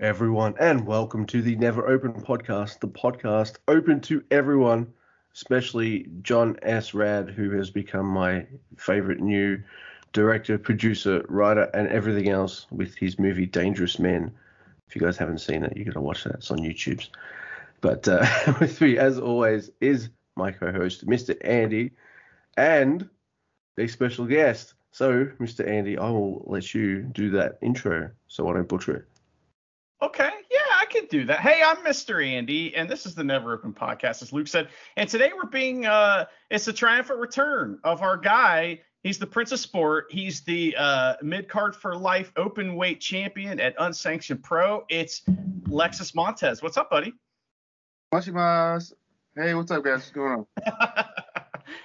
Everyone, and welcome to the Never Open podcast, the podcast open to everyone, especially John S. Rad, who has become my favorite new director, producer, writer, and everything else with his movie Dangerous Men. If you guys haven't seen it, you got to watch that. It's on YouTube. But uh, with me, as always, is my co-host, Mr. Andy, and a special guest. So, Mr. Andy, I will let you do that intro so I don't butcher it. Okay, yeah, I can do that. Hey, I'm Mr. Andy, and this is the Never Open Podcast, as Luke said. And today we're being, uh, it's a triumphant return of our guy. He's the Prince of Sport. He's the uh, mid card for life open weight champion at Unsanctioned Pro. It's Lexus Montez. What's up, buddy? Washimas. Hey, what's up, guys? What's going on?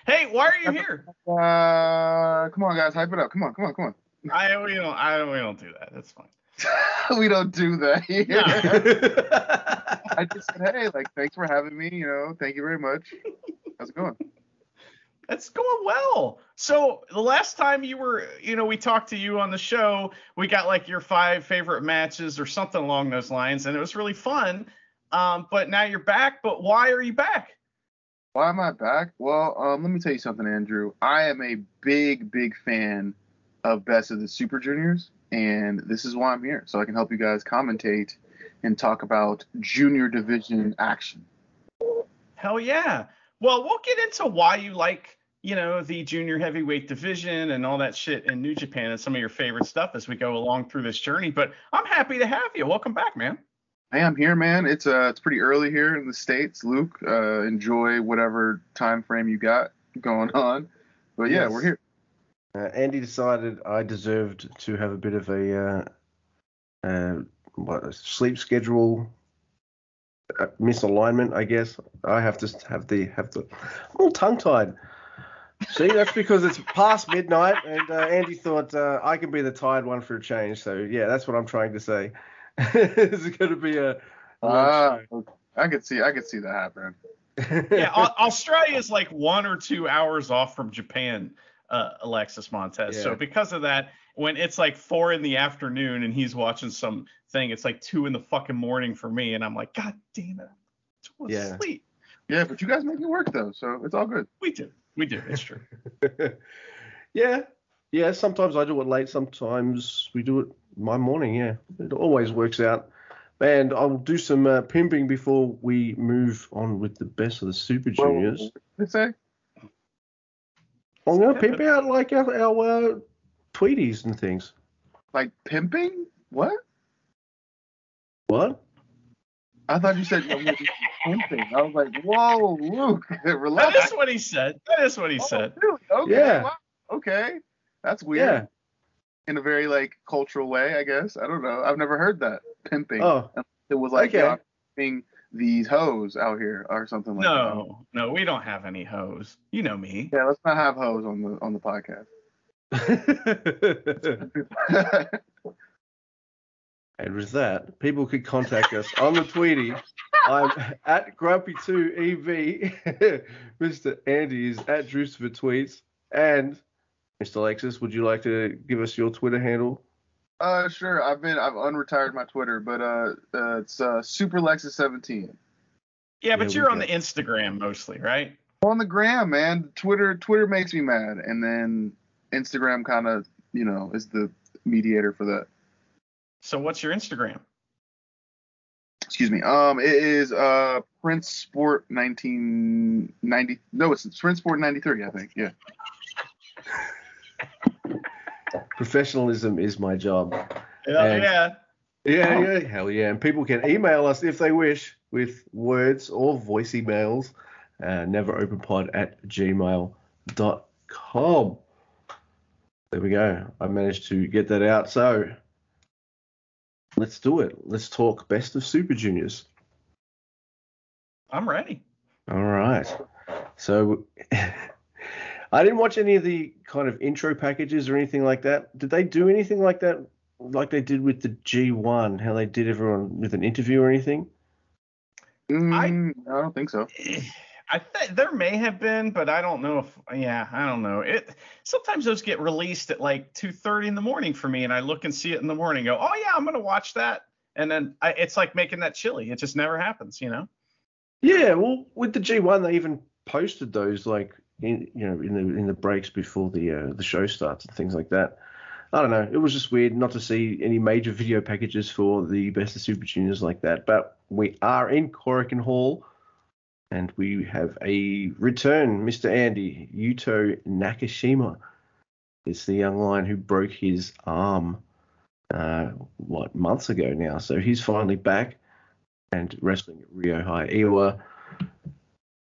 hey, why are you here? Uh, come on, guys, hype it up. Come on, come on, come on. I we don't I we don't do that. That's fine. we don't do that here. I just said, hey, like, thanks for having me. You know, thank you very much. How's it going? It's going well. So the last time you were, you know, we talked to you on the show, we got like your five favorite matches or something along those lines, and it was really fun. Um, but now you're back. But why are you back? Why am I back? Well, um, let me tell you something, Andrew. I am a big, big fan of Best of the Super Juniors, and this is why I'm here, so I can help you guys commentate and talk about junior division action. Hell yeah. Well, we'll get into why you like, you know, the junior heavyweight division and all that shit in New Japan and some of your favorite stuff as we go along through this journey. But I'm happy to have you. Welcome back, man. Hey, I'm here, man. It's uh, it's pretty early here in the states. Luke, uh, enjoy whatever time frame you got going on. But yeah, Yes. we're here. Uh, Andy decided I deserved to have a bit of a uh, uh, what a sleep schedule uh, misalignment, I guess. I have to have the have the I'm all tongue tied. See, that's because it's past midnight, and uh, Andy thought uh, I can be the tired one for a change. So yeah, that's what I'm trying to say. it's going to be a. a long Ah, I could see, I could see that happening. Yeah, Au- Australia is like one or two hours off from Japan, uh, Alexis Montez. So because of that, when it's like four in the afternoon and he's watching some thing, it's like two in the fucking morning for me, and I'm like, God damn it, I want to Yeah. sleep. Yeah, but you guys make it work though, so it's all good. We do, we do. It's true. yeah, yeah. Sometimes I do it late. Sometimes we do it my morning. Yeah, it always works out. And I'll do some uh, pimping before we move on with the best of the Super Juniors. They say. I'm gonna pimp out like our, our uh, Tweeties and things. Like pimping? What? What? I thought you said you were pimping. I was like, whoa, Luke, That relax. is what he said. That is what he Oh, said. really? Okay. Yeah. wow, Okay. That's weird. Yeah. In a very like cultural way, I guess. I don't know. I've never heard that pimping. Oh, It was like okay. uh, being these hoes out here or something like No, no, we don't have any hoes. You know me. Yeah, let's not have hoes on the on the podcast. and with that, people could contact us on the Tweety. I'm at Grumpy2EV. Mr. Andy is at Juice for Tweets. And Mr. Alexis, would you like to give us your Twitter handle? Uh, sure. I've been I've unretired my Twitter, but uh, uh it's uh Super Lexus 17 Yeah, but Yeah, you're we on the Instagram mostly, right? on the gram, man. Twitter Twitter makes me mad, and then Instagram kind of you know is the mediator for that. So what's your Instagram? Excuse me. Um, it is uh Prince Sport 1990. No, it's Prince Sport 93. I think. Yeah. Professionalism is my job. Yeah, And- yeah. Yeah, yeah, hell yeah. And people can email us if they wish with words or voice emails. Uh, neveropenpod at gmail.com. There we go. I managed to get that out. So let's do it. Let's talk best of Super Juniors. I'm ready. All right. So I didn't watch any of the kind of intro packages or anything like that. Did they do anything like that, like they did with the G1? How they did everyone with an interview or anything? Mm, I don't think so. I think there may have been, but I don't know if. Yeah, I don't know. It sometimes those get released at like two thirty in the morning for me, and I look and see it in the morning. and Go, oh yeah, I'm gonna watch that, and then I, it's like making that chili. It just never happens, you know. Yeah, well, with the G1, they even posted those like in you know in the in the breaks before the uh, the show starts and things like that. I don't know. It was just weird not to see any major video packages for the Best of Super Juniors like that. But we are in Korakuen Hall, and we have a return, Mr. Andy Yuto Nakashima. It's the young lion who broke his arm, uh, what months ago now. So he's finally back and wrestling at Ryohei Oiwa.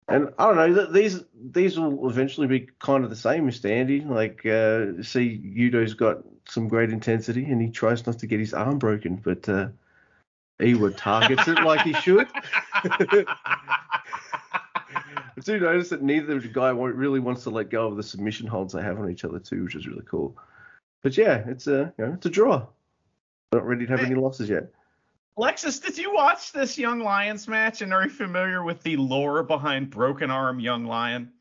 And I don't know, these these will eventually be kind of the same, Mr. Andy. Like, uh, see, Yuto's got some great intensity and he tries not to get his arm broken, but uh, Iwa targets it like he should. I do notice that neither guy really wants to let go of the submission holds they have on each other too, which is really cool. But yeah, it's a you know, it's a draw. Not ready to have any losses yet. Alexis, did you watch this Young Lions match and are you familiar with the lore behind Broken Arm Young Lion?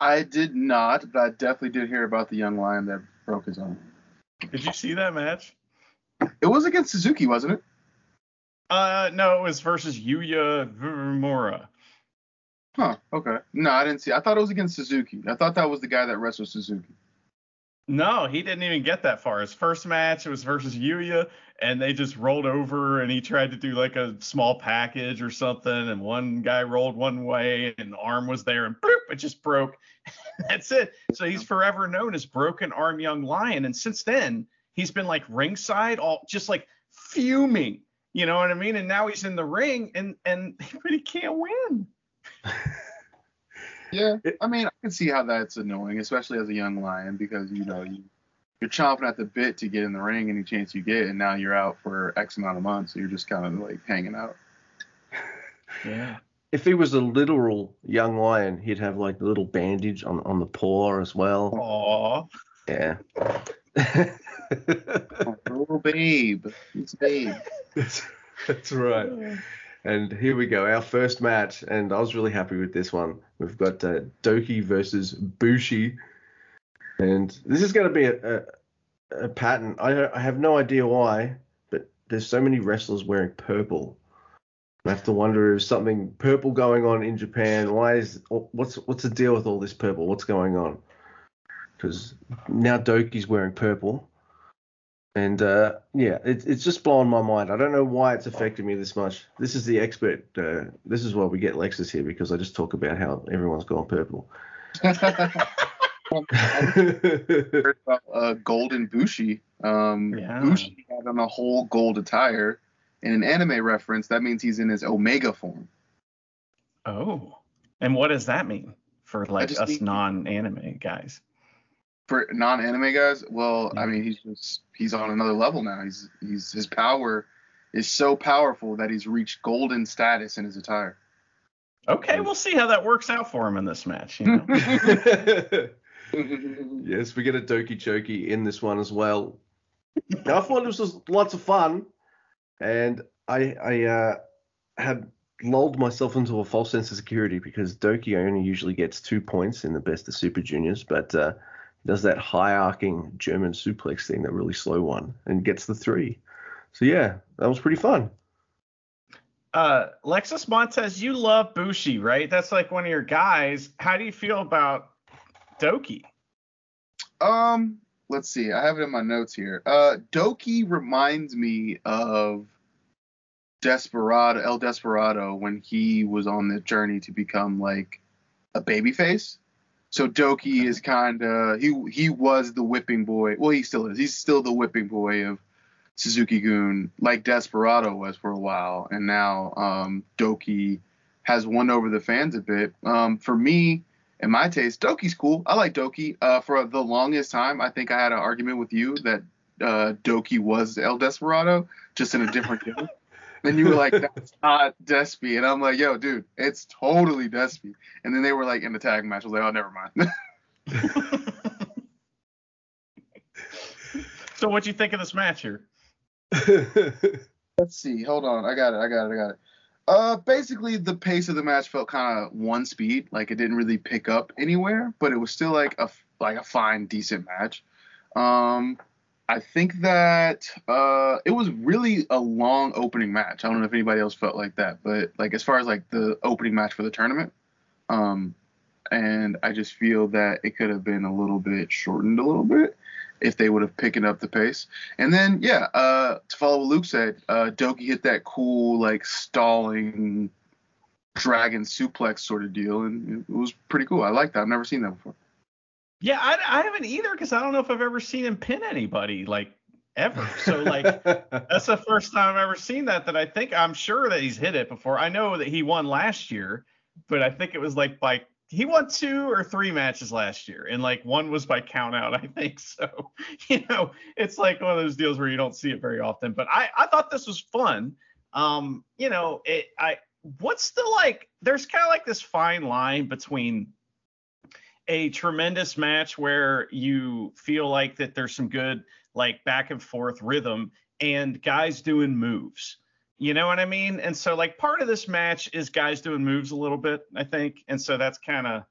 I did not, but I definitely did hear about the Young Lion that broke his arm. Did you see that match? It was against Suzuki, wasn't it? Uh, no, it was versus Yuya Uemura. Huh. Okay. No, I didn't see. I thought it was against Suzuki. I thought that was the guy that wrestled Suzuki. No, he didn't even get that far. His first match it was versus Yuya, and they just rolled over, and he tried to do like a small package or something, and one guy rolled one way, and the arm was there, and bloop, it just broke. That's it. So he's forever known as Broken Arm Young Lion, and since then he's been like ringside, all just like fuming. You know what I mean? And now he's in the ring, and and but he can't win. yeah, I mean, I can see how that's annoying, especially as a young lion, because you know you you're chomping at the bit to get in the ring any chance you get, and now you're out for X amount of months, so you're just kind of like hanging out. Yeah. If he was a literal young lion, he'd have like a little bandage on on the paw as well. Aww. Yeah. oh, little babe, it's babe. That's, that's right. And here we go, our first match, and I was really happy with this one. We've got uh, Douki versus Bushi, and this is going to be a, a, a pattern. I, I have no idea why, but there's so many wrestlers wearing purple. I have to wonder if something purple going on in Japan. Why is what's what's the deal with all this purple? What's going on? Because now Douki's wearing purple, and uh, yeah, it, it's just blowing my mind. I don't know why it's affected me this much. This is the expert. Uh, this is why we get Lexus here because I just talk about how everyone's gone purple. uh, golden Bushi. Um, yeah. Bushi had on a whole gold attire. In an anime reference, that means he's in his Omega form. Oh, and what does that mean for like us non-anime guys? For non-anime guys, well, yeah. I mean, he's just he's on another level now. He's he's his power is so powerful that he's reached golden status in his attire. Okay, we'll see how that works out for him in this match. You know? yes, we get a Doki Choki in this one as well. Now, I thought this was lots of fun and I I uh, had lulled myself into a false sense of security because Douki only usually gets two points in the best of Super Juniors, but uh, does that high arcing German suplex thing, that really slow one, and gets the three. So yeah, that was pretty fun. Uh, Lexus Montez, you love Bushi, right? That's like one of your guys. How do you feel about Douki? Um, let's see. I have it in my notes here. Uh, Douki reminds me of Desperado, El Desperado, when he was on the journey to become like a babyface. So Douki is kind of he he was the whipping boy. Well, he still is. He's still the whipping boy of Suzuki-gun, like Desperado was for a while, and now um, Douki has won over the fans a bit. Um, for me, in my taste, Douki's cool. I like Doki. Uh, for the longest time, I think I had an argument with you that uh, Douki was El Desperado, just in a different game. And you were like, that's not Despy. And I'm like, yo, dude, it's totally Despy. And then they were like in the tag match. I was like, oh, never mind. so what'd you think of this match here? Let's see. Hold on. I got it. I got it. I got it. Uh, basically, the pace of the match felt kind of one speed, like it didn't really pick up anywhere, but it was still like a like a fine, decent match. Um, I think that uh, it was really a long opening match. I don't know if anybody else felt like that, but like as far as like the opening match for the tournament, um, and I just feel that it could have been a little bit shortened a little bit if they would have picked up the pace. And then yeah, uh, to follow what Luke said, uh, Douki hit that cool like stalling dragon suplex sort of deal, and it was pretty cool. I like that. I've never seen that before. Yeah, I, I haven't either because I don't know if I've ever seen him pin anybody like ever. So like that's the first time I've ever seen that. That I think I'm sure that he's hit it before. I know that he won last year, but I think it was like by he won two or three matches last year, and like one was by count out, I think. So you know, it's like one of those deals where you don't see it very often. But I I thought this was fun. Um, you know, it I what's the like? There's kind of like this fine line between a tremendous match where you feel like that there's some good like back and forth rhythm and guys doing moves. You know what I mean? And so like part of this match is guys doing moves a little bit, I think. And so that's kind of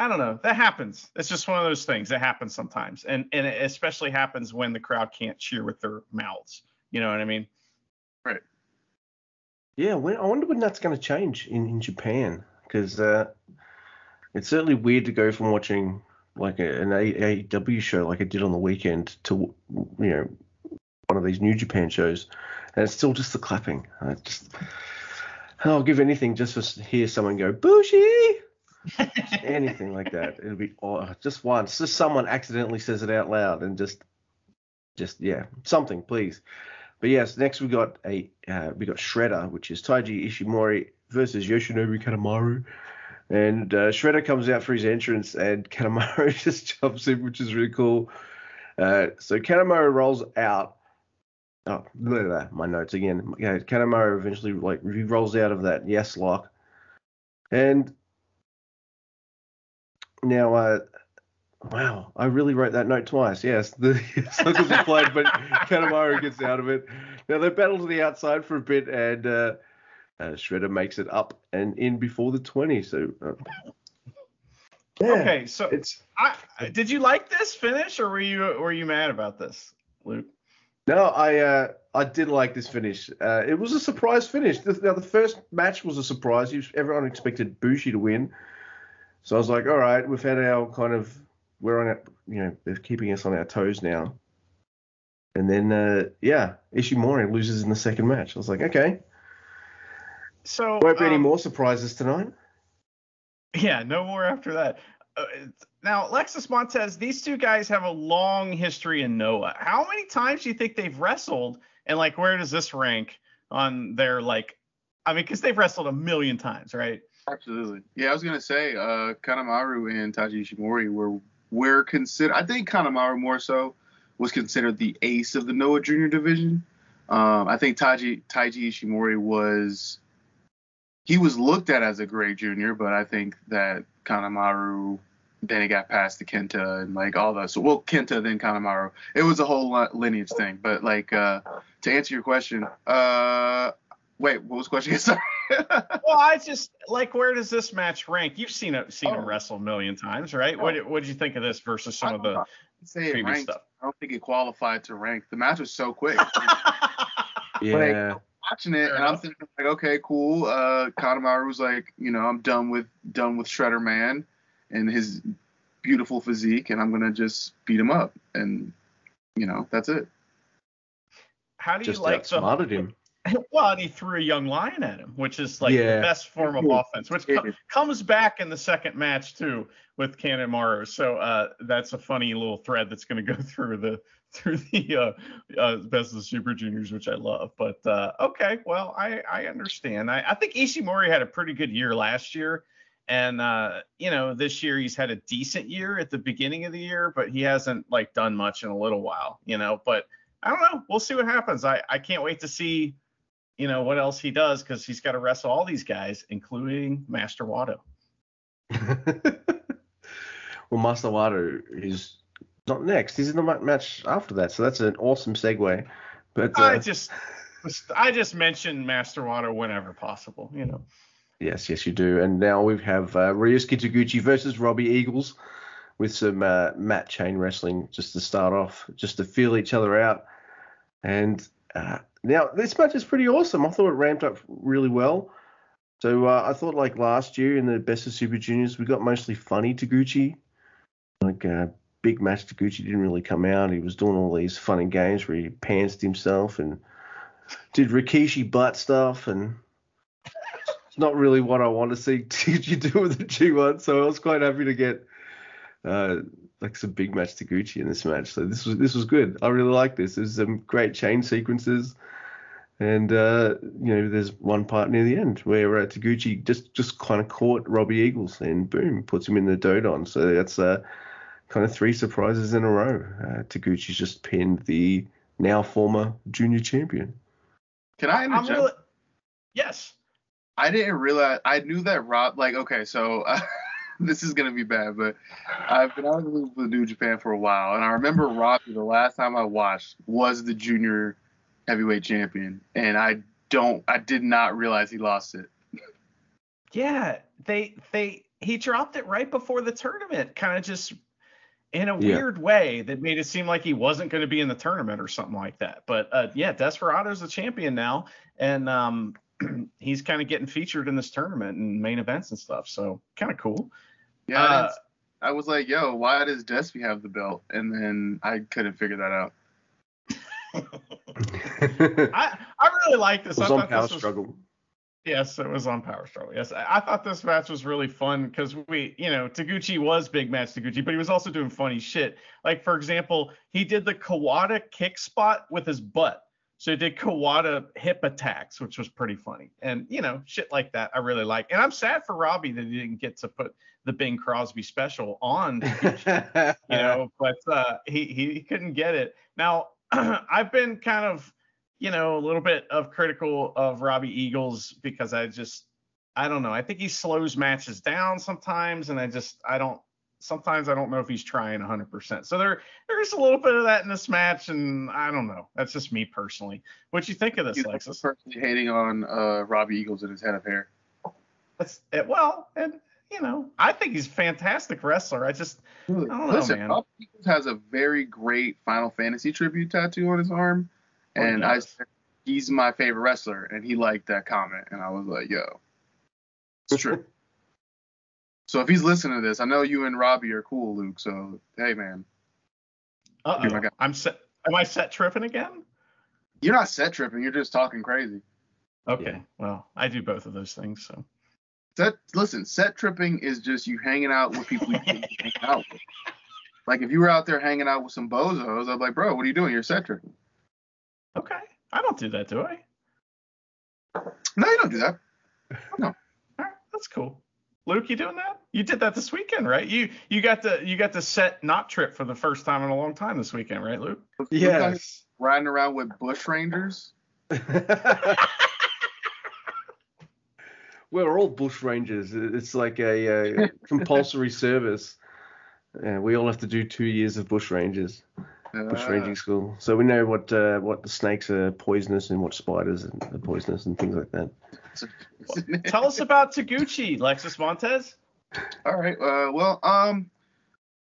I don't know. That happens. It's just one of those things that happens sometimes. And and it especially happens when the crowd can't cheer with their mouths. You know what I mean? Right. Yeah, when, I wonder when that's going to change in, in Japan because uh, it's certainly weird to go from watching like a, an AEW show like I did on the weekend to you know one of these New Japan shows, and it's still just the clapping. I just I'll give anything just to hear someone go Bushi, anything like that. It'll be oh, just once, just someone accidentally says it out loud and just just yeah something please. But yes, next we got a uh, we got Shredder, which is Taiji Ishimori versus Yoshinobu Kanemaru. And uh, Shredder comes out for his entrance, and Kanemaru just jumps in, which is really cool. Uh, so Kanemaru rolls out. Oh, blah, blah, my notes again. Yeah, Kanemaru eventually like he rolls out of that yes lock, and now uh, wow, I really wrote that note twice. Yes, the circles are played, but Kanemaru gets out of it. Now they battle to the outside for a bit, and uh, uh, Shredder makes it up and in before the 20. So, uh, yeah, okay. So, it's I, did you like this finish, or were you were you mad about this, Luke? No, I uh, I did like this finish. Uh, it was a surprise finish. Now the first match was a surprise. Everyone expected Bushi to win, so I was like, all right, we've had our kind of we're on it. You know, they're keeping us on our toes now. And then, uh, yeah, Ishimori loses in the second match. I was like, okay, so won't be um, any more surprises tonight. Yeah, no more after that. Uh, now, Alexis Montez, these two guys have a long history in Noah. How many times do you think they've wrestled? And like, where does this rank on their like? I mean, because they've wrestled a million times, right? Absolutely. Yeah, I was gonna say, uh, Kanemaru and Taiji Ishimori were were considered. I think Kanemaru more so was considered the ace of the Noah Junior division. Um, I think Taiji Taiji Ishimori was he was looked at as a great junior, but I think that Kanemaru then he got past the Kenta and like all the so well Kenta then Kanemaru. It was a whole lineage thing. But like uh, to answer your question, uh, wait, what was the question? Sorry. well, I just like where does this match rank? You've seen it, seen oh. him wrestle a million times, right? Oh. What what did you think of this versus some of the say previous ranked, stuff? I don't think it qualified to rank. The match was so quick. yeah. Like, watching it, and I'm thinking like, okay, cool. Uh, Kanemaru's like, you know, I'm done with done with Shredder Man and his beautiful physique, and I'm gonna just beat him up, and you know, that's it. How do you just like the? him. Well, and he threw a young lion at him, which is like yeah. the best form of offense, which co- comes back in the second match too with Kanemaru. So uh, that's a funny little thread that's going to go through the through the uh, uh, best of the Super Juniors, which I love. But uh, okay, well, I, I understand. I, I think Ishimori had a pretty good year last year. And uh, you know, this year he's had a decent year at the beginning of the year, but he hasn't like done much in a little while, you know. But I don't know. We'll see what happens. I, I can't wait to see, you know, what else he does because he's got to wrestle all these guys, including Master Wato. well, Master Wato is not next. He's in the match after that, so that's an awesome segue. But uh, I just I just mentioned Master Wato whenever possible, you know. Yes, yes, you do. And now we have uh, Ryusuke Taguchi versus Robbie Eagles, with some uh, mat chain wrestling just to start off, just to feel each other out. And uh, now this match is pretty awesome. I thought it ramped up really well. So uh, I thought like last year in the Best of Super Juniors, we got mostly funny Taguchi. Like uh, big match Taguchi didn't really come out. He was doing all these funny games where he pantsed himself and did Rikishi butt stuff and it's not really what I want to see Taguchi do with the G1. So I was quite happy to get uh, like some big match Taguchi in this match. So this was this was good. I really like this. There's some great chain sequences. And uh, you know, there's one part near the end where uh, Taguchi just just kind of caught Robbie Eagles and boom, puts him in the Dodon. So that's uh, kind of three surprises in a row. Uh, Taguchi's just pinned the now former junior champion. Can I interject? Really, yes. I didn't realize. I knew that Rob. Like, okay, so uh, this is gonna be bad, but I've been out of the loop with New Japan for a while, and I remember Robbie the last time I watched was the junior heavyweight champion, and I don't. I did not realize he lost it. Yeah, they they he dropped it right before the tournament, kind of just in a Yeah. weird way that made it seem like he wasn't going to be in the tournament or something like that. But uh, yeah, Desperado's the champion now, and um, he's kind of getting featured in this tournament and main events and stuff. So kind of cool. Yeah, I, Uh, I was like, yo, why does Despy have the belt? And then I couldn't figure that out. I I really like this. was I on thought Power this was- Struggle. Yes, it was on Power Struggle. Yes, I, I thought this match was really fun because we, you know, Taguchi was big match Taguchi, but he was also doing funny shit. Like for example, he did the Kawada kick spot with his butt. So he did Kawada hip attacks, which was pretty funny. And you know, shit like that, I really like. And I'm sad for Robbie that he didn't get to put the Bing Crosby special on Taguchi you know, but uh, he he couldn't get it. Now I've been kind of, you know, a little bit of critical of Robbie Eagles because I just I don't know. I think he slows matches down sometimes, and I just I don't. Sometimes I don't know if he's trying 100%. So there there's a little bit of that in this match, and I don't know. That's just me personally. What you think of this, Lexus? personally hating on uh, Robbie Eagles and his head of hair. That's it, well, and you know, I think he's a fantastic wrestler. I just? I don't know, Listen, man. Robbie Eagles has a very great Final Fantasy tribute tattoo on his arm, and I said he's my favorite wrestler, and he liked that comment, and I was like, yo, it's true. so if he's listening to this, I know you and Robbie are cool, Luke. So hey, man, uh You're my guy. I'm set. Am I set tripping again? you're not set tripping, you're just talking crazy. Okay. Yeah. Well, I do both of those things. So. Set listen, set tripping is just you hanging out with people you shouldn't be out with. Like if you were out there hanging out with some bozos, I'd be like, bro, what are you doing? You're set tripping. Okay. I don't do that, do I? No, you don't do that. No. All right, that's cool. Luke, you doing that? You did that this weekend, right? You you got the you got the set not trip for the first time in a long time this weekend, right, Luke? yes. Riding around with bush rangers. We're all bush rangers. It's like a, uh compulsory service. Uh, we all have to do two years of bush rangers, bush Uh, ranging school, so we know what uh, what the snakes are poisonous and what spiders are poisonous and things like that. Tell us about Taguchi, Lexus Montez. All right. Uh, well, um,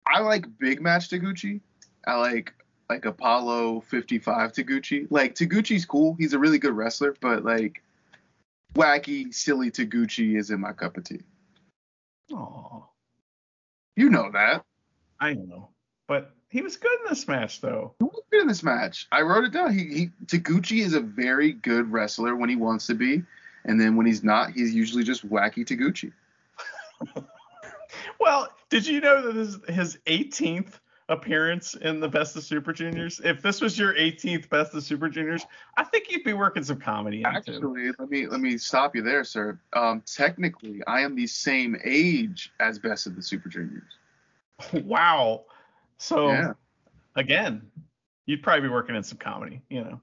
I like big match Taguchi. I like like Apollo 55 Taguchi. Like Taguchi's cool. He's a really good wrestler, but like wacky, silly Taguchi isn't my cup of tea. Oh, You know that. I know, but he was good in this match, though. Who was good in this match? I wrote it down. He, he Taguchi is a very good wrestler when he wants to be, and then when he's not, he's usually just wacky Taguchi. Well, did you know that this is his 18th appearance in the Best of Super Juniors? If this was your 18th Best of Super Juniors, I think you'd be working some comedy. Actually, let me let me stop you there, sir. Um, technically, I am the same age as Best of the Super Juniors. Wow. So Yeah. again, you'd probably be working in some comedy, you know.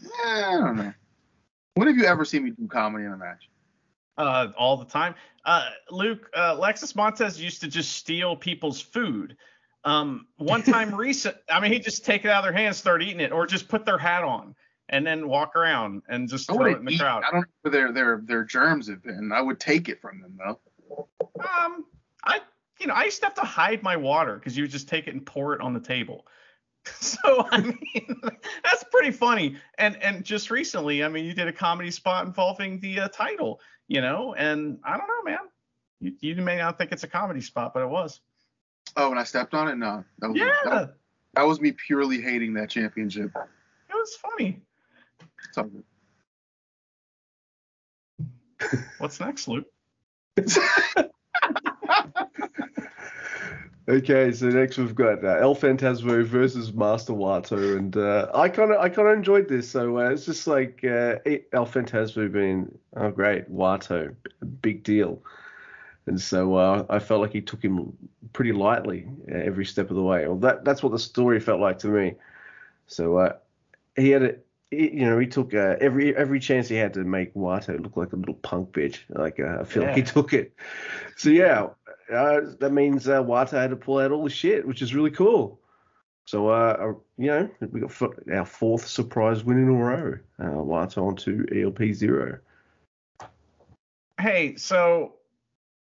Yeah, I don't know. When have you ever seen me do comedy in a match? Uh, all the time. Uh, Luke, uh, Lexus Montez used to just steal people's food. Um, one time recent, I mean, he'd just take it out of their hands, start eating it, or just put their hat on and then walk around and just throw it in the eat. crowd. I don't know where their their their germs have been. I would take it from them though. Um, I you know, I used to have to hide my water because you would just take it and pour it on the table. So I mean, that's pretty funny. And and just recently, I mean, you did a comedy spot involving the uh, title, you know, and I don't know, man. You, you may not think it's a comedy spot, but it was. Oh, and I stepped on it. No, that was Yeah, that, that was me purely hating that championship. it was funny. It's all good. What's next, Luke? Okay, so next we've got uh, El Fantasmo versus Master Wato, and uh, I kind of I kind of enjoyed this. So uh, it's just like uh, El Fantasmo being oh great, Wato, big deal, and so uh, I felt like he took him pretty lightly uh, every step of the way. Well, that that's what the story felt like to me. So uh, he had a he, you know he took uh, every every chance he had to make Wato look like a little punk bitch. Like uh, I feel like he took it. So yeah, uh, that means uh, Wato had to pull out all the shit, which is really cool. So, uh, uh, you know, we got our fourth surprise win in a row. Uh, Wato on to ELP zero. Hey, so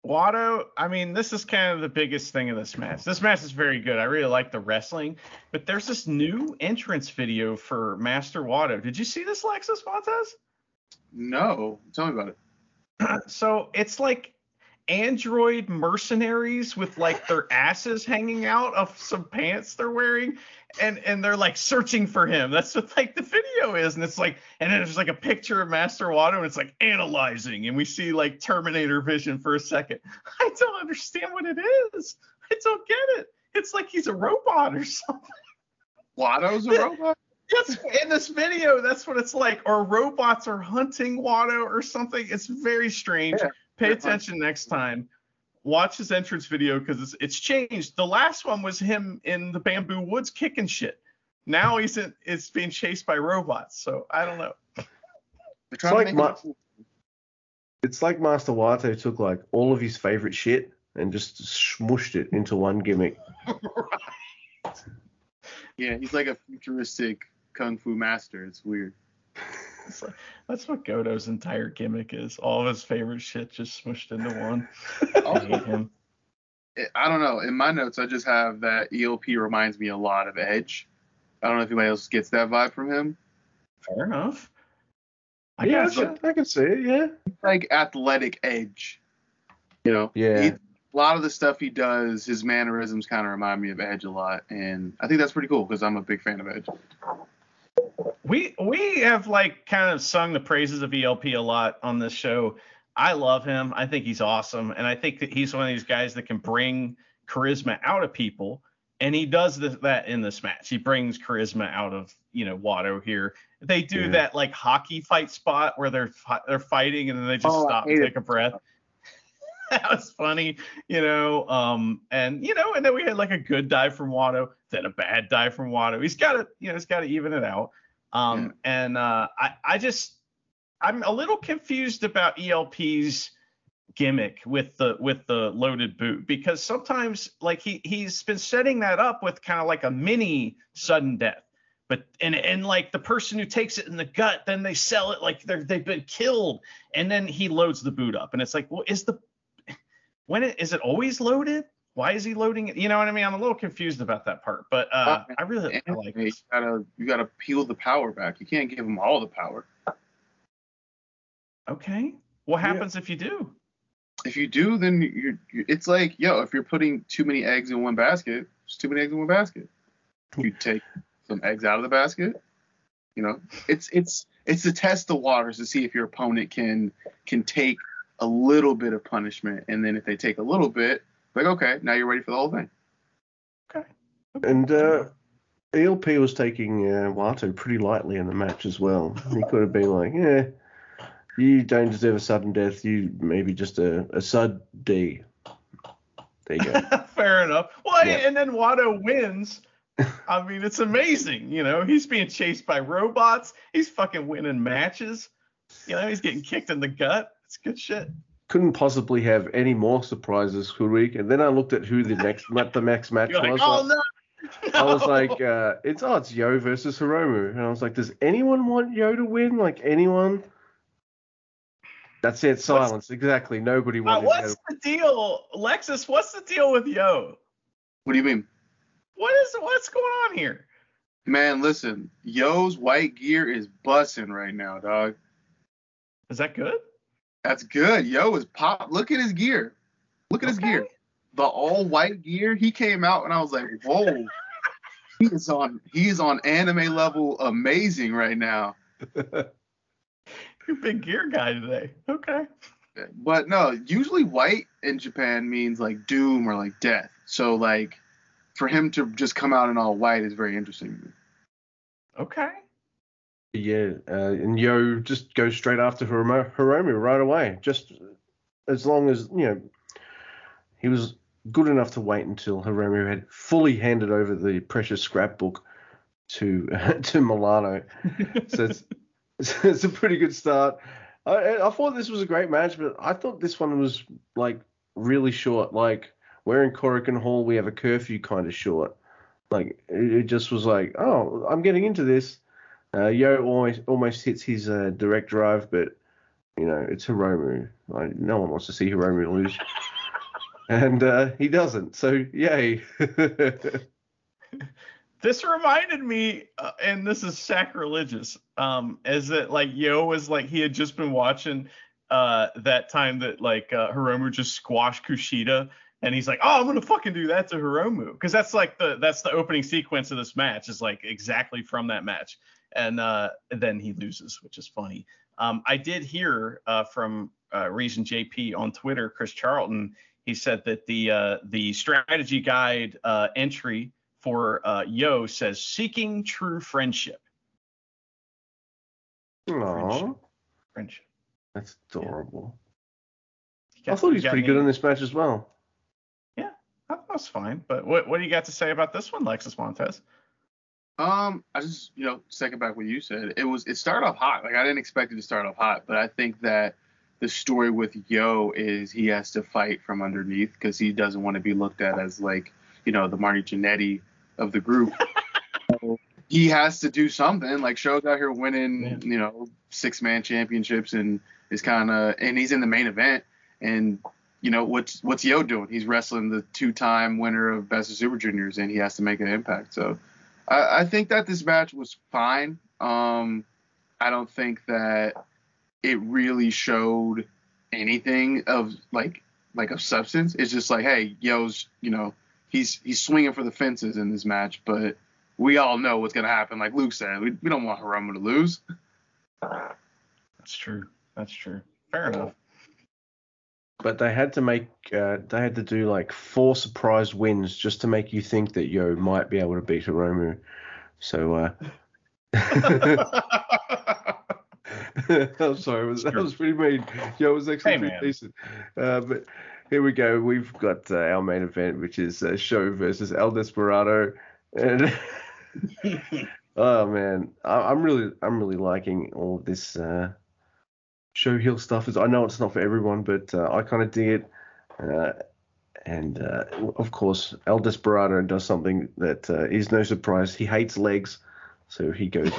Wato, I mean, this is kind of the biggest thing in this match. This match is very good. I really like the wrestling, but there's this new entrance video for Master Wato. Did you see this, Lexus Montez? No, tell me about it. so it's like android mercenaries with like their asses hanging out of some pants they're wearing and and they're like searching for him. That's what like the video is and it's like and then there's like a picture of master Wato and it's like analyzing and we see like terminator vision for a second. I don't understand what it is. I don't get it. It's like he's a robot or something. Wato's a robot. Yes, in this video that's what it's like. Or robots are hunting Wato or something. It's very strange. Yeah, pay very fun. attention next time watch his entrance video because it's, it's changed the last one was him in the bamboo woods kicking shit now he's in it's being chased by robots so i don't know It's like make my- it cool. It's like Master Wato took like all of his favorite shit and just smushed it into one gimmick. Yeah, he's like a futuristic kung fu master. It's weird. It's like- that's what godo's entire gimmick is all of his favorite shit just smushed into one i hate him I don't know. In my notes, I just have that ELP reminds me a lot of Edge. I don't know if anybody else gets that vibe from him. fair enough i yeah, I guess can, I can see it. Yeah. Like athletic Edge. You know. Yeah. He- a lot of the stuff he does, his mannerisms kind of remind me of Edge a lot, and I think that's pretty cool because I'm a big fan of Edge. We we have like kind of sung the praises of ELP a lot on this show. I love him. I think he's awesome, and I think that he's one of these guys that can bring charisma out of people, and he does this, that in this match. He brings charisma out of you know Wato here. They do Yeah. that like hockey fight spot where they're they're fighting and then they just Oh, stop and take a breath. that was funny, you know. Um, and you know, and then we had like a good dive from Wato, then a bad dive from Wato. He's got to, you know, he's got to even it out. Um, and uh, I, I just, I'm a little confused about ELP's gimmick with the with the loaded boot because sometimes like he he's been setting that up with kind of like a mini sudden death. But and and like the person who takes it in the gut then they sell it like they're they've been killed and then he loads the boot up and it's like well is the when it is it always loaded why is he loading it you know what i mean i'm a little confused about that part but uh i really I like you gotta you gotta peel the power back. You can't give him all the power. okay what Yeah. happens if you do If you do, then you're, you it's like yo, if you're putting too many eggs in one basket, it's too many eggs in one basket. You take some eggs out of the basket. You know, it's it's it's to test the waters to see if your opponent can can take a little bit of punishment, and then if they take a little bit, like okay, now you're ready for the whole thing. okay And uh, ELP was taking uh, Wato pretty lightly in the match as well. He could have been like, yeah, you don't deserve a sudden death. You maybe just a, a sud D. There you go. Fair enough. Well, Yeah. and then Wato wins. I mean, it's amazing. You know, he's being chased by robots. He's fucking winning matches. You know, he's getting kicked in the gut. It's good shit. Couldn't possibly have any more surprises, could we? And then I looked at who the next what the next match You're like, was. oh like- no. I was like, uh, it's oh, it's Yo versus Hiromu, and I was like, does anyone want Yo to win? Like anyone? That's it. Silence. exactly. Nobody Uh, wanted. what's to the deal, Lexus? What's the deal with Yo? What do you mean? What is what's going on here? Man, listen, Yo's white gear is bussing right now, dog. Is that good? That's good. Yo is pop. Look at his gear. Look at his gear. The all white gear. He came out and I was like, whoa. he is on. He is on anime level amazing right now. You're a big gear guy today. Okay. But no, usually white in Japan means like doom or like death. So like, for him to just come out in all white is very interesting. Okay. Yeah, uh, and Yo just goes straight after Hiromu, right away. Just as long as you know, he was good enough to wait until Hiromu had fully handed over the precious scrapbook to to Milano. so it's, it's a pretty good start. I, I thought this was a great match, but I thought this one was like really short. Like we're in Korakuen Hall, we have a curfew kind of short. Like it, it just was like, oh, I'm getting into this. Uh, Yo almost almost hits his uh, direct drive, but you know it's Hiromu. Like, no one wants to see Hiromu lose, and uh, he doesn't. So yay! This reminded me, uh, and this is sacrilegious, um, is that like Yo was like he had just been watching uh that time that like uh, Hiromu just squashed Kushida, and he's like, oh, I'm gonna fucking do that to Hiromu, because that's like the that's the opening sequence of this match is like exactly from that match, and uh, then he loses, which is funny. Um, I did hear uh, from uh, Reason JP on Twitter, Chris Charlton. He said that the uh, the strategy guide uh, entry for uh, Yo says seeking true friendship. Aww, Friendship. that's adorable. You I thought he was pretty any- good in this match as well. Yeah, that was fine. But what what do you got to say about this one, Lexus Montez? Um, I just you know second back what you said. It was it started off hot. Like I didn't expect it to start off hot, but I think that the story with Yo is he has to fight from underneath because he doesn't want to be looked at as like you know the Marty Jannetty of the group. So he has to do something. Like Show's out here winning, Yeah. you know, six man championships and is kind of and he's in the main event and. You know what's what's Yo doing? He's wrestling the two-time winner of Best of Super Juniors, and he has to make an impact. So, I, I think that this match was fine. Um, I don't think that it really showed anything of like like of substance. It's just like, hey, Yo's, you know, he's he's swinging for the fences in this match, but we all know what's gonna happen. Like Luke said, we, we don't want Hiromu to lose. That's true. That's true. Fair enough. But they had to make uh, they had to do like four surprise wins just to make you think that Yo might be able to beat Hiromu. So uh I'm sorry, was, that was pretty mean. Yo was actually Hey, pretty man. decent. Uh, but here we go. We've got uh, our main event, which is uh, Show versus El Desperado, and oh man, I, I'm really I'm really liking all of this uh, show heel stuff. Is I know it's not for everyone, but uh, I kind of dig it. Uh, and uh, of course, El Desperado does something that uh, is no surprise. He hates legs, so he goes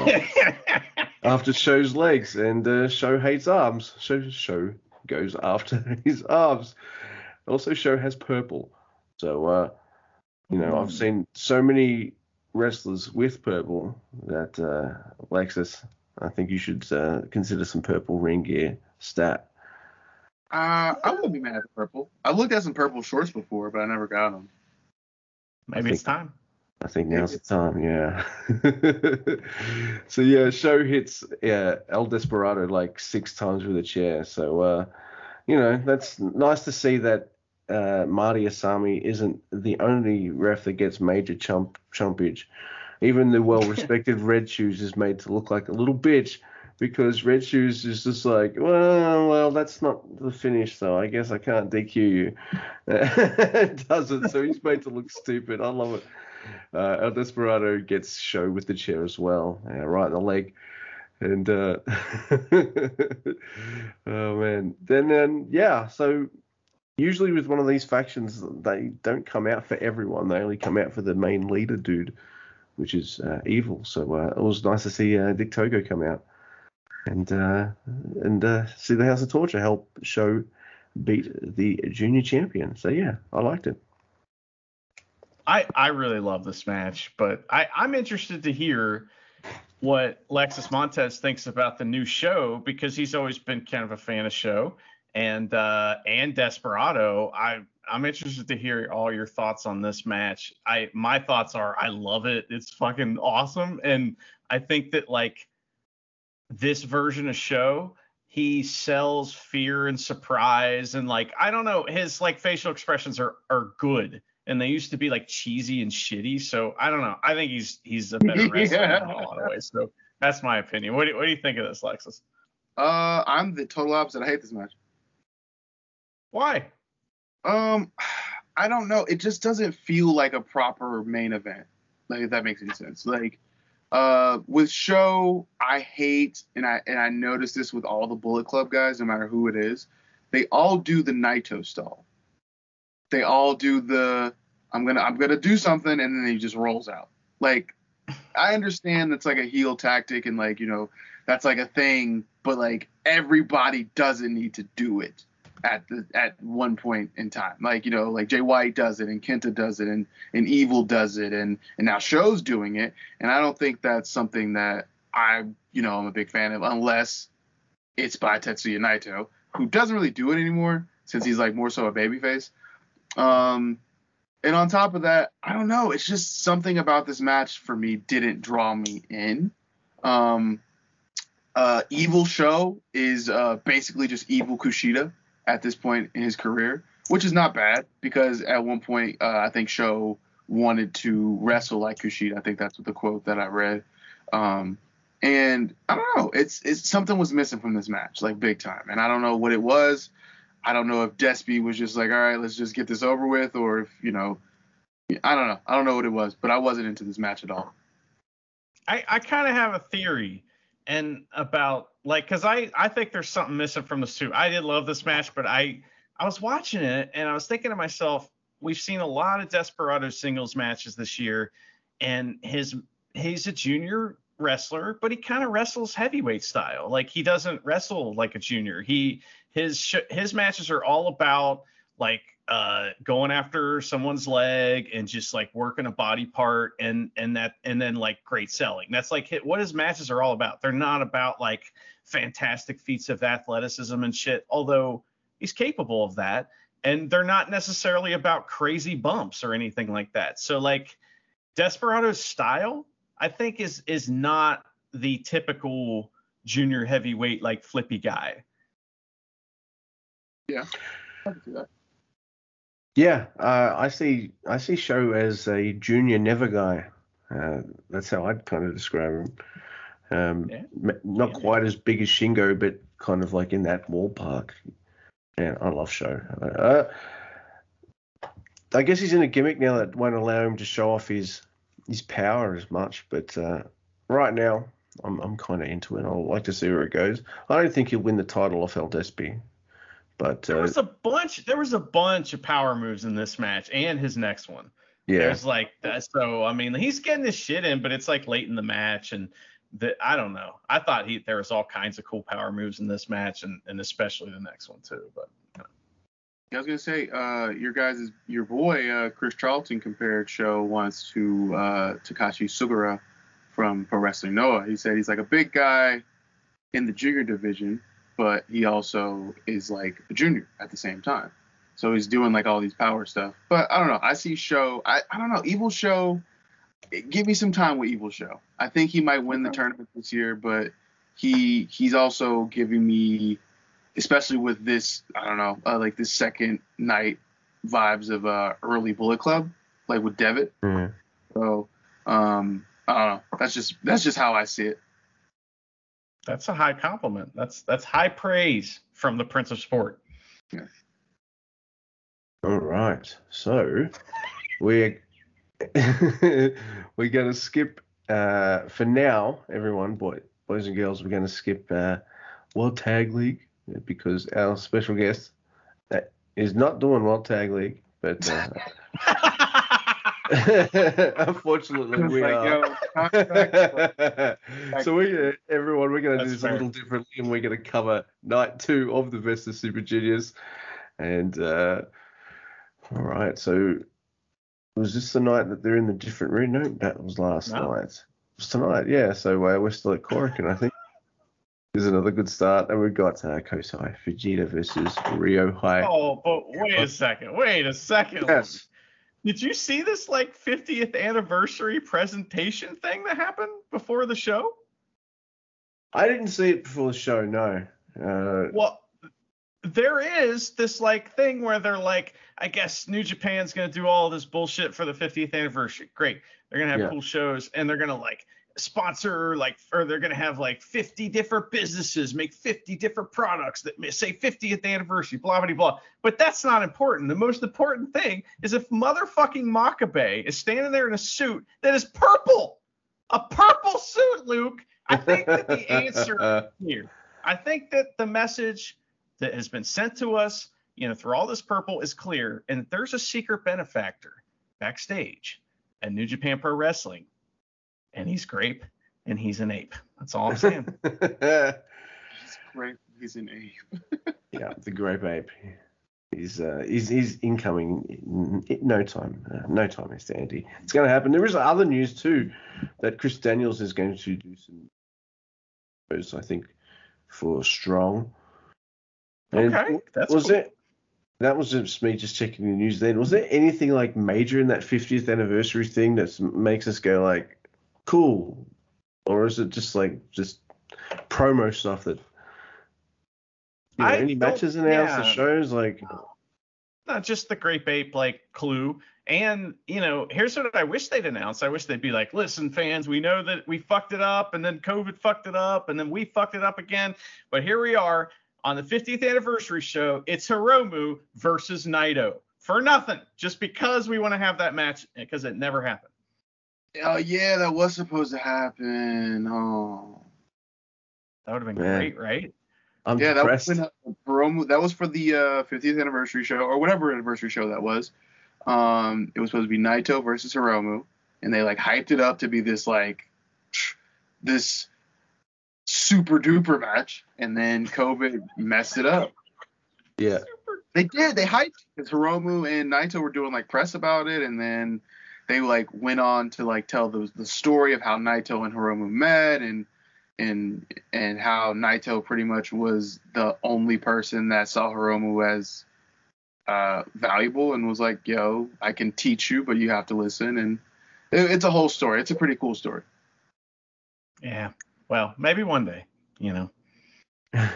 after Show's legs, and uh, Show hates arms. Show Show goes after his arms. Also, Show has purple, so uh, you know I've Mm. seen so many wrestlers with purple that uh, Lexus. I think you should uh, consider some purple ring gear stat. Uh, I wouldn't be mad at the purple. I looked at some purple shorts before, but I never got them. Maybe it's time. I think now's the time, yeah. so yeah, show hits yeah, El Desperado like six times with a chair. So uh, you know, that's nice to see that uh, Marty Asami isn't the only ref that gets major chump chumpage. Even the well-respected Red Shoes is made to look like a little bitch because Red Shoes is just like, well, well, that's not the finish, so I guess I can't DQ you. it doesn't, so he's made to look stupid. I love it. Uh, El Desperado gets show with the chair as well, uh, right in the leg. And uh, oh man, then um, yeah, so usually with one of these factions, they don't come out for everyone. They only come out for the main leader dude, which is uh, evil. So uh, it was nice to see uh, Dick Togo come out. and and see the House of Torture help show beat the junior champion. So yeah, I liked it. I I really love this match, but I I'm interested to hear what Lexus Montez thinks about the new show because he's always been kind of a fan of show and uh and Desperado. I I'm interested to hear all your thoughts on this match. I my thoughts are I love it. It's fucking awesome and I think that like this version of show he sells fear and surprise and like I don't know his like facial expressions are are good and they used to be like cheesy and shitty. So I don't know. I think he's he's a better wrestler yeah. in a lot of ways. So that's my opinion. What do, what do you think of this, Lexus? Uh, I'm the total opposite. I hate this match. Why? Um, I don't know. It just doesn't feel like a proper main event. Like if that makes any sense. Like, uh, with show, I hate and I and I notice this with all the Bullet Club guys, no matter who it is. They all do the Naito stall they all do the I'm gonna I'm gonna do something and then he just rolls out. Like I understand that's like a heel tactic and like, you know, that's like a thing, but like everybody doesn't need to do it at the at one point in time. Like, you know, like Jay White does it and Kenta does it and and Evil does it and and now Show's doing it. And I don't think that's something that I, you know, I'm a big fan of unless it's by Tetsuya Naito, who doesn't really do it anymore since he's like more so a babyface. Um, and on top of that, I don't know. It's just something about this match for me didn't draw me in. Um, uh, Evil Show is uh, basically just Evil Kushida at this point in his career, which is not bad because at one point uh, I think Show wanted to wrestle like Kushida. I think that's what the quote that I read. Um, and I don't know. It's it's something was missing from this match, like big time, and I don't know what it was. I don't know if Despy was just like, all right, let's just get this over with, or if you know, I don't know. I don't know what it was, but I wasn't into this match at all. I I kind of have a theory and about like because I I think there's something missing from the suit. I did love this match, but I I was watching it and I was thinking to myself, we've seen a lot of Desperado singles matches this year, and his he's a junior wrestler, but he kind of wrestles heavyweight style. Like he doesn't wrestle like a junior. He his his matches are all about like uh going after someone's leg and just like working a body part and and that and then like great selling. That's like what his matches are all about. They're not about like fantastic feats of athleticism and shit, although he's capable of that. And they're not necessarily about crazy bumps or anything like that. So like Desperado's style I think is is not the typical junior heavyweight like flippy guy. Yeah. Yeah, uh, I see. I see Show as a junior never guy. Uh, that's how I'd kind of describe him. Um, yeah. Not yeah. quite as big as Shingo, but kind of like in that ballpark. Yeah, I love Show. Uh, I guess he's in a gimmick now that won't allow him to show off his his power as much, but uh, right now I'm I'm kind of into it. I'll like to see where it goes. I don't think he'll win the title off El Despy, but there uh, was a bunch. There was a bunch of power moves in this match and his next one. Yeah, there's like that. So I mean, he's getting his shit in, but it's like late in the match, and the, I don't know. I thought he there was all kinds of cool power moves in this match, and and especially the next one too. But I was gonna say, uh, your guys, your boy uh, Chris Charlton compared show once to uh, Takashi Sugiura from Pro Wrestling Noah. He said he's like a big guy in the junior division, but he also is like a junior at the same time. So he's doing like all these power stuff. But I don't know. I see show. I, I don't know. Evil show. Give me some time with Evil show. I think he might win the tournament this year, but he he's also giving me especially with this, I don't know, uh, like this second night vibes of uh, early Bullet Club, like with Devitt. Mm. So, um, I don't know. That's just that's just how I see it. That's a high compliment. That's that's high praise from the Prince of Sport. Yeah. All right. So we're we're gonna skip uh, for now, everyone, boy, boys and girls. We're gonna skip uh, World Tag League because our special guest is not doing well tag league, but uh, Unfortunately, we like, are. Yo, contract- so we, everyone, we're going to do That's this a little differently, and we're going to cover night two of the best of Super Juniors. And uh, all right, so was this the night that they're in the different room? No, that was last No. night. It was tonight, yeah. So uh, we're still at Korakuen, I think. Is another good start, and we've got uh, Kosei Fujita versus Ryohei. Oh, but wait a second. Wait a second. Yes. Did you see this like 50th anniversary presentation thing that happened before the show? I didn't see it before the show, no. Uh, Well, there is this like thing where they're like, I guess New Japan's gonna do all this bullshit for the 50th anniversary. Great. They're gonna have Yeah. cool shows and they're gonna like sponsor like or they're gonna have like 50 different businesses make 50 different products that say 50th anniversary, blah blah blah. But that's not important. The most important thing is if motherfucking Makabe is standing there in a suit that is purple, a purple suit, Luke. I think that the answer here. I think that the message that has been sent to us, you know, through all this purple is clear, and there's a secret benefactor backstage at New Japan Pro Wrestling, and he's grape and he's an ape. That's all I'm saying. He's great. He's an ape. yeah, the grape ape. He's uh, he's he's incoming in, in no time. Uh, no time, Mr. Andy. It's going to happen. There is other news too that Chris Daniels is going to do some shows, I think, for Strong. And okay, that's was cool. it? That was just me just checking the news. Then was there anything like major in that 50th anniversary thing that makes us go like, cool, or is it just like just promo stuff that? You know, any matches announced, the shows like not just the grape ape like clue. And you know here's what i wish they'd announce. I wish they'd be like listen fans we know that we fucked it up and then covid fucked it up and then we fucked it up again. But here we are on the 50th anniversary show. It's hiromu versus naito. For nothing. Just because we want to have that match because it never happened Oh yeah, that was supposed to happen. Oh. that would have been Man. great right I'm Yeah, that was depressed. when, uh, that was for the uh, 50th anniversary show or whatever anniversary show that was. Um, it was supposed to be Naito versus Hiromu, and they like hyped it up to be this like this super duper match, and then COVID messed it up. yeah, They did. They hyped because Hiromu and Naito were doing like press about it, and then they like went on to like tell the the story of how Naito and Hiromu met, and and and how Naito pretty much was the only person that saw Hiromu as uh, valuable and was like, "Yo, I can teach you, but you have to listen." And it, it's a whole story. It's a pretty cool story. yeah well maybe one day you know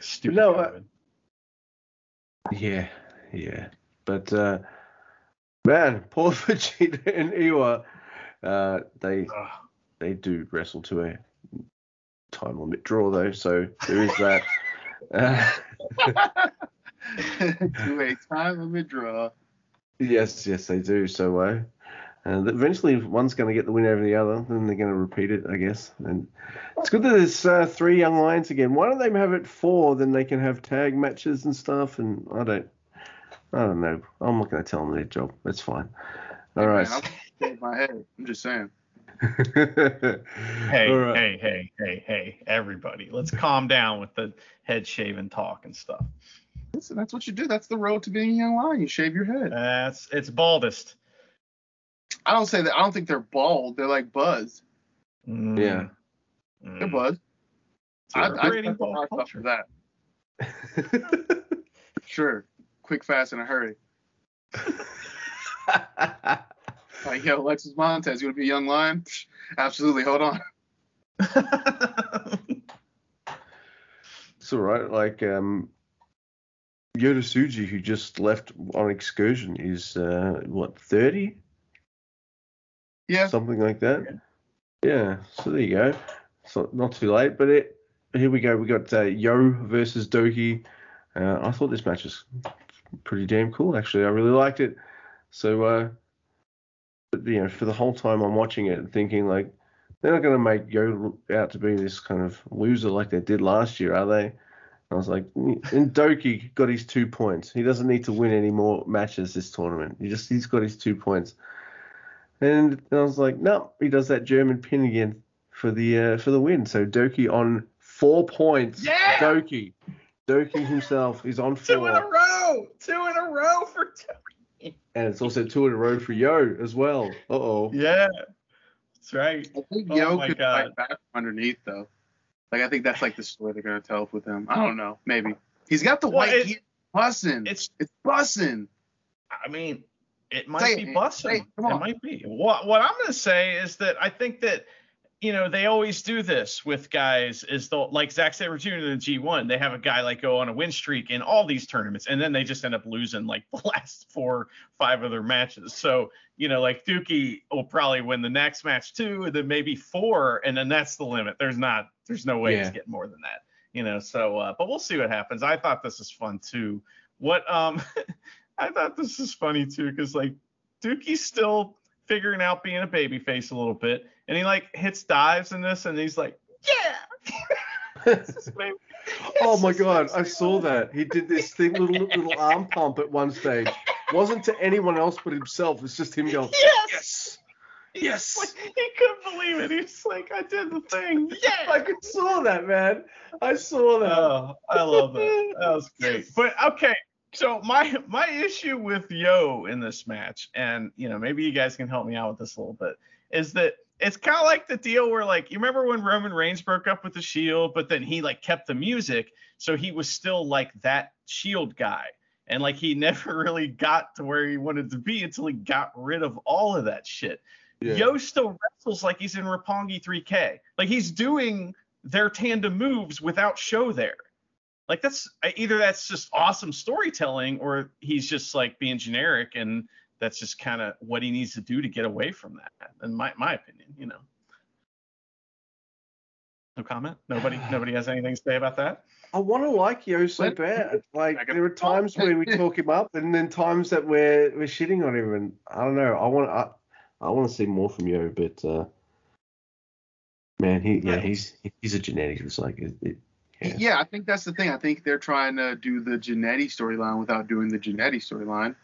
stupid No, uh, yeah, yeah. But uh, man, Paul Vegeta and Iwa, uh, they Ugh. they do wrestle to a time limit draw though, so there is that. Uh, to a time limit draw. yes, yes, they do. So uh, and eventually one's going to get the win over the other, then they're going to repeat it, I guess. And it's good that there's uh, three young lions again. Why don't they have it four? Then they can have tag matches and stuff. And I don't, I don't know. I'm not going to tell them their job. It's fine. All Hey, right. man, I'm my head. I'm just saying. Hey, All right. hey, hey, hey, hey, everybody. Let's calm down with the head shaven talk and stuff. Listen, that's what you do. That's the road to being a young lion. You shave your head. That's it's baldest. I don't say that. I don't think they're bald. They're like buzzed. Mm. Yeah. They're Mm. buzzed. I, I, Celebrating I, bald I, culture. for that. Sure. Quick, fast, in a hurry. Like, yo, Alexis Montez, you want to be a young lion? Absolutely. Hold on. it's all right. Like um, Yota Tsuji, who just left on excursion, is uh, what thirty, Yeah. something like that. Yeah. So there you go. So not too late, but it. Here we go. We got uh, Yo versus Douki. Uh, I thought this match was pretty damn cool. Actually, I really liked it. So, uh, but, you know, for the whole time I'm watching it, thinking like, they're not going to make Yo out to be this kind of loser like they did last year, are they? I was like, and Douki got his two points. He doesn't need to win any more matches this tournament. He just he's got his two points. And I was like, no, he does that German pin again for the uh, for the win. So Douki on four points. Yeah! Douki. Douki himself is on four. Two in a row. Two in a row for two. And it's also two in a row for Yo as well. Uh oh. Yeah. That's right. I think Oh Yo my could God. fight back underneath though. Like I think that's like the story they're gonna tell with him. I don't know. Maybe he's got the Well, white it- gear bussin'. It's It's bussin'. I mean, it might Say be man. busting. Say it. It might be. What what I'm gonna say is that I think that you know they always do this with guys is the like Zack Sabre Jr. in the G1. They have a guy like go on a win streak in all these tournaments, and then they just end up losing like the last four five of their matches. So you know like Douki will probably win the next match too, and then maybe four, and then that's the limit. There's not there's no way Yeah. he's getting more than that. You know, so uh, but we'll see what happens. I thought this was fun too. What um I thought this was funny too, because like Douki's still figuring out being a baby face a little bit, and he like hits dives in this, and he's like, yeah. Oh my god, I saw that. He did this thing, little little arm pump at one stage. Wasn't to anyone else but himself. It's just him going, Yes. yes, yes. like- he couldn't believe it. He's like, I did the thing. Yeah. I could saw that, man. I saw that. Oh, I love that. That was great. But okay, so my my issue with Yo in this match, and you know maybe you guys can help me out with this a little bit, is that it's kind of like the deal where like you remember when Roman Reigns broke up with the Shield, but then he like kept the music, so he was still like that Shield guy. And like he never really got to where he wanted to be until he got rid of all of that shit. Yeah. Yo still wrestles like he's in Roppongi 3K. Like he's doing their tandem moves without show there. Like that's either that's just awesome storytelling or he's just like being generic and that's just kind of what he needs to do to get away from that. In my my opinion, you know. No comment. Nobody nobody has anything to say about that. I want to like Yo so Let- bad. Like there are times where we talk him up, and then times that we're we're shitting on him, and I don't know. I want I, I want to see more from Yo, but uh, man, he yeah Yeah. he's he's a genetic. It's like it, it, Yeah. Yeah. I think that's the thing. I think they're trying to do the Genetti storyline without doing the Genetti storyline,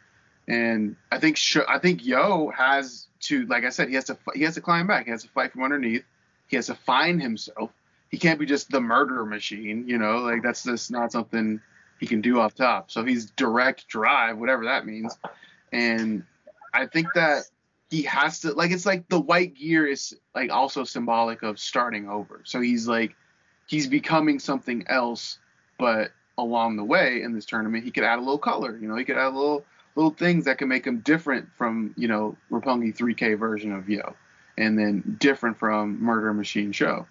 and I think I think Yo has to, like I said, he has to he has to climb back. He has to fight from underneath. He has to find himself. He can't be just the murder machine, you know. Like that's just not something he can do off top. So he's direct drive, whatever that means, and I think that he has to like it's like the white gear is like also symbolic of starting over. So he's like he's becoming something else, but along the way in this tournament, he could add a little color. You know, he could add a little little things that can make him different from you know Roppongi 3K version of Yo, and then different from Murder Machine Show.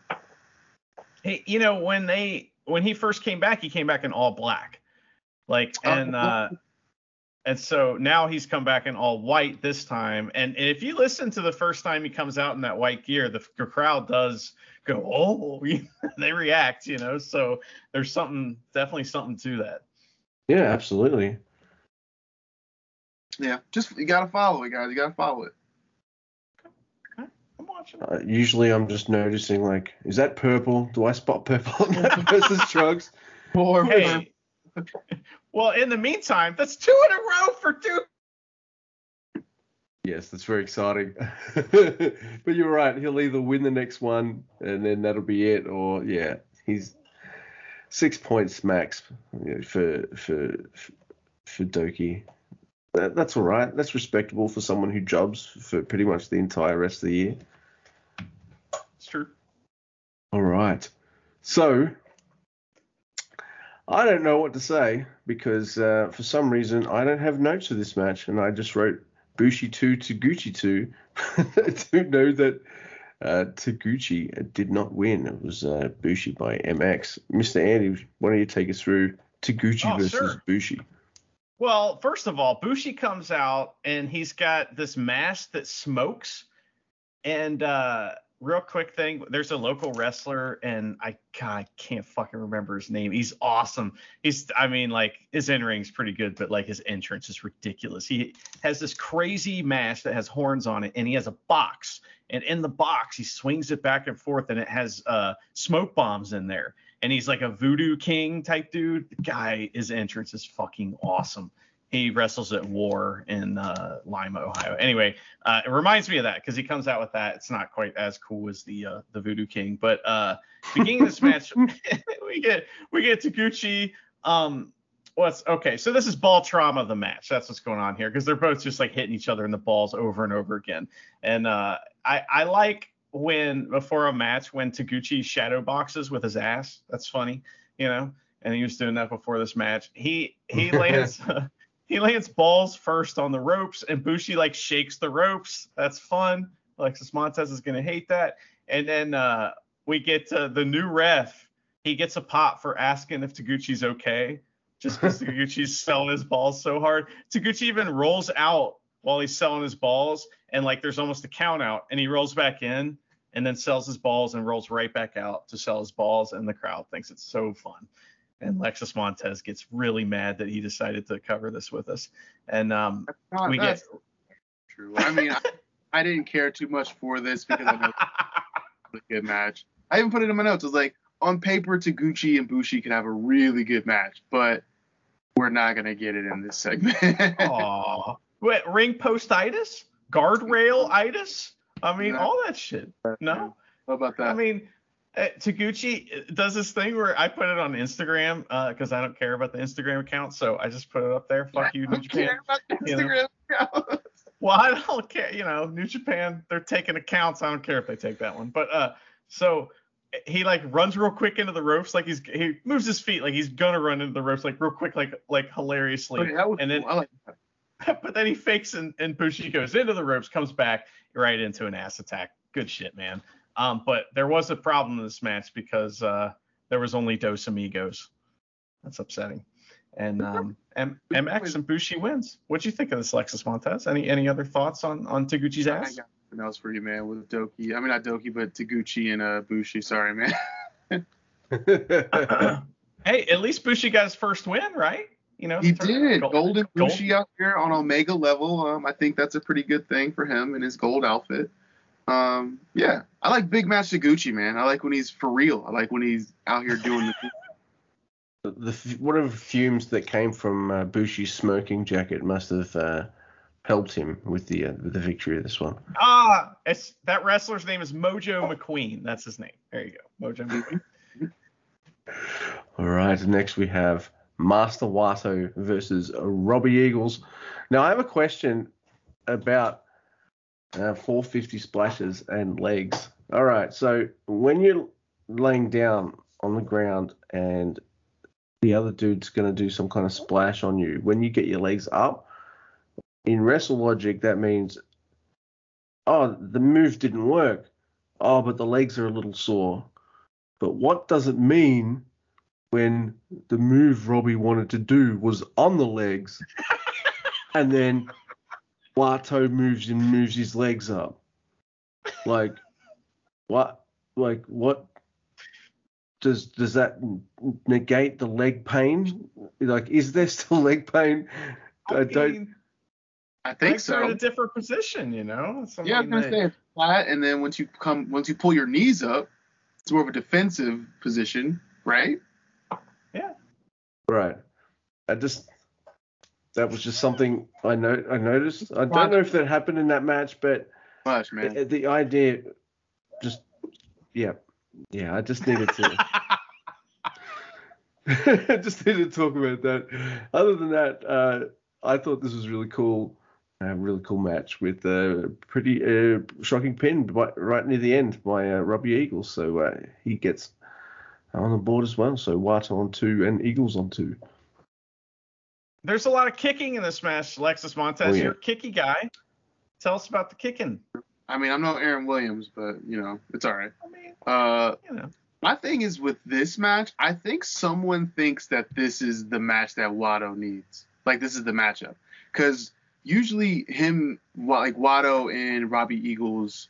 Hey, you know when they when he first came back, he came back in all black, like Oh, and uh, and so now he's come back in all white this time. And if you listen to the first time he comes out in that white gear, the, the crowd does go, oh, they react, you know. So there's something definitely something to that. yeah, absolutely. Yeah, just you gotta follow it, guys. You gotta follow it. I'm watching. Uh, usually, I'm just noticing like, is that purple? Do I spot purple on that person's drugs? Or Hey, well, in the meantime, that's two in a row for Douki. Yes, that's very exciting. but you're right. He'll either win the next one and then that'll be it, or yeah, he's six points max you know, for for for Douki. That, that's all right. That's respectable for someone who jobs for pretty much the entire rest of the year. It's true. All right. So I don't know what to say because uh, for some reason I don't have notes for this match, and I just wrote Bushi two to Gucci two to know that uh, Taguchi did not win. It was uh, Bushi by MX. Mr. Andy, why don't you take us through Taguchi Oh, versus sure. Bushi? Well, first of all, Bushi comes out and he's got this mask that smokes. And uh real quick thing, there's a local wrestler and I God, I can't fucking remember his name. He's awesome. He's I mean like his in ring's pretty good, but like his entrance is ridiculous. He has this crazy mask that has horns on it and he has a box. And in the box, he swings it back and forth and it has uh smoke bombs in there. And he's like a voodoo king type dude. The guy, his entrance is fucking awesome. he wrestles at War in uh, Lima, Ohio. Anyway, uh, it reminds me of that because he comes out with that. It's not quite as cool as the uh, the Voodoo King, but uh, beginning of this match, we get we get Taguchi. Um, what's okay? So this is ball trauma of the match. That's what's going on here because they're both just like hitting each other in the balls over and over again. And uh, I I like when before a match when Taguchi shadow boxes with his ass. That's funny, you know. And he was doing that before this match. He he lands he lands balls first on the ropes, and Bushi like shakes the ropes. That's fun. Alexis Montez is gonna hate that. And then uh, we get to the new ref. He gets a pop for asking if Taguchi's okay, just because Taguchi's selling his balls so hard. Taguchi even rolls out while he's selling his balls, and like there's almost a count out, and he rolls back in and then sells his balls and rolls right back out to sell his balls, and the crowd thinks it's so fun and Lexus Montez gets really mad that he decided to cover this with us. And um, we get true. I mean, I, I, didn't care too much for this because I know it's a good match. I even put it in my notes. I was like, on paper, Taguchi and Bushi can have a really good match, but we're not gonna get it in this segment. Aww. Wait, ring postitis, guardrail itis. I mean, no. all that shit. No. How about that? I mean, uh, Taguchi does this thing where I put it on Instagram because uh, I don't care about the Instagram account, so I just put it up there. Fuck you, New Japan. You know? well, I don't care. You know, New Japan, they're taking accounts. I don't care if they take that one. But uh, so he like runs real quick into the ropes, like he's he moves his feet like he's gonna run into the ropes, like real quick, like like hilariously. Okay, and then, cool. like but then he fakes and, and Bushi goes into the ropes, comes back right into an ass attack. Good shit, man. Um, but there was a problem in this match because uh, there was only Dos Amigos. That's upsetting. And um, M- MX and Bushi wins. What do you think of this, Lexus Montez? Any any other thoughts on on Taguchi's ass? I got something else for you, man. With Douki, I mean not Douki, but Taguchi and uh, Bushi. Sorry, man. hey, at least Bushi got his first win, right? You know, he did. Gold, Golden Bushi gold. out here on Omega level. Um, I think that's a pretty good thing for him in his gold outfit. Um, yeah, I like Big Match Gucci, man. I like when he's for real. I like when he's out here doing the. the whatever fumes that came from uh, Bushi's smoking jacket must have uh, helped him with the uh, with the victory of this one. Ah, it's that wrestler's name is Mojo McQueen. That's his name. There you go, Mojo McQueen. All right, next we have Master Wato versus Robbie Eagles. Now I have a question about uh, 450 splashes and legs. All right. So when you're laying down on the ground and the other dude's going to do some kind of splash on you, when you get your legs up, in wrestle logic, that means, oh, the move didn't work. Oh, but the legs are a little sore. But what does it mean when the move Robbie wanted to do was on the legs and then Wato moves and moves his legs up. Like what? Like what? Does does that negate the leg pain? Like, is there still leg pain? I, I don't. I think so. in a different position, you know. yeah, I'm gonna say it's flat, and then once you come, once you pull your knees up, it's more of a defensive position, right? Yeah. Right. I just that was just something I know I noticed. I don't know if that happened in that match, but Much, man. The, the idea, just yeah, yeah. I just needed to. I just needed to talk about that. Other than that, uh, I thought this was really cool. A really cool match with a pretty uh, shocking pin by, right near the end by uh, Robbie Eagles. So uh, he gets on the board as well. So Wato on two and Eagles on two. There's a lot of kicking in this match, Lexus Montez. Oh, yeah. You're a kicky guy. Tell us about the kicking. I mean, I'm no Aaron Williams, but you know, it's all right. I mean, uh, you know. My thing is with this match, I think someone thinks that this is the match that Wato needs. Like this is the matchup, because usually him, like Wato and Robbie Eagles,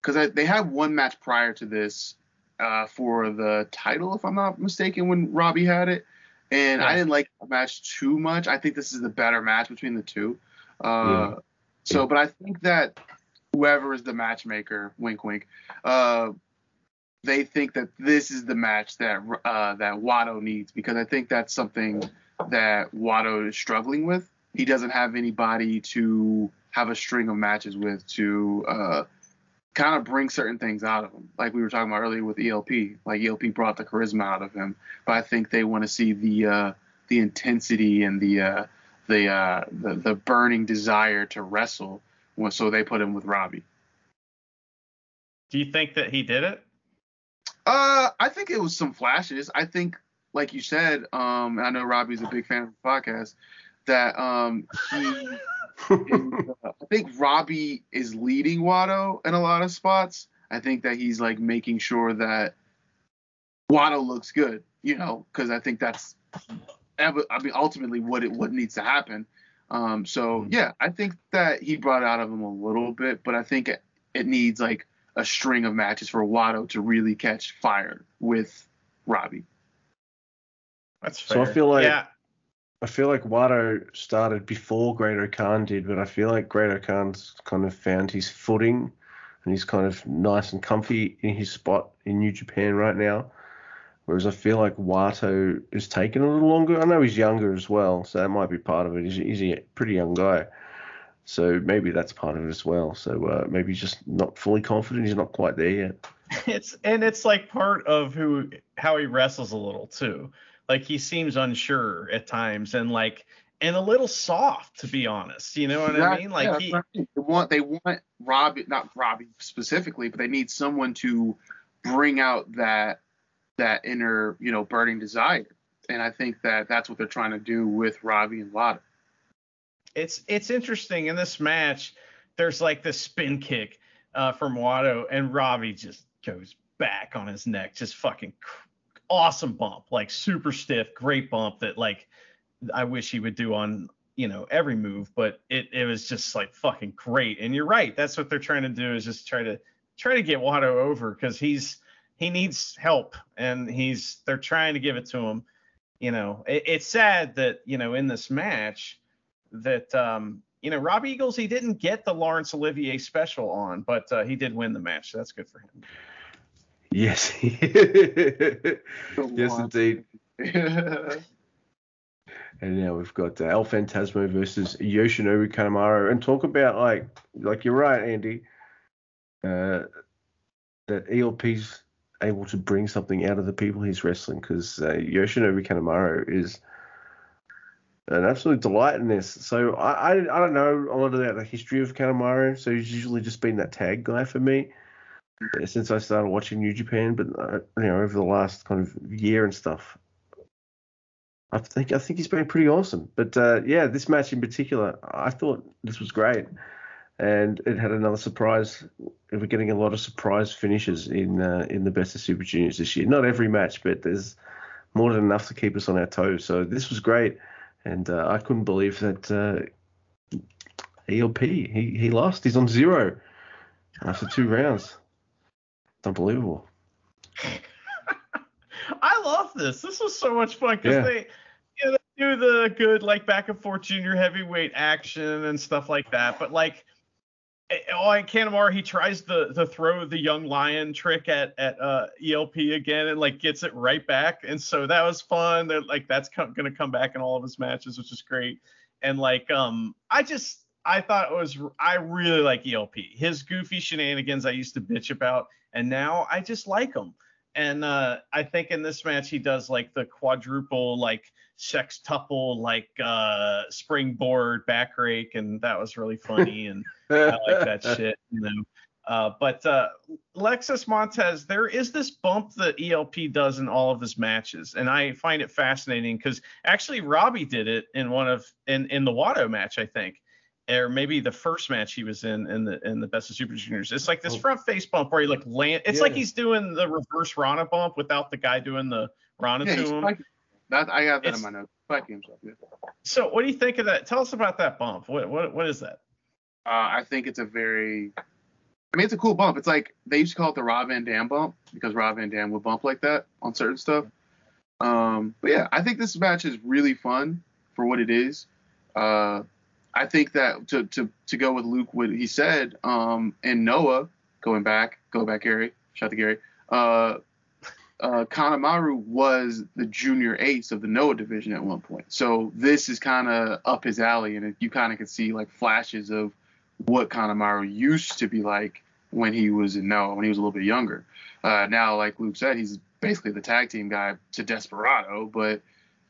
because they had one match prior to this uh, for the title, if I'm not mistaken, when Robbie had it and yeah. I didn't like the match too much. I think this is the better match between the two. Uh, yeah. So, but I think that whoever is the matchmaker, wink, wink, uh, they think that this is the match that uh, that Wato needs because I think that's something that Wato is struggling with he doesn't have anybody to have a string of matches with to uh, kind of bring certain things out of him. Like we were talking about earlier with ELP. Like ELP brought the charisma out of him, but I think they want to see the uh, the intensity and the uh, the, uh, the the burning desire to wrestle. So they put him with Robbie. Do you think that he did it? Uh, I think it was some flashes. I think, like you said, um, I know Robbie's a big fan of the podcast. That um, he uh, I think Robbie is leading Wato in a lot of spots. I think that he's like making sure that Wato looks good, you know, because I think that's, I mean, ultimately what it what needs to happen. Um, so mm-hmm. yeah, I think that he brought out of him a little bit, but I think it, it needs like a string of matches for Wato to really catch fire with Robbie. That's fair. So I feel like yeah. I feel like Wato started before Great-O-Khan did, but I feel like Great-O-Khan's kind of found his footing and he's kind of nice and comfy in his spot in New Japan right now. Whereas I feel like Wato is taking a little longer. I know he's younger as well, so that might be part of it. He's, he's a pretty young guy. So maybe that's part of it as well. So uh, maybe he's just not fully confident. He's not quite there yet. It's and it's like part of who how he wrestles a little too. Like he seems unsure at times and like and a little soft to be honest. You know what I mean? Like yeah, he they want they want Robbie not Robbie specifically, but they need someone to bring out that that inner, you know, burning desire. And I think that that's what they're trying to do with Robbie and Wato. It's it's interesting in this match. There's like this spin kick uh, from Wato, and Robbie just goes back on his neck, just fucking awesome bump, like super stiff, great bump that like I wish he would do on you know every move, but it it was just like fucking great. And you're right, that's what they're trying to do is just try to try to get Wato over because he's he needs help and he's they're trying to give it to him. You know, it, it's sad that you know in this match that um you know Rob Eagles he didn't get the Laurence Olivier special on, but uh, he did win the match. So that's good for him. Yes. yes, indeed. and now we've got uh, El Phantasmo versus Yoshinobu Kanemaru. And talk about, like, like you're right, Andy, uh, that ELP's able to bring something out of the people he's wrestling because uh, Yoshinobu Kanemaru is an absolute delight in this. So I, I, I don't know a lot about the history of Kanemaru, so he's usually just been that tag guy for me since I started watching New Japan, but uh, you know over the last kind of year and stuff. I think I think he's been pretty awesome. But uh, yeah, this match in particular, I thought this was great, and it had another surprise. We're getting a lot of surprise finishes in uh, in the best of Super Juniors this year. Not every match, but there's more than enough to keep us on our toes. So this was great, and uh, I couldn't believe that uh, ELP he he lost. He's on zero after two rounds unbelievable. I love this. This was so much fun because yeah. they, you know, they do the good like back and forth junior heavyweight action and stuff like that. But like, eh, oh, and Kanemaru, he tries to to throw the young lion trick at at uh, ELP again and like gets it right back. And so that was fun. That like that's com- gonna come back in all of his matches, which is great. And like, um, I just I thought it was I really like ELP. His goofy shenanigans I used to bitch about and now I just like him. And uh, I think in this match he does like the quadruple like sextuple like uh, springboard back rake, and that was really funny, and I like that shit, you know. Uh, but uh, Lexus Montez, there is this bump that ELP does in all of his matches, and I find it fascinating because actually Robbie did it in one of in in the Wato match, I think or maybe the first match he was in in the in the best of super juniors. It's like this oh. front face bump where he like land. It's yeah. like he's doing the reverse Rana bump without the guy doing the Rana yeah, to him. That I got that it's, in my notes. himself. Yeah. So what do you think of that? Tell us about that bump. What what what is that? Uh, I think it's a very I mean, it's a cool bump. It's like they used to call it the Rob Van Dam bump because Rob Van Dam would bump like that on certain stuff. Um, but yeah, I think this match is really fun for what it is. Uh, I think that to to to go with Luke, what he said, um, and Noah going back, go back, Gary, shout to Gary. Uh, uh, Kanemaru was the junior ace of the Noah division at one point. So this is kind of up his alley, and you kind of can see like flashes of what Kanemaru used to be like when he was in Noah, when he was a little bit younger. Uh, now, like Luke said, he's basically the tag team guy to Desperado, but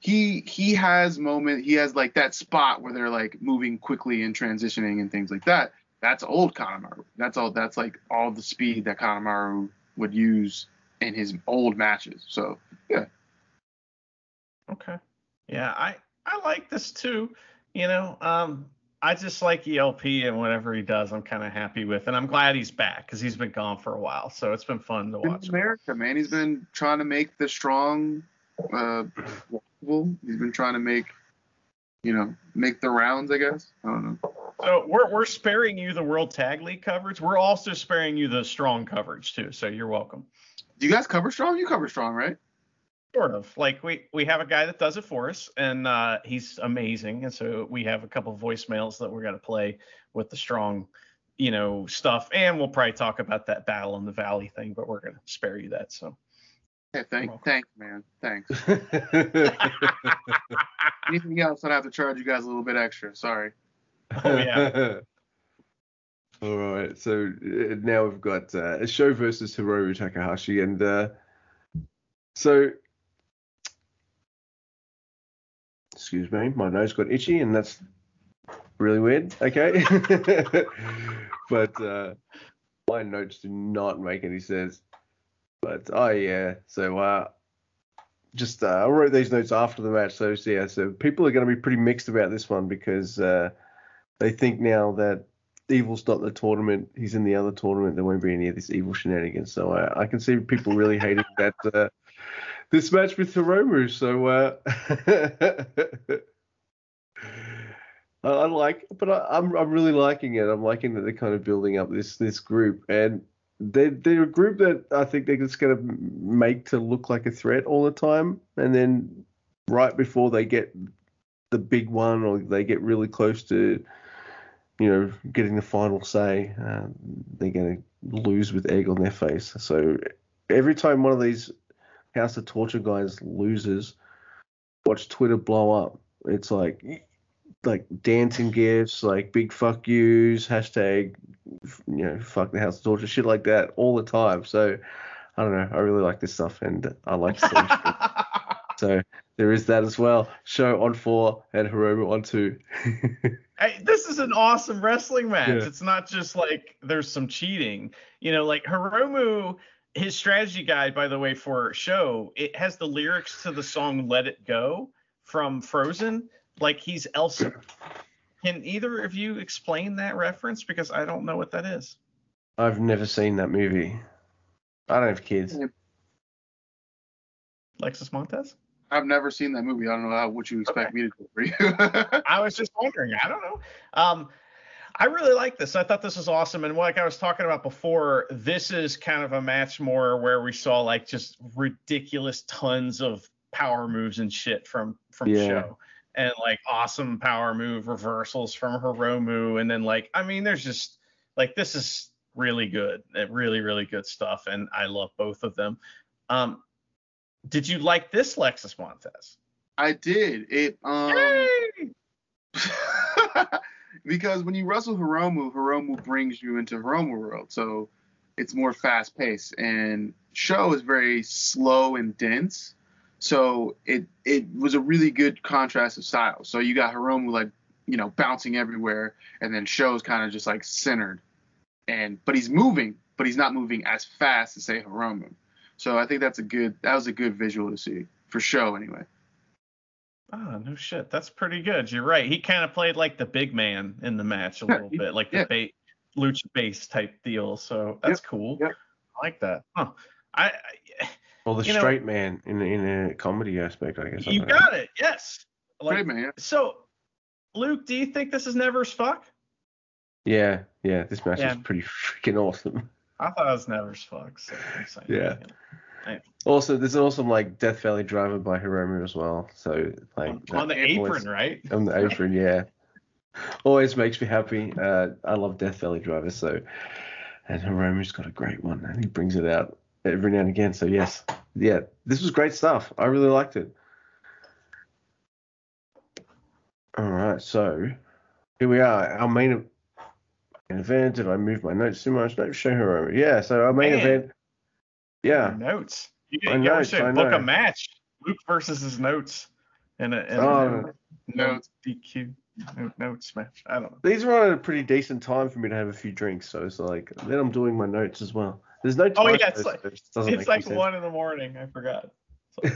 he he has moment he has like that spot where they're like moving quickly and transitioning and things like that. That's old Kanemaru. That's all. That's like all the speed that Kanemaru would use in his old matches. So yeah. Okay. Yeah, I I like this too. You know, um, I just like ELP and whatever he does, I'm kind of happy with, and I'm glad he's back because he's been gone for a while. So it's been fun to watch. In America, man, he's been trying to make the strong. Uh, he's been trying to make, you know, make the rounds. I guess. I don't know. So we're we're sparing you the World Tag League coverage. We're also sparing you the strong coverage too. So you're welcome. Do you guys cover strong? You cover strong, right? Sort of. Like we we have a guy that does it for us, and uh, he's amazing. And so we have a couple voicemails that we're gonna play with the strong, you know, stuff, and we'll probably talk about that battle in the valley thing, but we're gonna spare you that. So. Yeah, thank, thanks, man. Thanks. Anything else? I'd have to charge you guys a little bit extra. Sorry. Oh yeah. All right, so uh, now we've got uh, a show versus Hiromu Takahashi, and uh, so excuse me, my nose got itchy, and that's really weird. Okay, but uh, my notes do not make any sense. But oh yeah, so uh, just uh, I wrote these notes after the match, so yeah, so people are going to be pretty mixed about this one because uh, they think now that Evil's not the tournament. He's in the other tournament. There won't be any of this evil shenanigans. So I, I can see people really hating that uh, this match with Hiromu. So uh, I, I, like, but I, I'm, I'm really liking it. I'm liking that they're kind of building up this this group, and they they're a group that I think they're just going to make to look like a threat all the time, and then right before they get the big one or they get really close to you know, getting the final say, uh, they're going to lose with egg on their face. So every time one of these House of Torture guys loses, watch Twitter blow up. It's like like dancing gifts, like big fuck yous, hashtag you know, fuck the House of Torture, shit like that all the time. So I don't know. I really like this stuff and I like So there is that as well. Show on four and Hiromu on two. hey, this is an awesome wrestling match. Yeah. It's not just like there's some cheating. You know, like Hiromu, his strategy guide, by the way, for show, it has the lyrics to the song Let It Go from Frozen. Like he's Elsa. Can either of you explain that reference? Because I don't know what that is. I've never seen that movie. I don't have kids. Alexis Montez? I've never seen that movie. I don't know how, what you expect okay. me to do for you. I was just wondering. I don't know. Um, I really like this. I thought this was awesome. And like I was talking about before, this is kind of a match more where we saw like just ridiculous tons of power moves and shit from from yeah. show. And like awesome power move reversals from Hiromu. And then like I mean, there's just like this is really good. Really, really good stuff. And I love both of them. Um, did you like this Lexus Montez? I did. It um because when you wrestle Hiromu, Hiromu brings you into Hiromu world, so it's more fast paced. And show is very slow and dense, so it it was a really good contrast of styles. So you got Hiromu like you know bouncing everywhere, and then show's kind of just like centered, and but he's moving, but he's not moving as fast as say Hiromu. So I think that's a good that was a good visual to see for show anyway. Oh no shit, that's pretty good. You're right. He kind of played like the big man in the match a little yeah, bit, like yeah. the bait lucha base type deal. So that's yep, cool. Yep. I like that. Huh. I, I well, the straight know, man in in a comedy aspect, I guess. You got it. Yes. Like, straight man. So, Luke, do you think this is never as fuck? Yeah, yeah. This match yeah. is pretty freaking awesome. I thought it was never as fuck. So yeah. Also, there's an awesome like Death Valley Driver by Hiromu as well. So like on the apron, right? On the apron, yeah. Always makes me happy. Uh, I love Death Valley Driver, so and Hiromu's got a great one, and he brings it out every now and again. So yes, yeah, this was great stuff. I really liked it. All right, so here we are. Our main event. Did I move my notes too much? No, show her over. Yeah, so our main Man. event. Yeah. Notes. You, you notes, should book a match. Luke versus his notes. And a, in Oh. a notes DQ notes match. I don't know. These at a pretty decent time for me to have a few drinks, so it's like then I'm doing my notes as well. There's no time. Oh, yeah, it's like- it It's like one in the morning. I forgot. yeah,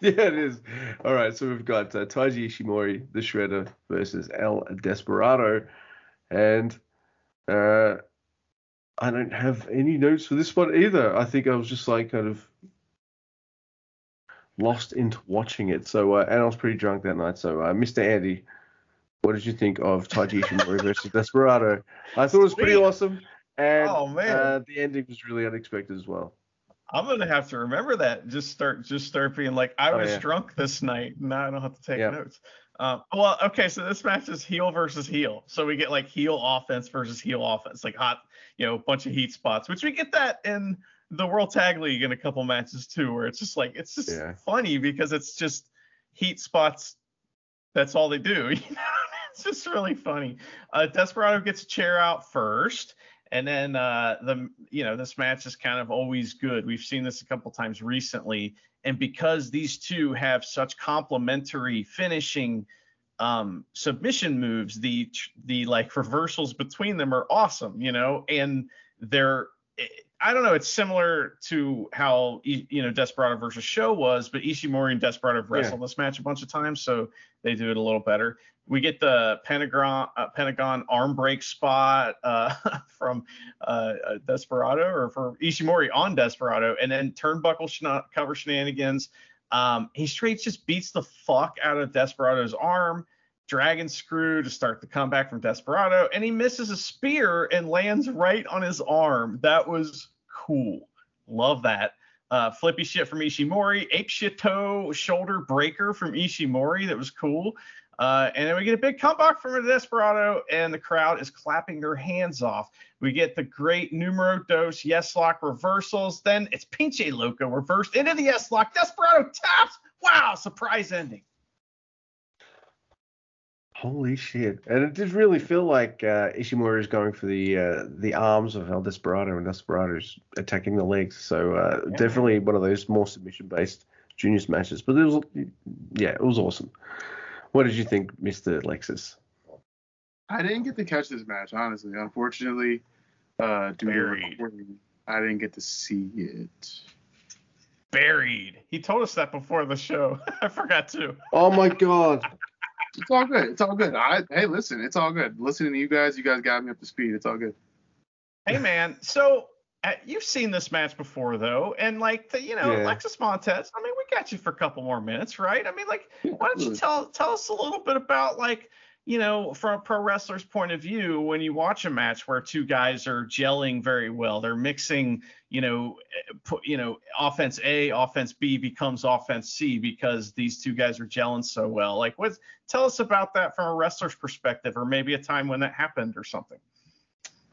it is. All right, so we've got uh, Taiji Ishimori, the Shredder, versus El Desperado, and uh, I don't have any notes for this one either. I think I was just like kind of lost into watching it. So, uh, and I was pretty drunk that night. So, uh, Mr. Andy, what did you think of Taiji Ishimori versus Desperado? I thought it was pretty awesome, and Oh, man. Uh, the ending was really unexpected as well. I'm gonna have to remember that. Just start, just start being like, I Oh, was yeah. drunk this night. Now I don't have to take Yeah. notes. Um, well, okay, so this match is heel versus heel. So we get like heel offense versus heel offense, like hot, you know, bunch of heat spots, which we get that in the World Tag League in a couple matches too, where it's just like it's just Yeah. funny because it's just heat spots. That's all they do. You know, it's just really funny. Uh, Desperado gets a chair out first. And then uh, the you know this match is kind of always good. We've seen this a couple times recently, and because these two have such complementary finishing um, submission moves, the the like reversals between them are awesome. You know, and they're I don't know. It's similar to how you know Desperado versus Sho was, but Ishimori and Desperado have wrestled this match a bunch of times, so they do it a little better. We get the Pentagon uh, Pentagon arm break spot uh, from uh, uh, Desperado or for Ishimori on Desperado, and then turnbuckle shna- cover shenanigans. Um, he straight just beats the fuck out of Desperado's arm, dragon screw to start the comeback from Desperado, and he misses a spear and lands right on his arm. That was cool. Love that. Uh, flippy shit from Ishimori, ape shit toe shoulder breaker from Ishimori. That was cool. Uh, and then we get a big comeback from a Desperado, and the crowd is clapping their hands off. We get the great numero dos yes lock reversals. Then it's Pinche Loco reversed into the yes lock. Desperado taps. Wow, surprise ending. Holy shit! And it did really feel like uh, Ishimori is going for the uh, the arms of El Desperado, and Desperado is attacking the legs. So uh, Yeah. definitely one of those more submission based juniors matches. But it was, yeah, it was awesome. What did you think, Mister Lexus? I didn't get to catch this match, honestly. Unfortunately, uh, due to Buried. recording, I didn't get to see it. Buried. He told us that before the show. I forgot to. Oh my god! It's all good. It's all good. I hey, listen, it's all good. Listening to you guys, you guys got me up to speed. It's all good. Hey man, so uh, you've seen this match before though, and like the, you know, Yeah. Alexis Montez. I mean, we got you for a couple more minutes, right? I mean, like, why don't you tell tell us a little bit about like, you know, from a pro wrestler's point of view, when you watch a match where two guys are gelling very well, they're mixing, you know, eh, put, you know, offense A, offense B becomes offense C because these two guys are gelling so well. Like, what? Tell us about that from a wrestler's perspective, or maybe a time when that happened or something.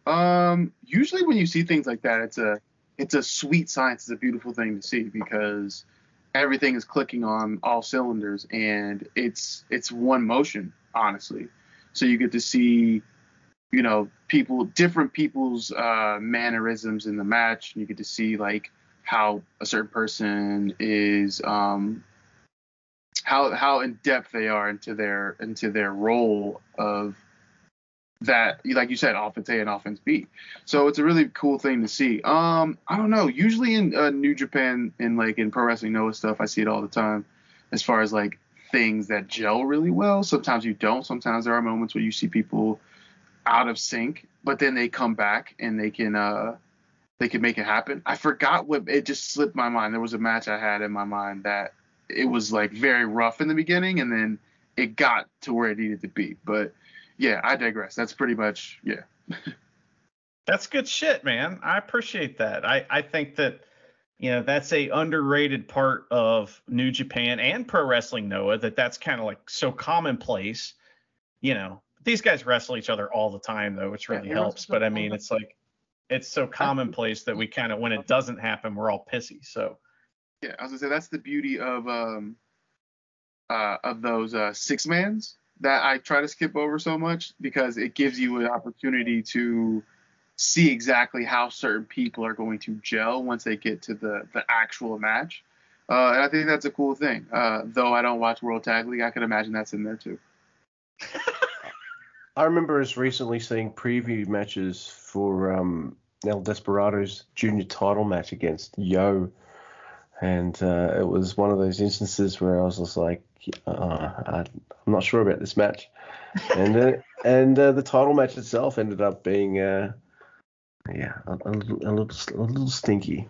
Um, usually when you see things like that, it's a it's a sweet science. It's a beautiful thing to see because everything is clicking on all cylinders and it's it's one motion, honestly. So you get to see, you know, people different people's uh, mannerisms in the match. and You get to see like how a certain person is um how how in depth they are into their into their role of that like you said offense A and offense B. So it's a really cool thing to see. Um I don't know, usually in uh, New Japan and like in pro wrestling Noah stuff I see it all the time as far as like things that gel really well. Sometimes you don't. Sometimes there are moments where you see people out of sync, but then they come back and they can uh they can make it happen. I forgot what it just slipped my mind. There was a match I had in my mind that it was like very rough in the beginning and then it got to where it needed to be. But yeah, I digress. That's pretty much yeah. That's good shit, man. I appreciate that. I, I think that you know that's a underrated part of New Japan and pro wrestling Noah that that's kind of like so commonplace. You know, these guys wrestle each other all the time though, which really they helps. But I mean, it's like it's so commonplace that we kind of when it doesn't happen, we're all pissy. So Yeah, I was gonna say that's the beauty of um uh of those uh six mans that I try to skip over so much because it gives you an opportunity to see exactly how certain people are going to gel once they get to the the actual match. Uh, and I think that's a cool thing. Uh, though I don't watch World Tag League, I can imagine that's in there too. I remember us recently seeing preview matches for um, El Desperado's junior title match against YOH, and uh, it was one of those instances where I was just like, uh, I'm not sure about this match, and uh, and uh, the title match itself ended up being, yeah, a, a, little, a little a little stinky.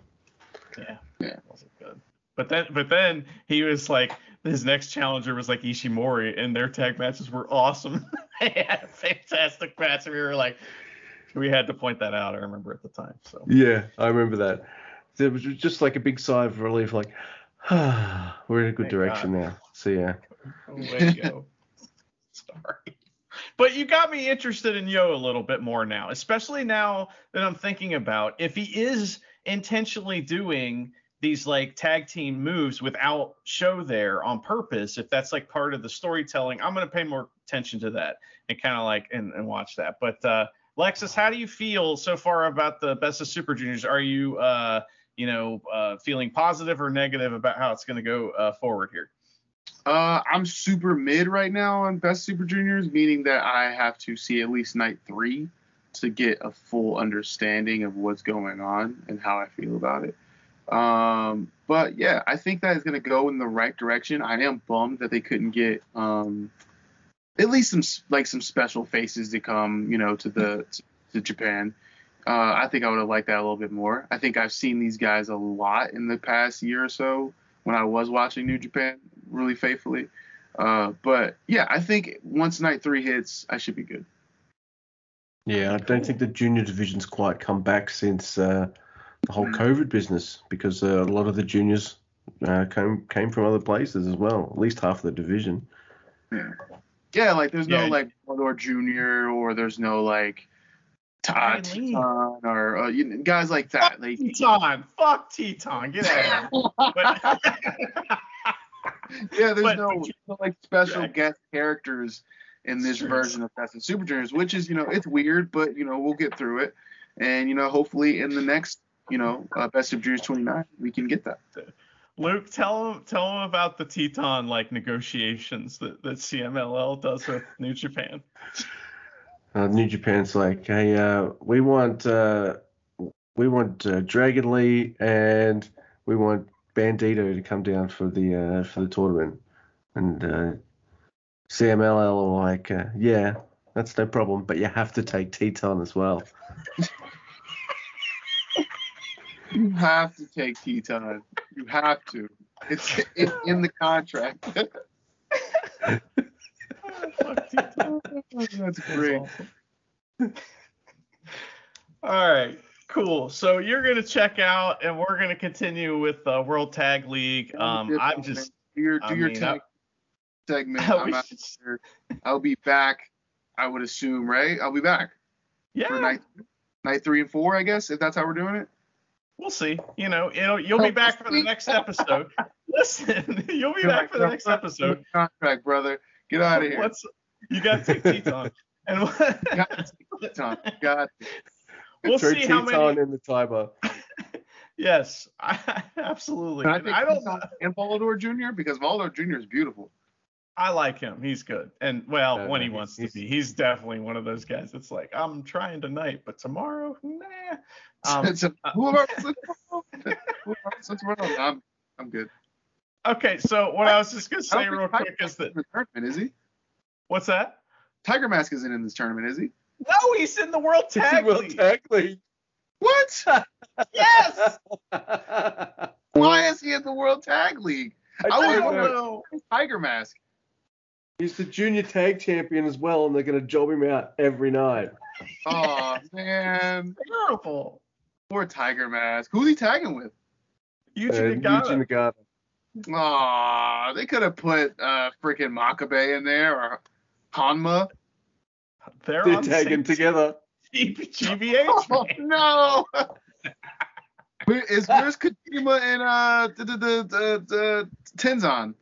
yeah, Yeah. wasn't good. But then but then he was like his next challenger was like Ishimori, and their tag matches were awesome. they had a fantastic match. and We were like, we had to point that out. I remember at the time. So Yeah, I remember that. It was just like a big sigh of relief, like, ah, we're in a good Thank direction now. So yeah. way to go. Sorry. But you got me interested in YOH a little bit more now, especially now that I'm thinking about if he is intentionally doing these like tag team moves without Sho there on purpose, if that's like part of the storytelling, I'm gonna pay more attention to that and kind of like and, and watch that. But uh Lexus, how do you feel so far about the best of Super Juniors? Are you uh you know uh feeling positive or negative about how it's gonna go uh forward here? Uh, I'm super mid right now on Best Super Juniors, meaning that I have to see at least night three to get a full understanding of what's going on and how I feel about it. Um, but yeah, I think that is going to go in the right direction. I am bummed that they couldn't get um, at least some like some special faces to come, you know, to the to Japan. Uh, I think I would have liked that a little bit more. I think I've seen these guys a lot in the past year or so when I was watching New Japan really faithfully. Uh, but yeah, I think once night three hits, I should be good. Yeah, I don't think the junior division's quite come back since uh, the whole COVID business because uh, a lot of the juniors uh, came came from other places as well. At least half of the division. Yeah, yeah. like there's Yeah. no like Mordor Junior or there's no like Todd Titán or uh, you know, guys like that. Like Titán, fuck Titán, get out of here. But- yeah, there's But- no, no like special Yeah. guest characters in this Sure. version of Best of Super Juniors, which is you know it's weird, but you know we'll get through it, and you know hopefully in the next you know uh, Best of Juniors 29 we can get that. Luke, tell him tell him about the Titán like negotiations that, that CMLL does with New Japan. Uh, New Japan's like, hey, uh, we want uh, we want uh, Dragon Lee and we want Bandido to come down for the uh, for the tournament, and uh, CMLL are like, uh, yeah, that's no problem, but you have to take Titán as well. You have to take Titán. You have to. It's in, in the contract. Fuck Titán. That's That's great. awesome. All right, cool. So you're gonna check out, and we're gonna continue with uh, World Tag League. Um, I'm just do your do I your mean, tag segment. I out here. I'll be back. I would assume, right? I'll be back yeah. night night three and four, I guess, if that's how we're doing it. We'll see. You know, it'll, you'll be back for the next episode. Listen, you'll be back for the next episode. Contract, brother. Get out of here. What's you got to take Titán, and what? got to take Titán. Got to. We'll see how Titán many. in the timer. Yes, I, absolutely. Can I And take I don't. Titán and Volador Jr. because Volador Jr. is beautiful. I like him. He's good. And well, Uh, when he wants to be, he's definitely one of those guys. It's like, I'm trying tonight, but tomorrow, nah. Um, So, who am I wrestling tomorrow? Who am I'm I'm good. okay, so what I was just gonna say don't real think Tiger quick Mask is that in the tournament, is he? what's that? Tiger Mask isn't in this tournament, is he? No, he's in the World Tag World League. Tag League. What? Yes. Why is he in the World Tag League? I I I don't don't know. know. Tiger Mask. He's the junior tag champion as well, and they're going to job him out every night. Oh man, Terrible. poor Tiger Mask. Who's he tagging with? Yuji Uh, Nagata. Yuji Nagata. Aw, they could have put uh freaking Makabe in there or Honma. They're They're on the tagging same- together. GBH. Oh no! Where- Is where's Kojima and uh the the the, the, the Tenzan?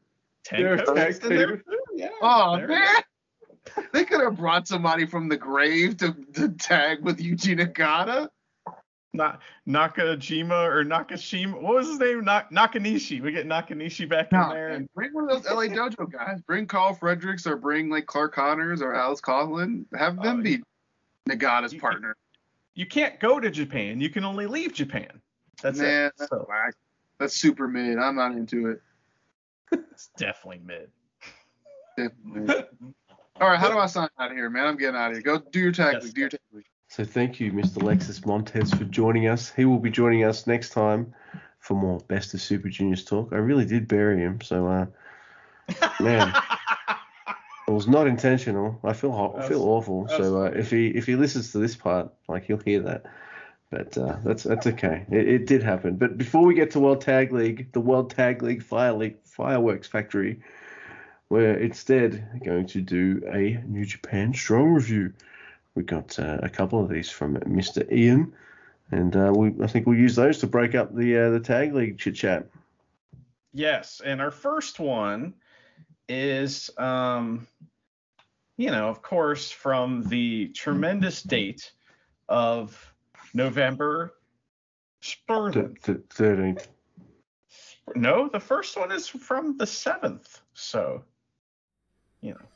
They're a tag Tenko's in there Yeah. Oh there we man! They could have brought somebody from the grave to, to tag with Yuji Nagata. Na- Nakajima or Nakashima. What was his name? Na- Nakanishi. We get Nakanishi back in there. man, And bring one of those LA Dojo guys. Bring Karl Fredericks or bring like Clark Connors or Alex Coughlin. Have them Oh, be Nagata's You- partner. you can't go to Japan. You can only leave Japan. That's Man, it. that's So whack. That's super mid. I'm not into it. it's definitely mid. Definitely. All right, how do I sign out of here, man? I'm getting out of here. Go do your tag Yes. league. Do your tag league. So thank you, Mr. Lexus Montez, for joining us. He will be joining us next time for more Best of Super Juniors talk. I really did bury him, so uh, Man. it was not intentional. I feel ho- I feel awful. So uh, if he if he listens to this part, like he'll hear that. But uh, that's that's okay. It, it did happen. But before we get to World Tag League, the World Tag League Fire League Fireworks Factory, we're instead going to do a New Japan Strong review. We got uh, a couple of these from Mr. Ian, and uh, we I think we'll use those to break up the uh, the tag league chit chat. Yes, and our first one is, um, you know, of course, from the tremendous date of November. Thirteenth. No, the first one is from the seventh. So, you know,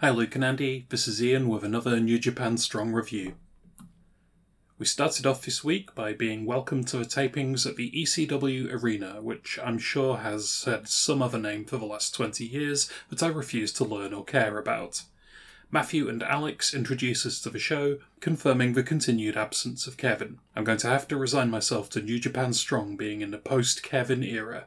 Hi Luke and Andy, this is Ian with another New Japan Strong review. We started off this week by being welcomed to the tapings at the ECW Arena, which I'm sure has had some other name for the last 20 years that I refuse to learn or care about. Matthew and Alex introduce us to the show, confirming the continued absence of Kevin. I'm going to have to resign myself to New Japan Strong being in the post Kevin era.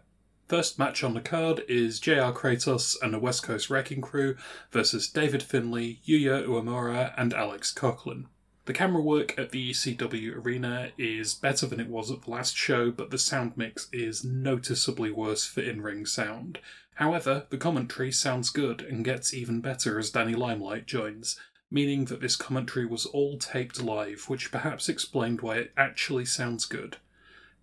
First match on the card is JR Kratos and the West Coast Wrecking Crew versus David Finlay, Yuya Uemura, and Alex Coughlin. The camera work at the ECW arena is better than it was at the last show, but the sound mix is noticeably worse for in ring sound. However, the commentary sounds good and gets even better as Danny Limelight joins, meaning that this commentary was all taped live, which perhaps explained why it actually sounds good.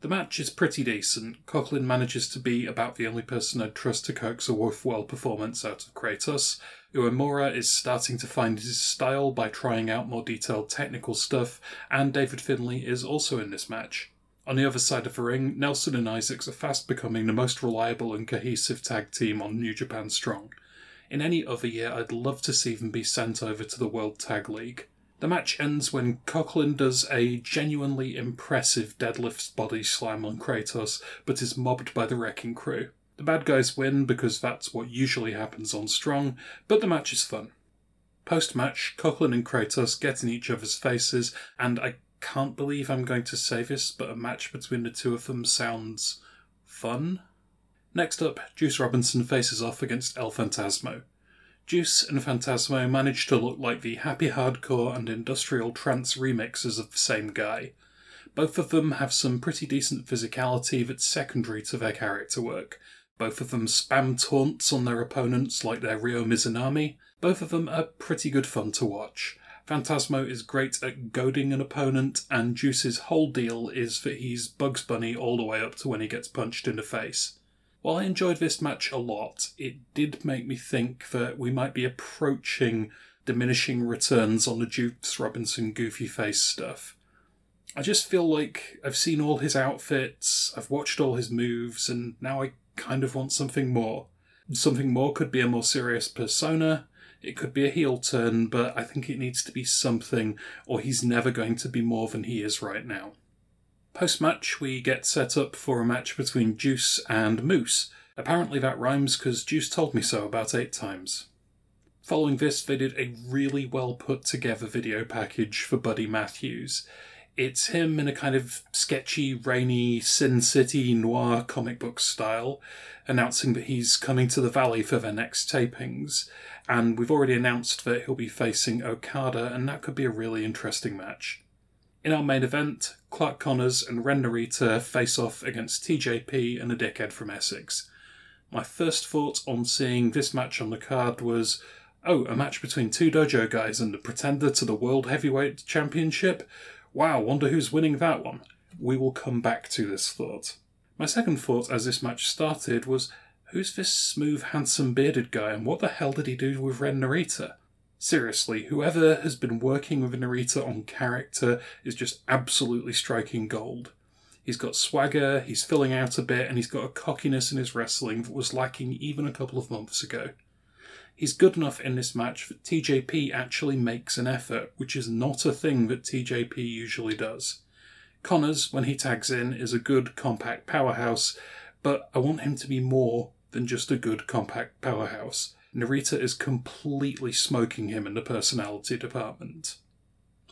The match is pretty decent. Coughlin manages to be about the only person I'd trust to coax a worthwhile performance out of Kratos. Uemura is starting to find his style by trying out more detailed technical stuff, and David Finlay is also in this match. On the other side of the ring, Nelson and Isaacs are fast becoming the most reliable and cohesive tag team on New Japan Strong. In any other year, I'd love to see them be sent over to the World Tag League. The match ends when Coughlin does a genuinely impressive deadlift body slam on Kratos, but is mobbed by the wrecking crew. The bad guys win because that's what usually happens on Strong, but the match is fun. Post match, Coughlin and Kratos get in each other's faces, and I can't believe I'm going to say this, but a match between the two of them sounds fun. Next up, Juice Robinson faces off against El Phantasmo. Juice and Phantasmo manage to look like the happy hardcore and industrial trance remixes of the same guy. Both of them have some pretty decent physicality that's secondary to their character work. Both of them spam taunts on their opponents like they're Ryo Mizunami. Both of them are pretty good fun to watch. Phantasmo is great at goading an opponent, and Juice's whole deal is that he's Bugs Bunny all the way up to when he gets punched in the face. While I enjoyed this match a lot, it did make me think that we might be approaching diminishing returns on the Juice Robinson goofy face stuff. I just feel like I've seen all his outfits, I've watched all his moves, and now I kind of want something more. Something more could be a more serious persona, it could be a heel turn, but I think it needs to be something, or he's never going to be more than he is right now. Post match, we get set up for a match between Juice and Moose. Apparently that rhymes because Juice told me so about eight times. Following this, they did a really well put together video package for Buddy Matthews. It's him in a kind of sketchy, rainy Sin City noir comic book style, announcing that he's coming to the Valley for their next tapings, and we've already announced that he'll be facing Okada, and that could be a really interesting match. In our main event, Clark Connors and Ren Narita face off against TJP and a dickhead from Essex. My first thought on seeing this match on the card was, Oh, a match between two dojo guys and the pretender to the World Heavyweight Championship? Wow, wonder who's winning that one. We will come back to this thought. My second thought as this match started was who's this smooth, handsome, bearded guy and what the hell did he do with Ren Narita? Seriously, whoever has been working with Narita on character is just absolutely striking gold. He's got swagger, he's filling out a bit, and he's got a cockiness in his wrestling that was lacking even a couple of months ago. He's good enough in this match that TJP actually makes an effort, which is not a thing that TJP usually does. Connors, when he tags in, is a good compact powerhouse, but I want him to be more than just a good compact powerhouse. Narita is completely smoking him in the personality department.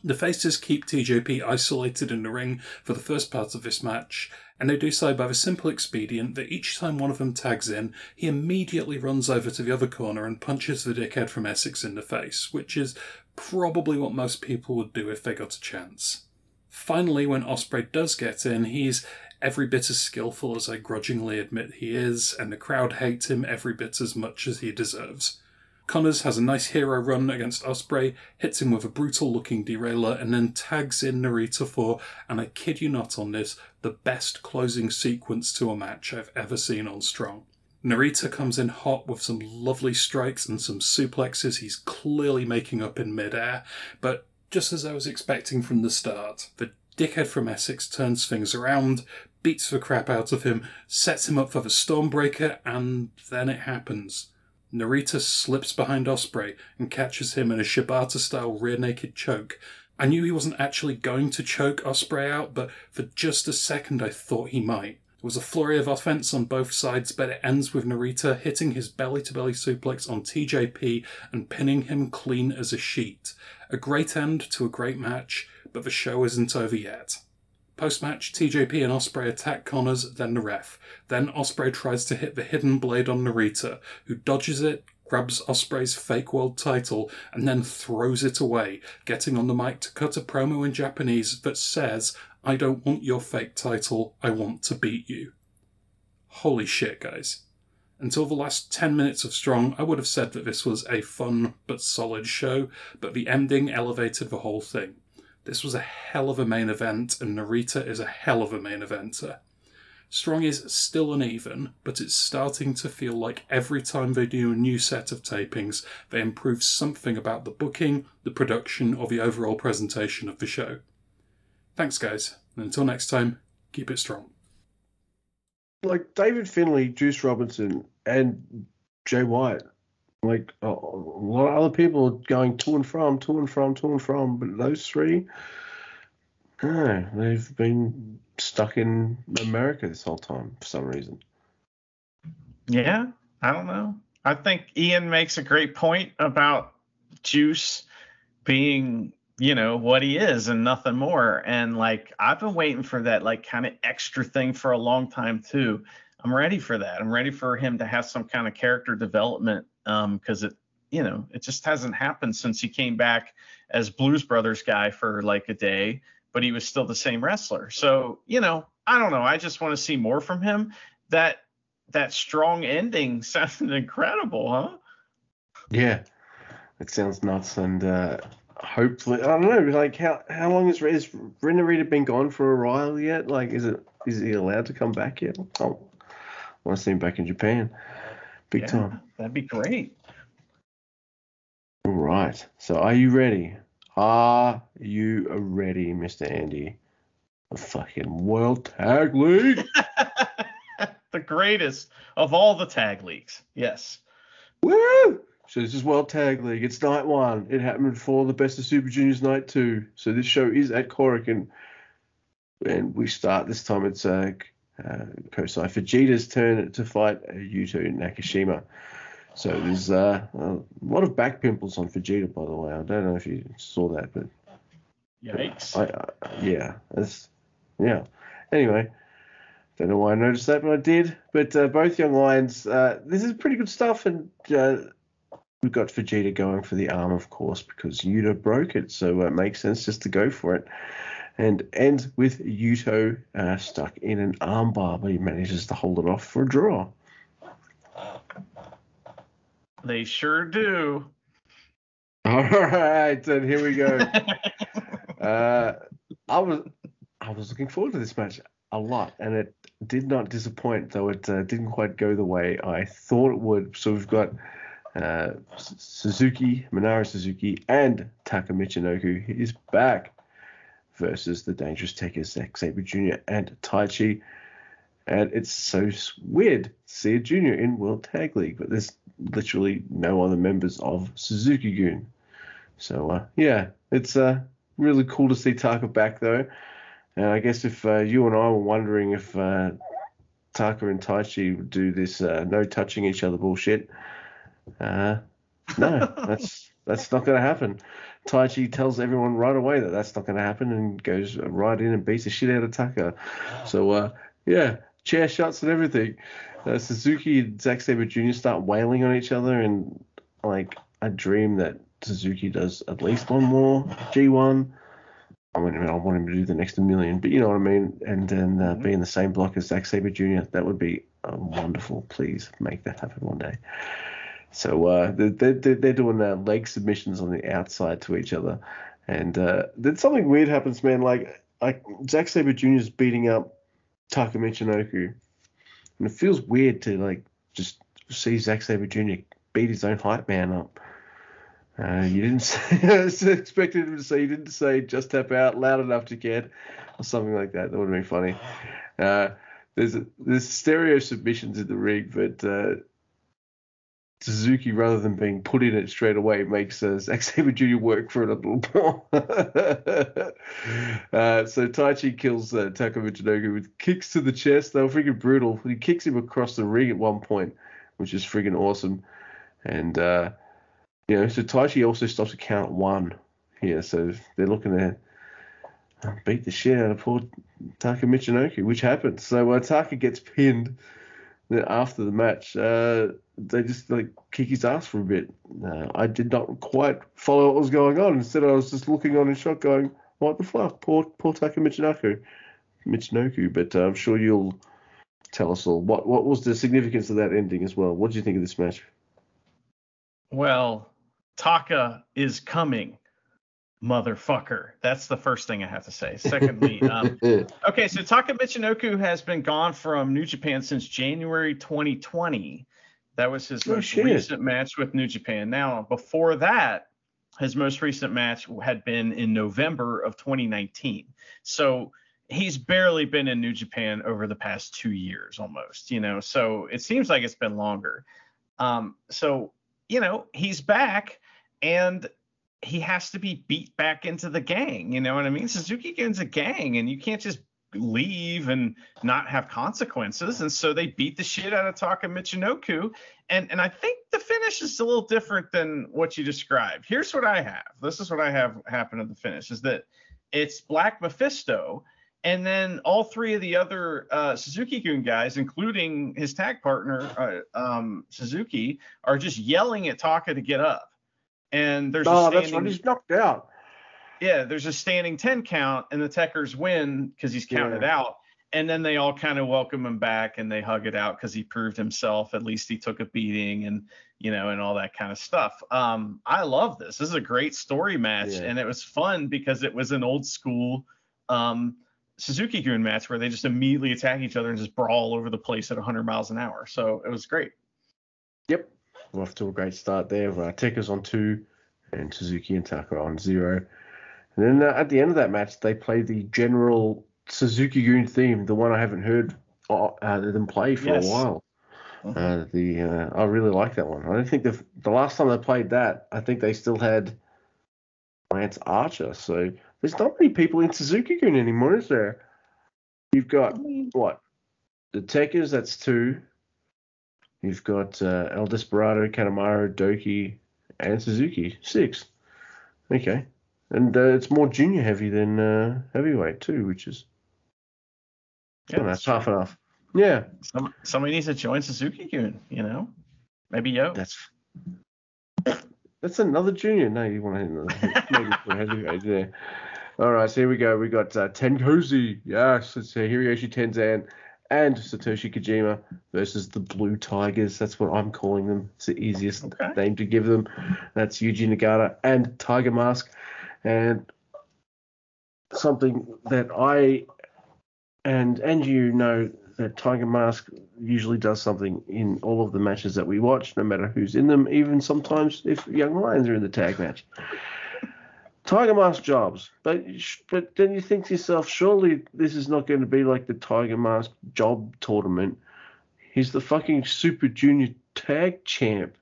The faces keep TJP isolated in the ring for the first part of this match, and they do so by the simple expedient that each time one of them tags in, he immediately runs over to the other corner and punches the dickhead from Essex in the face, which is probably what most people would do if they got a chance. Finally, when Osprey does get in, he's every bit as skillful as I grudgingly admit he is, and the crowd hate him every bit as much as he deserves. Connors has a nice hero run against Osprey, hits him with a brutal looking derailer, and then tags in Narita for, and I kid you not on this, the best closing sequence to a match I've ever seen on Strong. Narita comes in hot with some lovely strikes and some suplexes he's clearly making up in midair, but just as I was expecting from the start, the dickhead from Essex turns things around, beats the crap out of him, sets him up for the Stormbreaker, and then it happens. Narita slips behind Osprey and catches him in a Shibata style rear naked choke. I knew he wasn't actually going to choke Osprey out, but for just a second I thought he might. There was a flurry of offense on both sides, but it ends with Narita hitting his belly to belly suplex on TJP and pinning him clean as a sheet. A great end to a great match, but the show isn't over yet. Post match, TJP and Osprey attack Connors, then the ref. Then Osprey tries to hit the hidden blade on Narita, who dodges it, grabs Osprey's fake world title, and then throws it away, getting on the mic to cut a promo in Japanese that says, I don't want your fake title, I want to beat you. Holy shit, guys. Until the last 10 minutes of Strong, I would have said that this was a fun but solid show, but the ending elevated the whole thing. This was a hell of a main event, and Narita is a hell of a main eventer. Strong is still uneven, but it's starting to feel like every time they do a new set of tapings, they improve something about the booking, the production, or the overall presentation of the show. Thanks, guys, and until next time, keep it strong. Like David Finlay, Juice Robinson, and Jay White. Like a lot of other people going to and from, to and from, to and from, but those three, they've been stuck in America this whole time for some reason. Yeah, I don't know. I think Ian makes a great point about Juice being you know what he is and nothing more and like i've been waiting for that like kind of extra thing for a long time too i'm ready for that i'm ready for him to have some kind of character development um because it you know it just hasn't happened since he came back as blues brothers guy for like a day but he was still the same wrestler so you know i don't know i just want to see more from him that that strong ending sounded incredible huh yeah it sounds nuts and uh hopefully, I don't know. Like, how how long has is Ren Narita been gone for a while yet? Like, is it is he allowed to come back yet? Oh, I want to see him back in Japan, big yeah, time. That'd be great. All right. So, are you ready? Are you ready, Mister Andy? The fucking World Tag League. the greatest of all the tag leagues. Yes. Woo! So this is World Tag League. It's night one. It happened before the Best of Super Juniors night two. So this show is at Korakuen. And we start this time. It's uh, uh, Kosei Fujita's turn to fight Yuto Nakashima. So there's uh, a lot of back pimples on Fujita, by the way. I don't know if you saw that, but yikes. I, uh, yeah, that's yeah. Anyway, don't know why I noticed that, but I did. But uh, both young lions, uh, this is pretty good stuff, and uh, we've got Fujita going for the arm, of course, because Yuto broke it, so it makes sense just to go for it. And ends with Yuto uh, stuck in an armbar, but he manages to hold it off for a draw. They sure do. All right, then here we go. uh, I was I was looking forward to this match a lot, and it did not disappoint, though it uh, didn't quite go the way I thought it would. So we've got uh, Suzuki, Minoru Suzuki, and Taka Michinoku is back versus the Dangerous Tekkers, Zack Sabre Jr. and Taichi. And it's so weird to see a junior in World Tag League, but there's literally no other members of Suzuki Gun. So uh, yeah, it's uh, really cool to see Taka back though. And I guess if uh, you and I were wondering if uh, Taka and Taichi would do this uh, no touching each other bullshit, uh, no, that's that's not going to happen. Taichi tells everyone right away that that's not going to happen and goes right in and beats the shit out of Taka. So uh, yeah, chair shots and everything. Uh, Suzuki and Zack Sabre Jr. start wailing on each other, and like I dream that Suzuki does at least one more G1. I mean, I want him to do the next million, but you know what I mean. And then uh, be in the same block as Zack Sabre Jr. That would be uh, wonderful. Please make that happen one day. So uh, they're, they're, doing uh, leg submissions on the outside to each other, and uh, then something weird happens, man. Like like Zack Sabre Jr. is beating up Taka Michinoku, and it feels weird to like just see Zack Sabre Jr. beat his own hype man up. Uh, you didn't say, expected him to say, you didn't say just tap out loud enough to get, or something like that. That would have been funny. Uh, there's there's stereo submissions in the ring, but uh, Suzuki, rather than being put in it straight away, makes uh, Sabre Jr. work for a little more. uh, so Taichi kills uh, Taka Michinoku with kicks to the chest. They were freaking brutal. He kicks him across the ring at one point, which is freaking awesome. And uh, you know, so Taichi also stops a count at one here, so they're looking to beat the shit out of poor Taka Michinoku, which happens. So uh, Taka gets pinned after the match. Uh, they just like kick his ass for a bit. Uh, I did not quite follow what was going on. Instead, I was just looking on in shock, going, "What the fuck, poor poor Taka Michinoku, Michinoku." But uh, I'm sure you'll tell us all what what was the significance of that ending as well. What do you think of this match? Well, Taka is coming, motherfucker. That's the first thing I have to say. Secondly, um, okay, so Taka Michinoku has been gone from New Japan since January 2020. That was his Oh, most shit. recent match with New Japan. Now, before that, his most recent match had been in November of 2019. So he's barely been in New Japan over the past two years almost, you know. So it seems like it's been longer. Um, so, you know, he's back and he has to be beat back into the gang. You know what I mean? Suzuki Gun's a gang, and you can't just leave and not have consequences. And so they beat the shit out of Taka Michinoku. And and I think the finish is a little different than what you described. Here's what I have. This is what I have happen at the finish is that it's Black Mephisto. And then all three of the other uh, Suzuki Gun guys, including his tag partner uh, um, Suzuki, are just yelling at Taka to get up. And there's a oh, standing, that's right. He's knocked out. yeah, there's a standing 10 count, and the Tekkers win because he's counted Yeah. out. And then they all kind of welcome him back and they hug it out because he proved himself. At least he took a beating and, you know, and all that kind of stuff. Um, I love this. This is a great story match. Yeah. And it was fun because it was an old school um, Suzuki Gun match where they just immediately attack each other and just brawl over the place at 100 miles an hour. So it was great. Yep. We're off to a great start there. Uh, Tekkers on two, and Suzuki and Taka on zero. And then uh, at the end of that match, they play the general Suzuki Gun theme, the one I haven't heard uh, uh, them play for Yes. a while. Mhm. Uh, the uh, I really like that one. I don't think the the last time they played that, I think they still had Lance Archer. So there's not many people in Suzuki Gun anymore, is there? You've got what? The Tekkers, that's two. You've got uh, El Desperado, Kanemaru, Douki, and Suzuki. Six. Okay. And uh, it's more junior heavy than uh, heavyweight too, which is Yeah, oh, that's half half. Yeah, Some, somebody needs to join Suzuki Gun, you know? Maybe YOH. that's that's another junior. No, you want another maybe put heavyweight there. All right, so here we go. We got uh, Tenkozi. Yes, it's uh, Hiroyoshi Tenzan and Satoshi Kojima versus the Blue Tigers. That's what I'm calling them. It's the easiest Okay. name to give them. That's Yuji Nagata and Tiger Mask. And something that I and and you know that Tiger Mask usually does something in all of the matches that we watch, no matter who's in them, even sometimes if Young Lions are in the tag match. Tiger Mask jobs, but but then you think to yourself, surely this is not going to be like the Tiger Mask job tournament. He's the fucking Super Junior Tag Champ.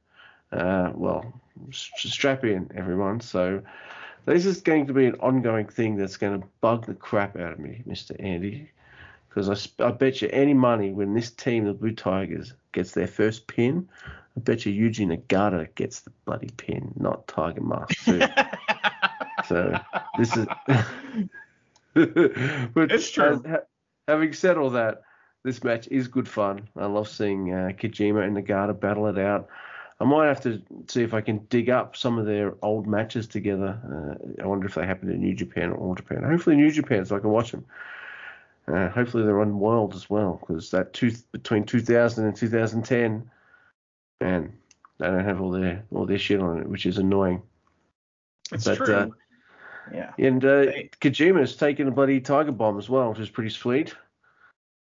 Uh, well, strap in, everyone. So this is going to be an ongoing thing that's going to bug the crap out of me, Mr. Andy. Because I, I bet you any money when this team, the Blue Tigers, gets their first pin, I bet you Yuji Nagata gets the bloody pin, not Tiger Mask. so this is. but It's true. uh, ha- having said all that, this match is good fun. I love seeing uh, Kojima and Nagata battle it out. I might have to see if I can dig up some of their old matches together. Uh, I wonder if they happen in New Japan or All Japan. Hopefully New Japan, so I can watch them. Uh, hopefully they're on World as well, because that two, between 2000 and 2010, man, they don't have all their all their shit on it, which is annoying. It's But, true. Yeah. And uh, They- Kojima's taken a bloody tiger bomb as well, which is pretty sweet.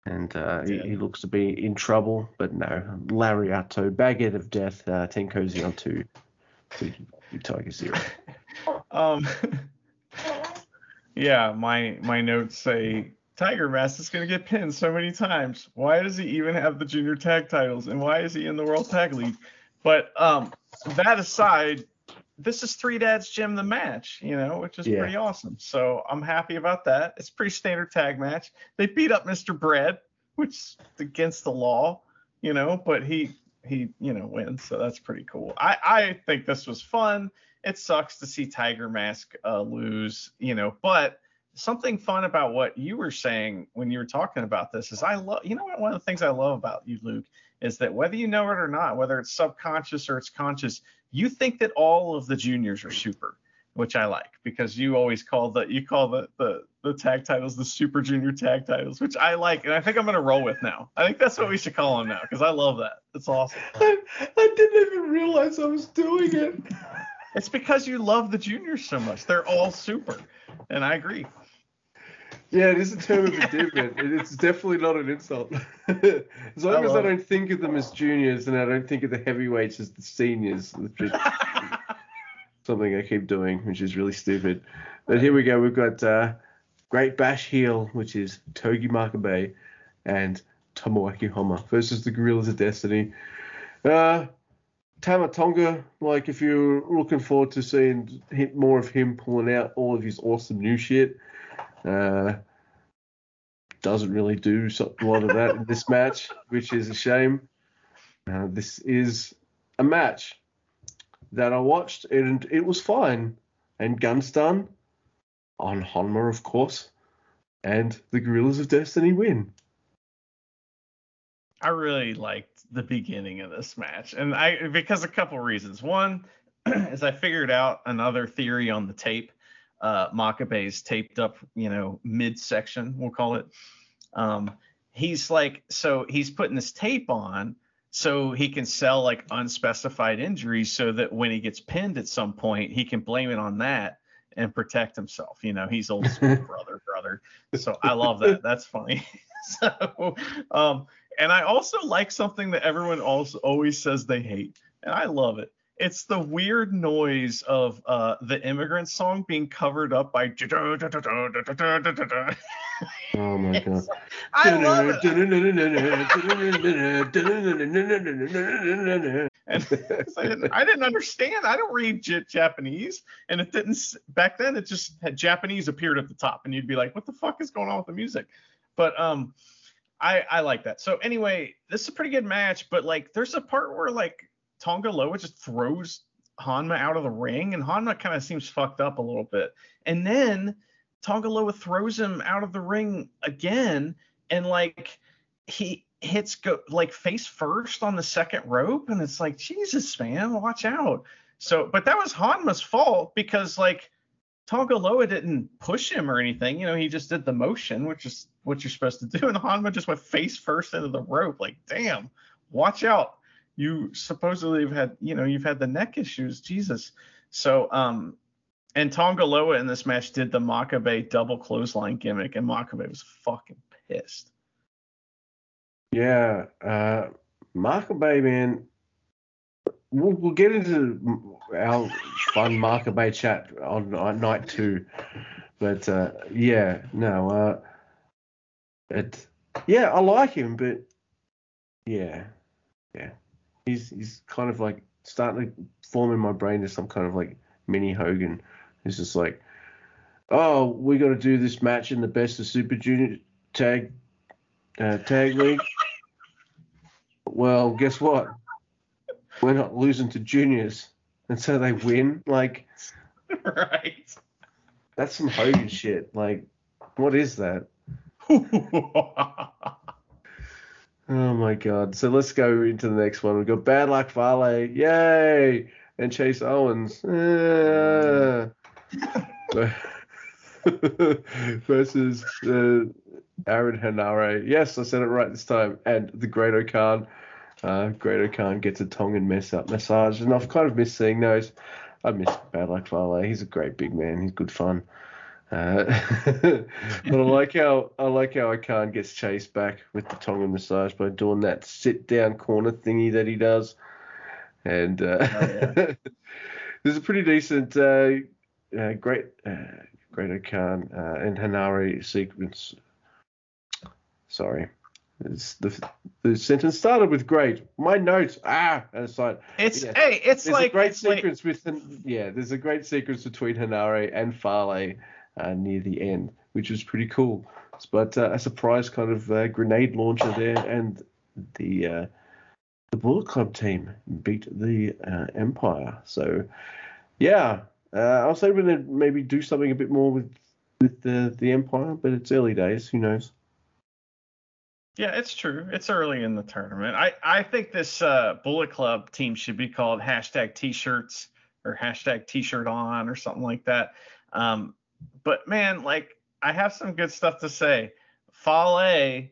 And uh, he, Yeah. he looks to be in trouble, but no. Lariato, baguette of death, uh, Tenkozy on two, two, two Tiger Zero. Um, yeah, my my notes say Tiger Mask is gonna get pinned so many times. Why does he even have the junior tag titles, and why is he in the World Tag League? But um, that aside, this is Three Dads Gym the match, you know, which is Yeah. pretty awesome. So I'm happy about that. It's pretty standard tag match. They beat up Mr. Bread, which is against the law, you know, but he he you know wins, so that's pretty cool. I I think this was fun it sucks to see Tiger Mask uh, lose, you know, but something fun about what you were saying when you were talking about this is I love, you know, what one of the things I love about you, Luke, is that whether you know it or not, whether it's subconscious or it's conscious, you think that all of the juniors are super, which I like because you always call the you call the the the tag titles the super junior tag titles, which I like, and I think I'm gonna roll with now. I think that's what we should call them now because I love that. It's awesome. I, I didn't even realize I was doing it. It's because you love the juniors so much. They're all super. And I agree. Yeah, it is a term of endearment. It- It's definitely not an insult. as long I as I don't think of them as juniors and I don't think of the heavyweights as the seniors, which is something I keep doing, which is really stupid. But here we go. We've got uh, Great Bash Heel, which is Togi Makabe, and Tomoaki Honma versus the Gorillas of Destiny. Uh, Tama Tonga, like if you're looking forward to seeing more of him pulling out all of his awesome new shit, uh, doesn't really do a lot of that in this match, which is a shame. Uh, this is a match that I watched and it was fine. And Gun Stun on Honma, of course, and the Gorillas of Destiny win. I really liked the beginning of this match. And I because a couple reasons. One is I figured out another theory on the tape. Uh Makabe's taped up, you know, midsection, we'll call it. Um he's like so he's putting this tape on so he can sell like unspecified injuries so that when he gets pinned at some point he can blame it on that and protect himself. You know he's old school brother brother. So i love that. That's funny. So um and i also like something that everyone also always says they hate and i love it it's the weird noise of uh, the immigrant song being covered up by Oh my god. I love it. And I didn't, I didn't understand. I don't read J- Japanese, and it didn't back then. It just had Japanese appeared at the top, and you'd be like, "What the fuck is going on with the music?" But um, I I like that. So anyway, this is a pretty good match, but like, there's a part where like Tonga Loa just throws Honma out of the ring, and Honma kind of seems fucked up a little bit, and then Tonga Loa throws him out of the ring again, and like he hits go like face first on the second rope and it's like jesus man watch out so but that was Honma's fault because like Tonga Loa didn't push him or anything. You know, he just did the motion, which is what you're supposed to do. And Honma just went face first into the rope. Like, damn, watch out. You supposedly have had, you know, you've had the neck issues. Jesus. So, um, and Tonga Loa in this match did the Makabe double clothesline gimmick, and Makabe was fucking pissed. Yeah, uh, Makabe, man. We'll, we'll get into our fun Makabe chat on, on night two, but uh, yeah, no, uh, it, yeah, I like him, but yeah, yeah, he's he's kind of like starting to form in my brain as some kind of like mini Hogan. He's just like, oh, we got to do this match in the best of Super Junior tag uh, tag league. Well, guess what? We're not losing to juniors, and so they win. Like, right. that's some Hogan shit. Like, what is that? Oh my god. So let's go into the next one. We've got Bad Luck Fale. Yay! And Chase Owens. Versus uh, Aaron Henare. Yes, I said it right this time. And the Great O'Khan. Uh, Great O'Khan gets a Tongan mess up massage. And I've kind of missed seeing those. I miss Bad Luck Fale. He's a great big man. He's good fun. Uh, but I like how I like how O'Khan gets chased back with the Tongan massage by doing that sit down corner thingy that he does, and uh, Oh, yeah. there's a pretty decent, uh, uh, great, uh, great O'Khan uh, and Henare sequence. Sorry, it's the the sentence started with great. My notes ah aside. It's Yeah. hey, it's There's like a great it's like- sequence with yeah. There's a great sequence between Henare and Fale near the end, which was pretty cool. But uh, a surprise kind of uh, grenade launcher there, and the uh, the Bullet Club team beat the uh, Empire. So yeah, uh, I was hoping to maybe do something a bit more with with the the Empire, but it's early days. Who knows? Yeah, it's true. It's early in the tournament. I, I think this uh, Bullet Club team should be called hashtag T-shirts or hashtag T-shirt on or something like that. Um, but man, like I have some good stuff to say. Fale,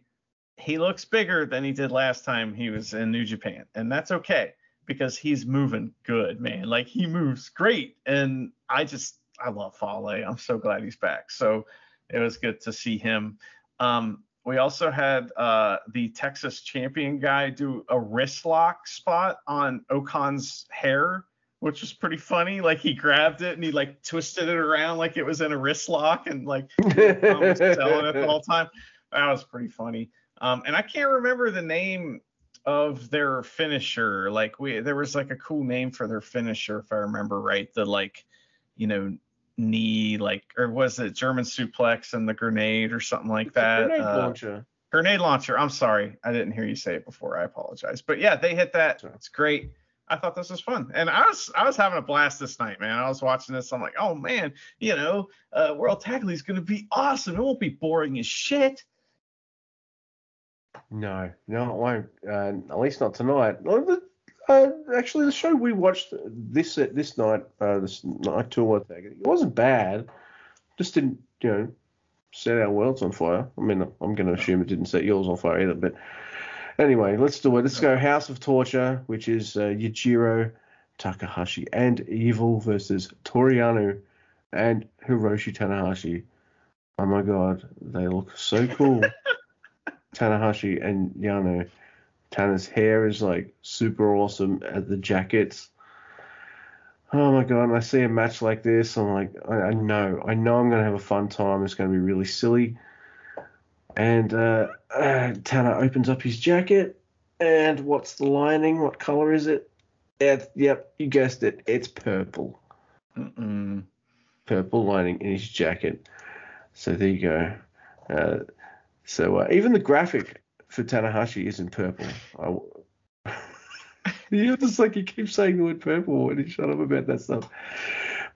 he looks bigger than he did last time he was in New Japan, and that's okay because he's moving good, man. Like he moves great, and I just I love Fale. I'm so glad he's back. So it was good to see him. Um, we also had uh, the Texas champion guy do a wrist lock spot on O'Khan's hair, which was pretty funny. Like he grabbed it and he like twisted it around like it was in a wrist lock and like selling it the whole time. That was pretty funny. Um, and I can't remember the name of their finisher. Like we, there was like a cool name for their finisher if I remember right. The like, you know, knee like or was it German suplex and the grenade or something like that? Grenade Uh, launcher. Grenade launcher. I'm sorry. I didn't hear you say it before. I apologize. But yeah, they hit that. It's great. I thought this was fun. And I was I was having a blast this night, man. I was watching this. I'm like, oh man, you know, uh, World Tag League is gonna be awesome. It won't be boring as shit. No, no, it won't. Uh, at least not tonight. Uh, actually, the show we watched this this night, uh, this night tour, I think, it wasn't bad. Just didn't, you know, set our worlds on fire. I mean, I'm going to assume it didn't set yours on fire either. But anyway, let's do it. Let's go House of Torture, which is uh, Yujiro Takahashi and Evil versus Toru Yano and Hiroshi Tanahashi. Oh my god, they look so cool. Tanahashi and Yano. Tana's hair is like super awesome at the jackets. Oh my god, and I see a match like this, I'm like, I, I know, I know I'm gonna have a fun time. It's gonna be really silly. And uh, uh, Tana opens up his jacket, and what's the lining? What color is it? It's, yep, you guessed it. It's purple. Mm-mm. Purple lining in his jacket. So there you go. Uh, so uh, even the graphic for Tanahashi is in purple. I, you're just like you keep saying the word purple and you shut up about that stuff.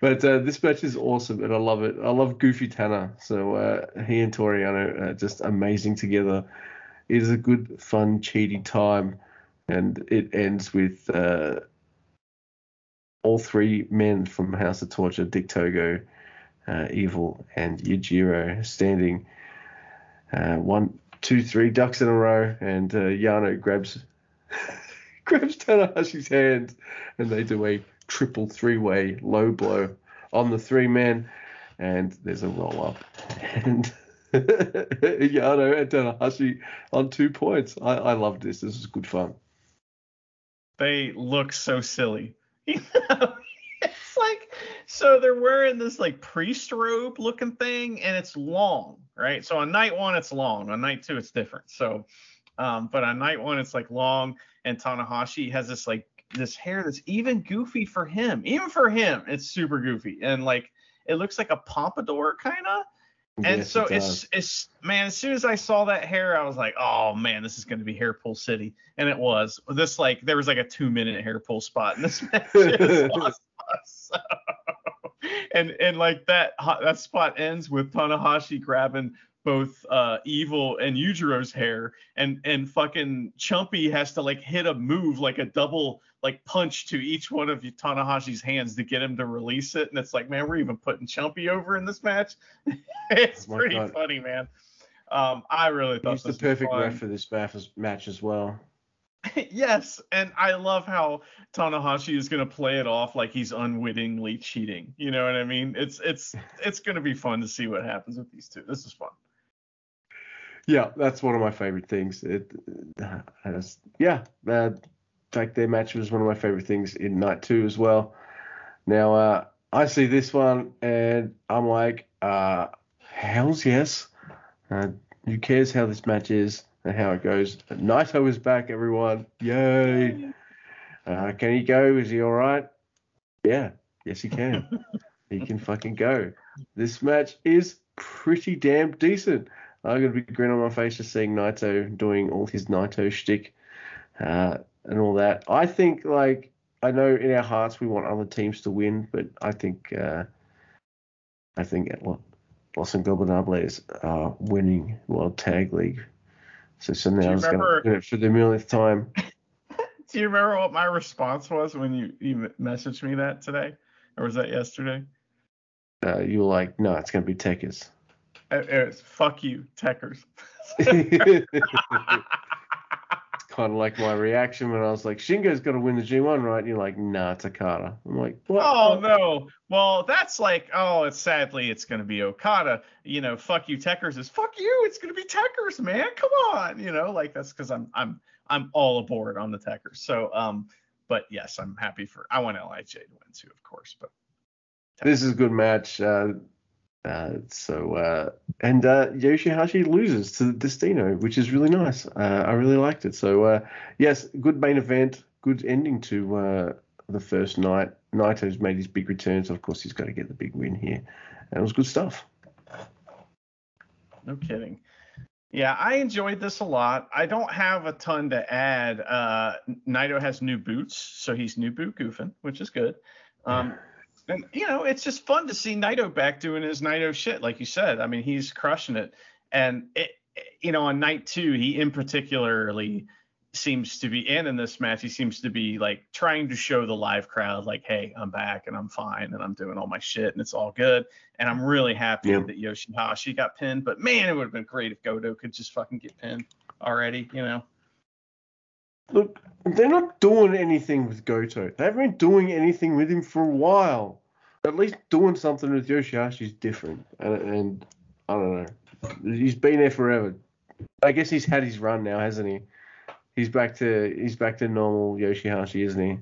But uh, this match is awesome and I love it. I love Goofy Tana. So uh, he and Toru Yano are just amazing together. It is a good, fun, cheaty time, and it ends with uh, all three men from House of Torture, Dick Togo, uh, Evil and Yujiro standing uh, one, two, three ducks in a row, and uh, Yano grabs grabs Tanahashi's hand, and they do a triple three-way low blow on the three men, and there's a roll up, and Yano and Tanahashi on two points. I, I loved this. This was good fun. They look so silly. It's like so they're wearing this like priest robe looking thing, and it's long, right? So on night one it's long. On night two it's different. So, um, but on night one it's like long, and Tanahashi has this like this hair that's even goofy for him. Even for him, it's super goofy, and like it looks like a pompadour kind of. And Yes, so it it's it's man, as soon as I saw that hair, I was like, oh man, this is gonna be hair pull city, and it was. This like there was like a two minute hair pull spot in this match. And and like that that spot ends with Tanahashi grabbing both uh Evil and Yujiro's hair, and and fucking Chumpy has to like hit a move like a double like punch to each one of Tanahashi's hands to get him to release it, and it's like, man, we're even putting Chumpy over in this match. it's Oh pretty God. funny, man. Um, I really thought He's the this was the perfect ref for this match- match as well. yes, and I love how Tanahashi is gonna play it off like he's unwittingly cheating. You know what I mean? It's it's it's gonna be fun to see what happens with these two. This is fun. Yeah, that's one of my favorite things. It, I yeah, uh, like their match was one of my favorite things in night two as well. Now, uh, I see this one and I'm like, uh, hells yes. Uh, who cares how this match is and how it goes? Naito is back, everyone. Yay. Uh, can he go? Is he all right? Yeah, yes, he can. he can fucking go. This match is pretty damn decent. I got a big grin on my face just seeing Naito doing all his Naito shtick uh, and all that. I think, like, I know in our hearts we want other teams to win, but I think, uh, I think well, Los Ingobernables are winning World Tag League. So, so you now it's going to for the millionth time. Do you remember what my response was when you, you messaged me that today? Or was that yesterday? Uh, you were like, no, it's going to be Tekkers. It, it fuck you, Tekkers. kind of like my reaction when I was like, Shingo's got to win the G1, right? And you're like, nah, it's Okada. I'm like, what? Oh no. Well, that's like, oh, it's sadly it's gonna be Okada. You know, fuck you, Tekkers is fuck you. It's gonna be Tekkers, man. Come on. You know, like that's because I'm I'm I'm all aboard on the Tekkers. So um, but yes, I'm happy for. I want Lij to win too, of course. But This is a good match. Uh, uh, so uh, and uh, Yoshihashi loses to Destino, which is really nice. Uh, I really liked it. So uh, yes, good main event, good ending to uh, the first night. Naito's made his big return, so of course he's got to get the big win here. And it was good stuff. no kidding. Yeah, I enjoyed this a lot. I don't have a ton to add. Uh, Naito has new boots, so he's new boot goofing, which is good. Um, and you know, it's just fun to see Naito back doing his Naito shit, like you said. I mean, he's crushing it. And it, you know, on night two, he in particularly seems to be, and in this match, he seems to be like trying to show the live crowd, like, hey, I'm back and I'm fine and I'm doing all my shit and it's all good. And I'm really happy Yeah. that Yoshihashi got pinned. But man, it would have been great if Goto could just fucking get pinned already, you know. Look, they're not doing anything with Goto. They haven't been doing anything with him for a while. At least doing something with Yoshihashi is different. And, and I don't know. He's been there forever. I guess he's had his run now, hasn't he? He's back to he's back to normal Yoshihashi, isn't he?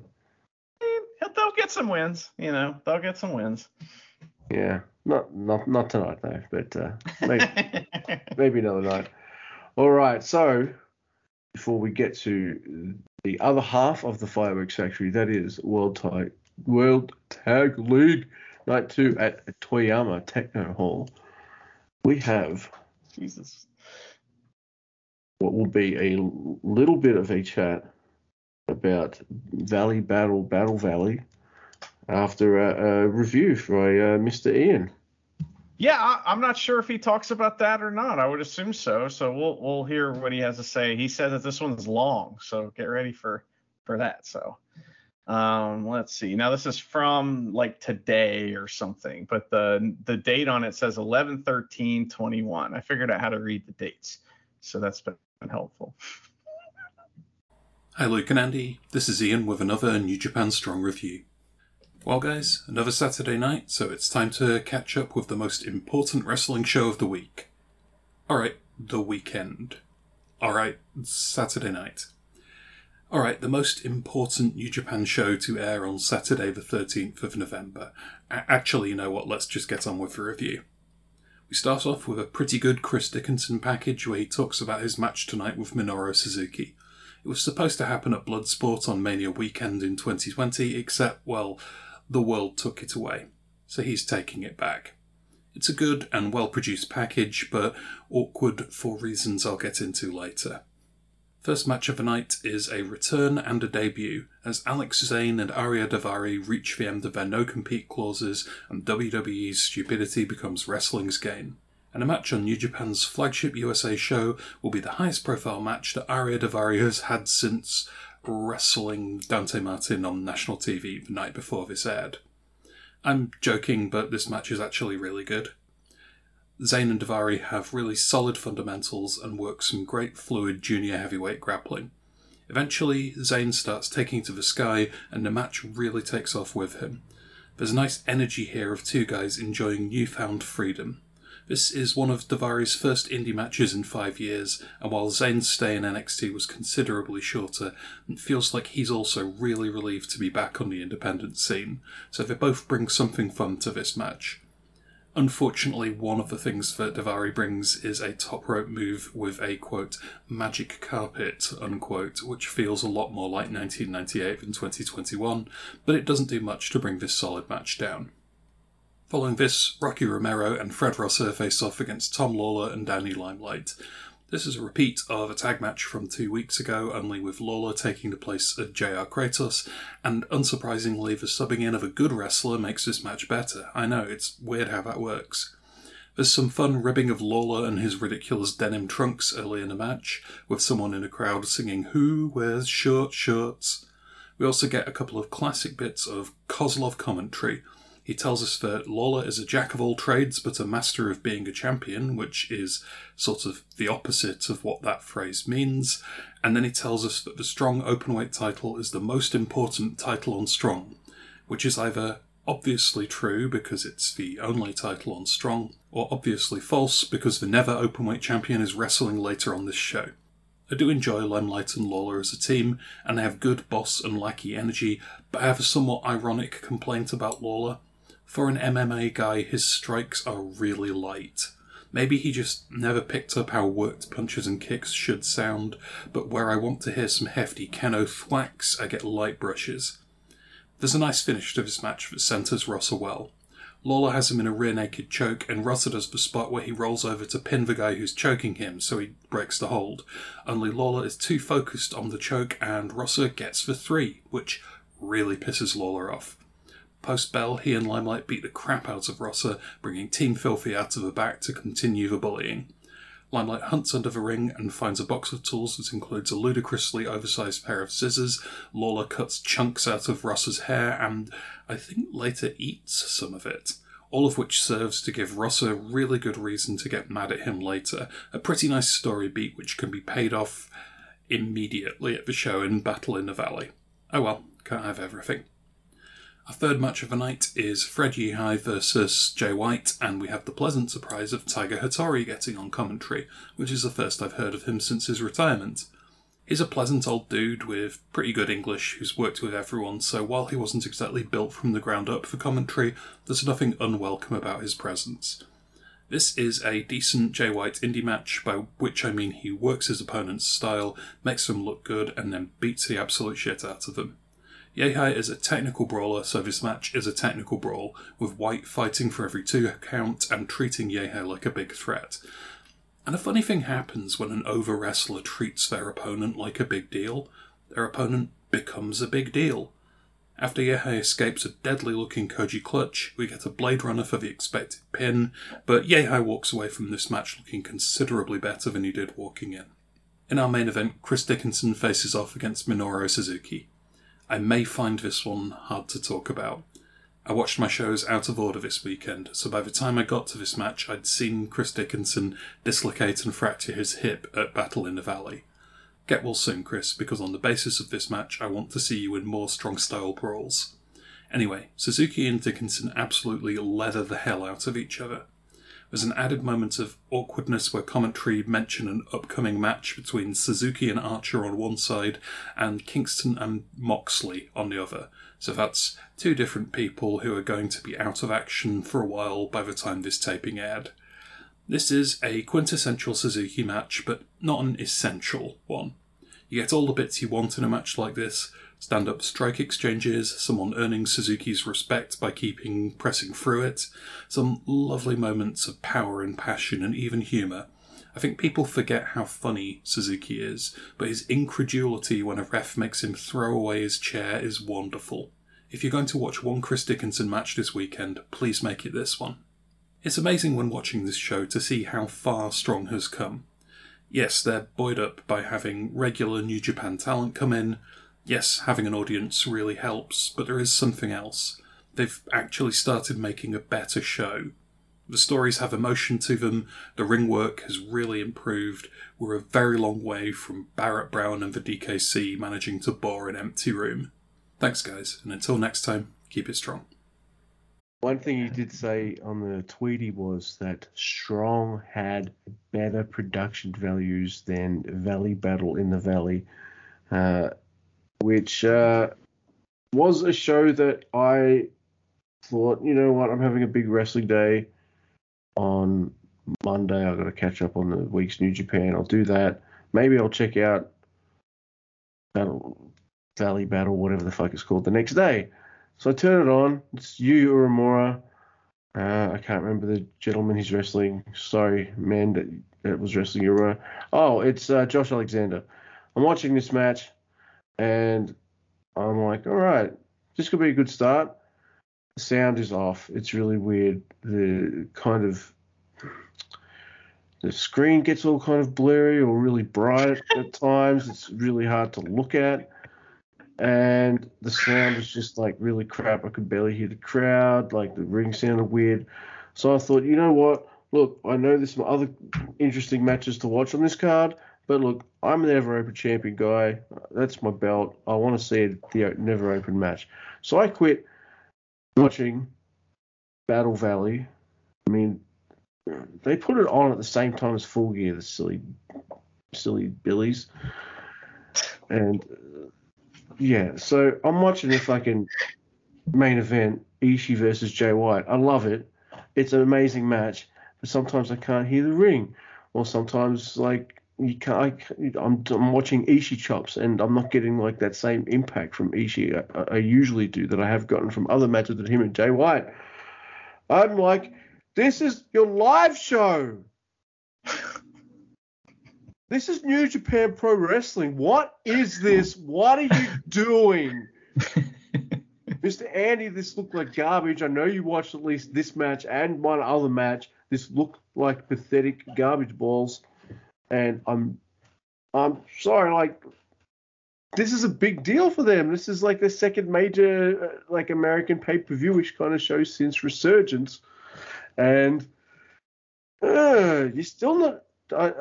They'll get some wins, you know. They'll get some wins. Yeah. Not not not tonight though, but uh, maybe maybe another night. All right. So before we get to the other half of the fireworks factory, that is World Tag World Tag League Night Two at Toyama Techno Hall, we have Jesus. what will be a little bit of a chat about Valley Battle Battle Valley after a, a review by uh, Mr. Ian. Yeah, I, I'm not sure if he talks about that or not. I would assume so. So we'll we'll hear what he has to say. He said that this one's long, so get ready for for that. So Um, let's see. Now this is from like today or something, but the the date on it says 11 13 21. I figured out how to read the dates. So that's been helpful. Hi Luke and Andy, this is Ian with another New Japan Strong review. Well guys, another Saturday night, so it's time to catch up with the most important wrestling show of the week. Alright, the weekend. Alright, Saturday night. Alright, the most important New Japan show to air on Saturday, the 13th of November. A- actually, you know what, let's just get on with the review. We start off with a pretty good Chris Dickinson package where he talks about his match tonight with Minoru Suzuki. It was supposed to happen at Bloodsport on Mania weekend in 2020, except, well, the world took it away. So he's taking it back. It's a good and well produced package, but awkward for reasons I'll get into later. First match of the night is a return and a debut as Alex Zayne and Arya Daivari reach the end of their no compete clauses and WWE's stupidity becomes wrestling's game. And a match on New Japan's flagship USA show will be the highest profile match that Arya Daivari has had since wrestling Dante Martin on national TV the night before this aired. I'm joking, but this match is actually really good. Zayne and Daivari have really solid fundamentals and work some great fluid junior heavyweight grappling. Eventually, Zayne starts taking to the sky, and the match really takes off with him. There's a nice energy here of two guys enjoying newfound freedom. This is one of Daivari's first indie matches in five years, and while Zayne's stay in NXT was considerably shorter, it feels like he's also really relieved to be back on the independent scene, so they both bring something fun to this match. Unfortunately, one of the things that Davari brings is a top rope move with a quote magic carpet unquote, which feels a lot more like 1998 than 2021, but it doesn't do much to bring this solid match down. Following this, Rocky Romero and Fred Rosser face off against Tom Lawlor and Danny Limelight. This is a repeat of a tag match from two weeks ago, only with Lawlor taking the place of JR Kratos, and unsurprisingly, the subbing in of a good wrestler makes this match better. I know, it's weird how that works. There's some fun ribbing of Lawlor and his ridiculous denim trunks early in the match, with someone in a crowd singing Who Wears Short Shorts? We also get a couple of classic bits of Koslov commentary, he tells us that Lawlor is a jack of all trades but a master of being a champion, which is sort of the opposite of what that phrase means. And then he tells us that the Strong Openweight title is the most important title on Strong, which is either obviously true because it's the only title on Strong, or obviously false because the never Openweight champion is wrestling later on this show. I do enjoy Limelight and Lawlor as a team, and they have good boss and lackey energy, but I have a somewhat ironic complaint about Lawlor. For an MMA guy, his strikes are really light. Maybe he just never picked up how worked punches and kicks should sound, but where I want to hear some hefty Keno thwacks, I get light brushes. There's a nice finish to this match that centres Rosser well. Lawlor has him in a rear naked choke, and Rosser does the spot where he rolls over to pin the guy who's choking him, so he breaks the hold. Only Lawlor is too focused on the choke, and Rosser gets the three, which really pisses Lawlor off. Post bell, he and Limelight beat the crap out of Rosser, bringing Team Filthy out of the back to continue the bullying. Limelight hunts under the ring and finds a box of tools that includes a ludicrously oversized pair of scissors. Lawlor cuts chunks out of Rosser's hair and, I think, later eats some of it. All of which serves to give Rosser really good reason to get mad at him later. A pretty nice story beat which can be paid off immediately at the show in Battle in the Valley. Oh well, can't have everything. Our third match of the night is Fred Yehi versus Jay White, and we have the pleasant surprise of Tiger Hattori getting on commentary, which is the first I've heard of him since his retirement. He's a pleasant old dude with pretty good English who's worked with everyone, so while he wasn't exactly built from the ground up for commentary, there's nothing unwelcome about his presence. This is a decent Jay White indie match, by which I mean he works his opponent's style, makes them look good, and then beats the absolute shit out of them. Yehi is a technical brawler, so this match is a technical brawl, with White fighting for every two count and treating Yehi like a big threat. And a funny thing happens when an over wrestler treats their opponent like a big deal. Their opponent becomes a big deal. After Yehi escapes a deadly looking Koji clutch, we get a Blade Runner for the expected pin, but Yehi walks away from this match looking considerably better than he did walking in. In our main event, Chris Dickinson faces off against Minoru Suzuki. I may find this one hard to talk about. I watched my shows out of order this weekend, so by the time I got to this match, I'd seen Chris Dickinson dislocate and fracture his hip at Battle in the Valley. Get well soon, Chris, because on the basis of this match, I want to see you in more strong style brawls. Anyway, Suzuki and Dickinson absolutely leather the hell out of each other. There's an added moment of awkwardness where commentary mention an upcoming match between Suzuki and Archer on one side and Kingston and Moxley on the other. So that's two different people who are going to be out of action for a while by the time this taping aired. This is a quintessential Suzuki match, but not an essential one. You get all the bits you want in a match like this stand up strike exchanges, someone earning Suzuki's respect by keeping pressing through it, some lovely moments of power and passion and even humour. I think people forget how funny Suzuki is, but his incredulity when a ref makes him throw away his chair is wonderful. If you're going to watch one Chris Dickinson match this weekend, please make it this one. It's amazing when watching this show to see how far Strong has come. Yes, they're buoyed up by having regular New Japan talent come in. Yes, having an audience really helps, but there is something else. They've actually started making a better show. The stories have emotion to them, the ring work has really improved. We're a very long way from Barrett Brown and the DKC managing to bore an empty room. Thanks, guys, and until next time, keep it strong. One thing he did say on the Tweety was that Strong had better production values than Valley Battle in the Valley, uh, which uh, was a show that I thought, you know what, I'm having a big wrestling day on Monday. I've got to catch up on the week's New Japan. I'll do that. Maybe I'll check out Battle, Valley Battle, whatever the fuck it's called, the next day. So I turn it on. It's Yu Uemura. Uh, I can't remember the gentleman he's wrestling. Sorry, man, that, that was wrestling Uemura. Oh, it's uh, Josh Alexander. I'm watching this match, and I'm like, all right, this could be a good start. The sound is off. It's really weird. The kind of the screen gets all kind of blurry or really bright at times. It's really hard to look at and the sound is just like really crap. I could barely hear the crowd. Like the ring sounded weird. So I thought, you know what? Look, I know there's some other interesting matches to watch on this card, but look, I'm an Never Open champion guy. That's my belt. I want to see the Never Open match. So I quit watching Battle Valley. I mean, they put it on at the same time as Full Gear, the silly, silly billies. And yeah, so I'm watching the fucking main event, Ishii versus Jay White. I love it. It's an amazing match, but sometimes I can't hear the ring, or sometimes like you can't. I, I'm I'm watching Ishii chops, and I'm not getting like that same impact from Ishii I, I usually do that I have gotten from other matches with him and Jay White. I'm like, this is your live show. This is New Japan Pro Wrestling. What is this? What are you doing? Mr. Andy, this looked like garbage. I know you watched at least this match and one other match. This looked like pathetic garbage balls. And I'm I'm sorry, like this is a big deal for them. This is like the second major uh, like American pay-per-view-ish kind of show since Resurgence. And uh, you're still not uh,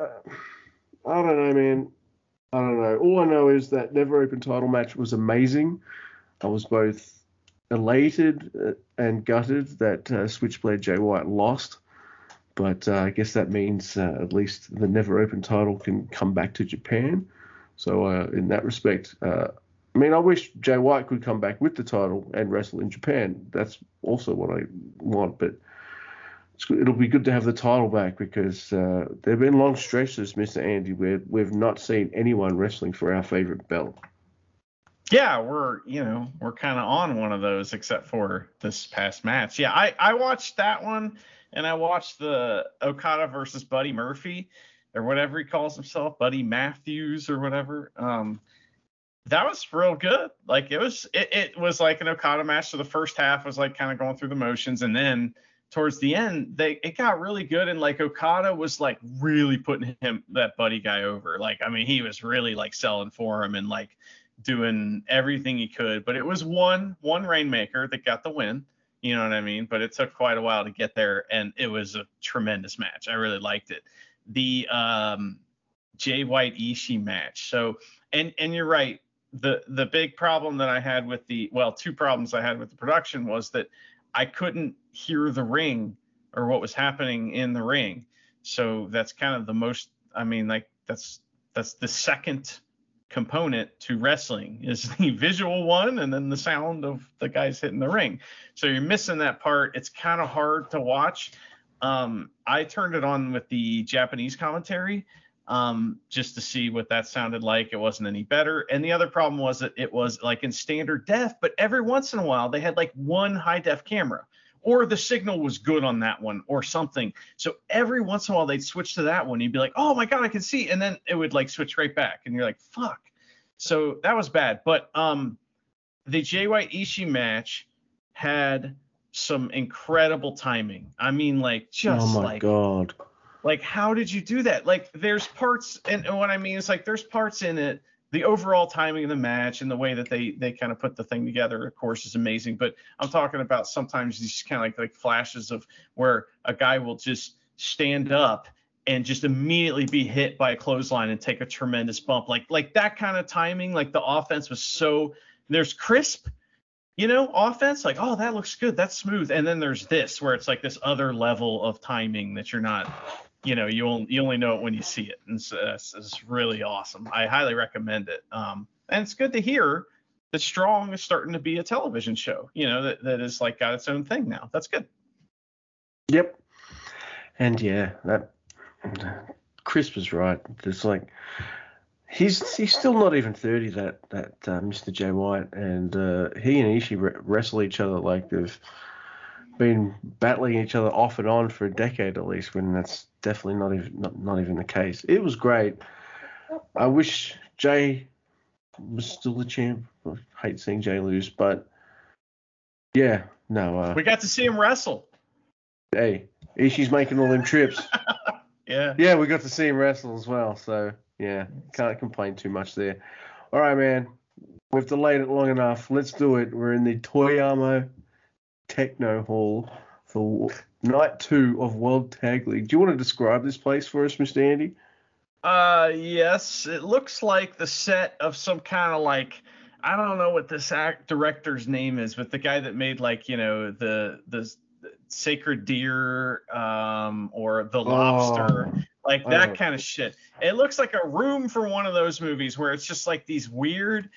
I don't know, man. I don't know. All I know is that Never Open title match was amazing. I was both elated uh, and gutted that uh, Switchblade Jay White lost, but uh, I guess that means uh, at least the Never Open title can come back to Japan. So uh, in that respect, uh, I mean, I wish Jay White could come back with the title and wrestle in Japan. That's also what I want, but it'll be good to have the title back because uh, there have been long stretches, Mr. Andy, where we've not seen anyone wrestling for our favorite belt. Yeah, we're you know we're kind of on one of those, except for this past match. Yeah, I I watched that one, and I watched the Okada versus Buddy Murphy, or whatever he calls himself, Buddy Matthews or whatever. Um, that was real good. Like it was, it, it was like an Okada match. So the first half was like kind of going through the motions, and then towards the end, they it got really good and like Okada was like really putting him that buddy guy over. Like I mean, he was really like selling for him and like doing everything he could. But it was one one rainmaker that got the win. You know what I mean? But it took quite a while to get there, and it was a tremendous match. I really liked it. The um, Jay White Ishii match. So, and and you're right. The the big problem that I had with the well, two problems I had with the production was that I couldn't hear the ring or what was happening in the ring. So that's kind of the most. I mean, like that's that's the second component to wrestling is the visual one and then the sound of the guys hitting the ring. So you're missing that part. It's kind of hard to watch. Um, I turned it on with the Japanese commentary um, just to see what that sounded like. It wasn't any better. And the other problem was that it was like in standard def, but every once in a while they had like one high def camera or the signal was good on that one or something. So every once in a while they'd switch to that one. You'd be like, oh my God, I can see. And then it would like switch right back. And you're like, fuck. So that was bad. But um, the JY Ishii match had some incredible timing. I mean, like just oh my like god. like how did you do that? Like there's parts and, and what I mean is like there's parts in it the overall timing of the match and the way that they they kind of put the thing together, of course, is amazing. But I'm talking about sometimes these kind of like like flashes of where a guy will just stand up and just immediately be hit by a clothesline and take a tremendous bump. Like like that kind of timing, like the offense was so there's crisp, you know, offense, like, oh, that looks good, that's smooth. And then there's this where it's like this other level of timing that you're not you know you only you only know it when you see it and so it's, really awesome i highly recommend it um and it's good to hear that strong is starting to be a television show you know that, that is like got its own thing now that's good Yep. And yeah, that Chris was right. It's like he's he's still not even thirty. That that uh, Mr. Jay White and uh, he and Ishii re- wrestle each other like they've been battling each other off and on for a decade at least. When that's definitely not even not, not even the case. It was great. I wish Jay was still the champ. I hate seeing Jay lose, but yeah, no. Uh, we got to see him wrestle hey, Ishii's making all them trips. yeah Yeah, we got to see him wrestle as well, so yeah, can't complain too much there. All right, man, we've delayed it long enough. Let's do it. We're in the Toyama Techno Hall for night two of World Tag League. Do you want to describe this place for us, Mr. Andy? Uh, yes, it looks like the set of some kind of like I don't know what this act director's name is, but the guy that made like you know the the Sacred Deer um, or The Lobster, like that Oh. kind of shit. It looks like a room for one of those movies where it's just like these weird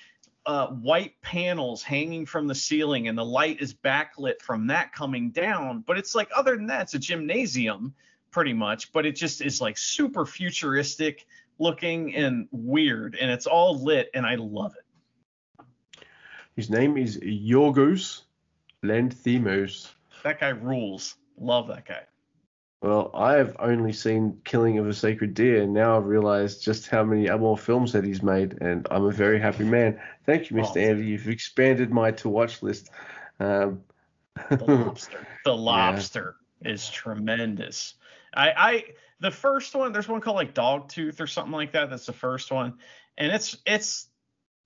uh, white panels hanging from the ceiling, and the light is backlit from that coming down. But it's like other than that, it's a gymnasium pretty much, but it just is like super futuristic looking and weird, and it's all lit, and I love it. His name is Yorgos Lanthimos. That guy rules. Love that guy. Well, I have only seen Killing of a Sacred Deer, and now I've realized just how many more films that he's made, and I'm a very happy man. Thank you, Mr. Oh. Andy. You've expanded my to watch list. Um, The lobster. The lobster is tremendous. I, I the first one, there's one called like Dogtooth or something like that. That's the first one. And it's it's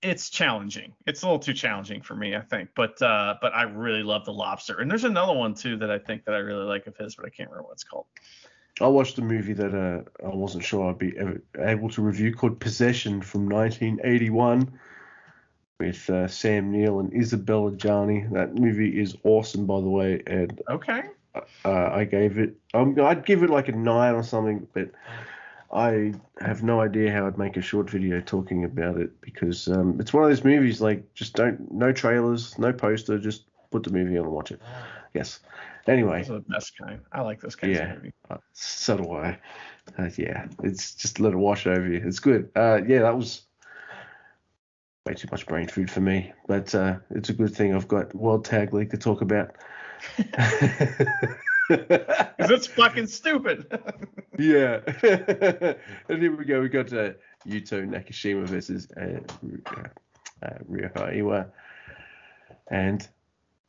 it's challenging. It's a little too challenging for me, I think. But uh but I really love the lobster. And there's another one too that I think that I really like of his, but I can't remember what it's called. I watched a movie that uh, I wasn't sure I'd be ever able to review called Possession from 1981 with uh, Sam Neill and Isabelle Adjani. That movie is awesome, by the way, and Okay. uh, I gave it. Um, I'd give it like a nine or something, but I have no idea how I'd make a short video talking about it because um, it's one of those movies like just don't no trailers, no poster, just put the movie on and watch it. Yes. Anyway, Those are the best kind. I like this kind Yeah. of movie. uh, so do I. Uh, yeah, it's just let it wash over you. It's good. Uh, yeah, that was way too much brain food for me, but uh, it's a good thing I've got World Tag League to talk about. Because it's fucking stupid. yeah. and here we go. We got uh, Yuto Nakashima versus uh, uh, uh, Ryohei Oiwa. And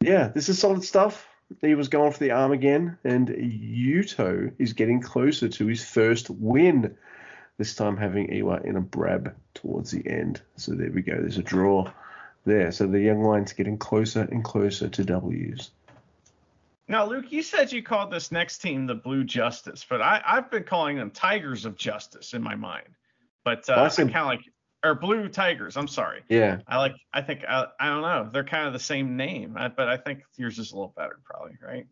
yeah, this is solid stuff. He was going for the arm again, and Yuto is getting closer to his first win. This time having Oiwa in a crab towards the end. So there we go. There's a draw there. So the young line's getting closer and closer to W's. Now, Luke, you said you called this next team the Blue Justice, but I, I've been calling them Tigers of Justice in my mind. But uh, kind of like, or Blue Tigers. I'm sorry. Yeah. I like. I think. I, I don't know. They're kind of the same name, I- but I think yours is a little better, probably, right?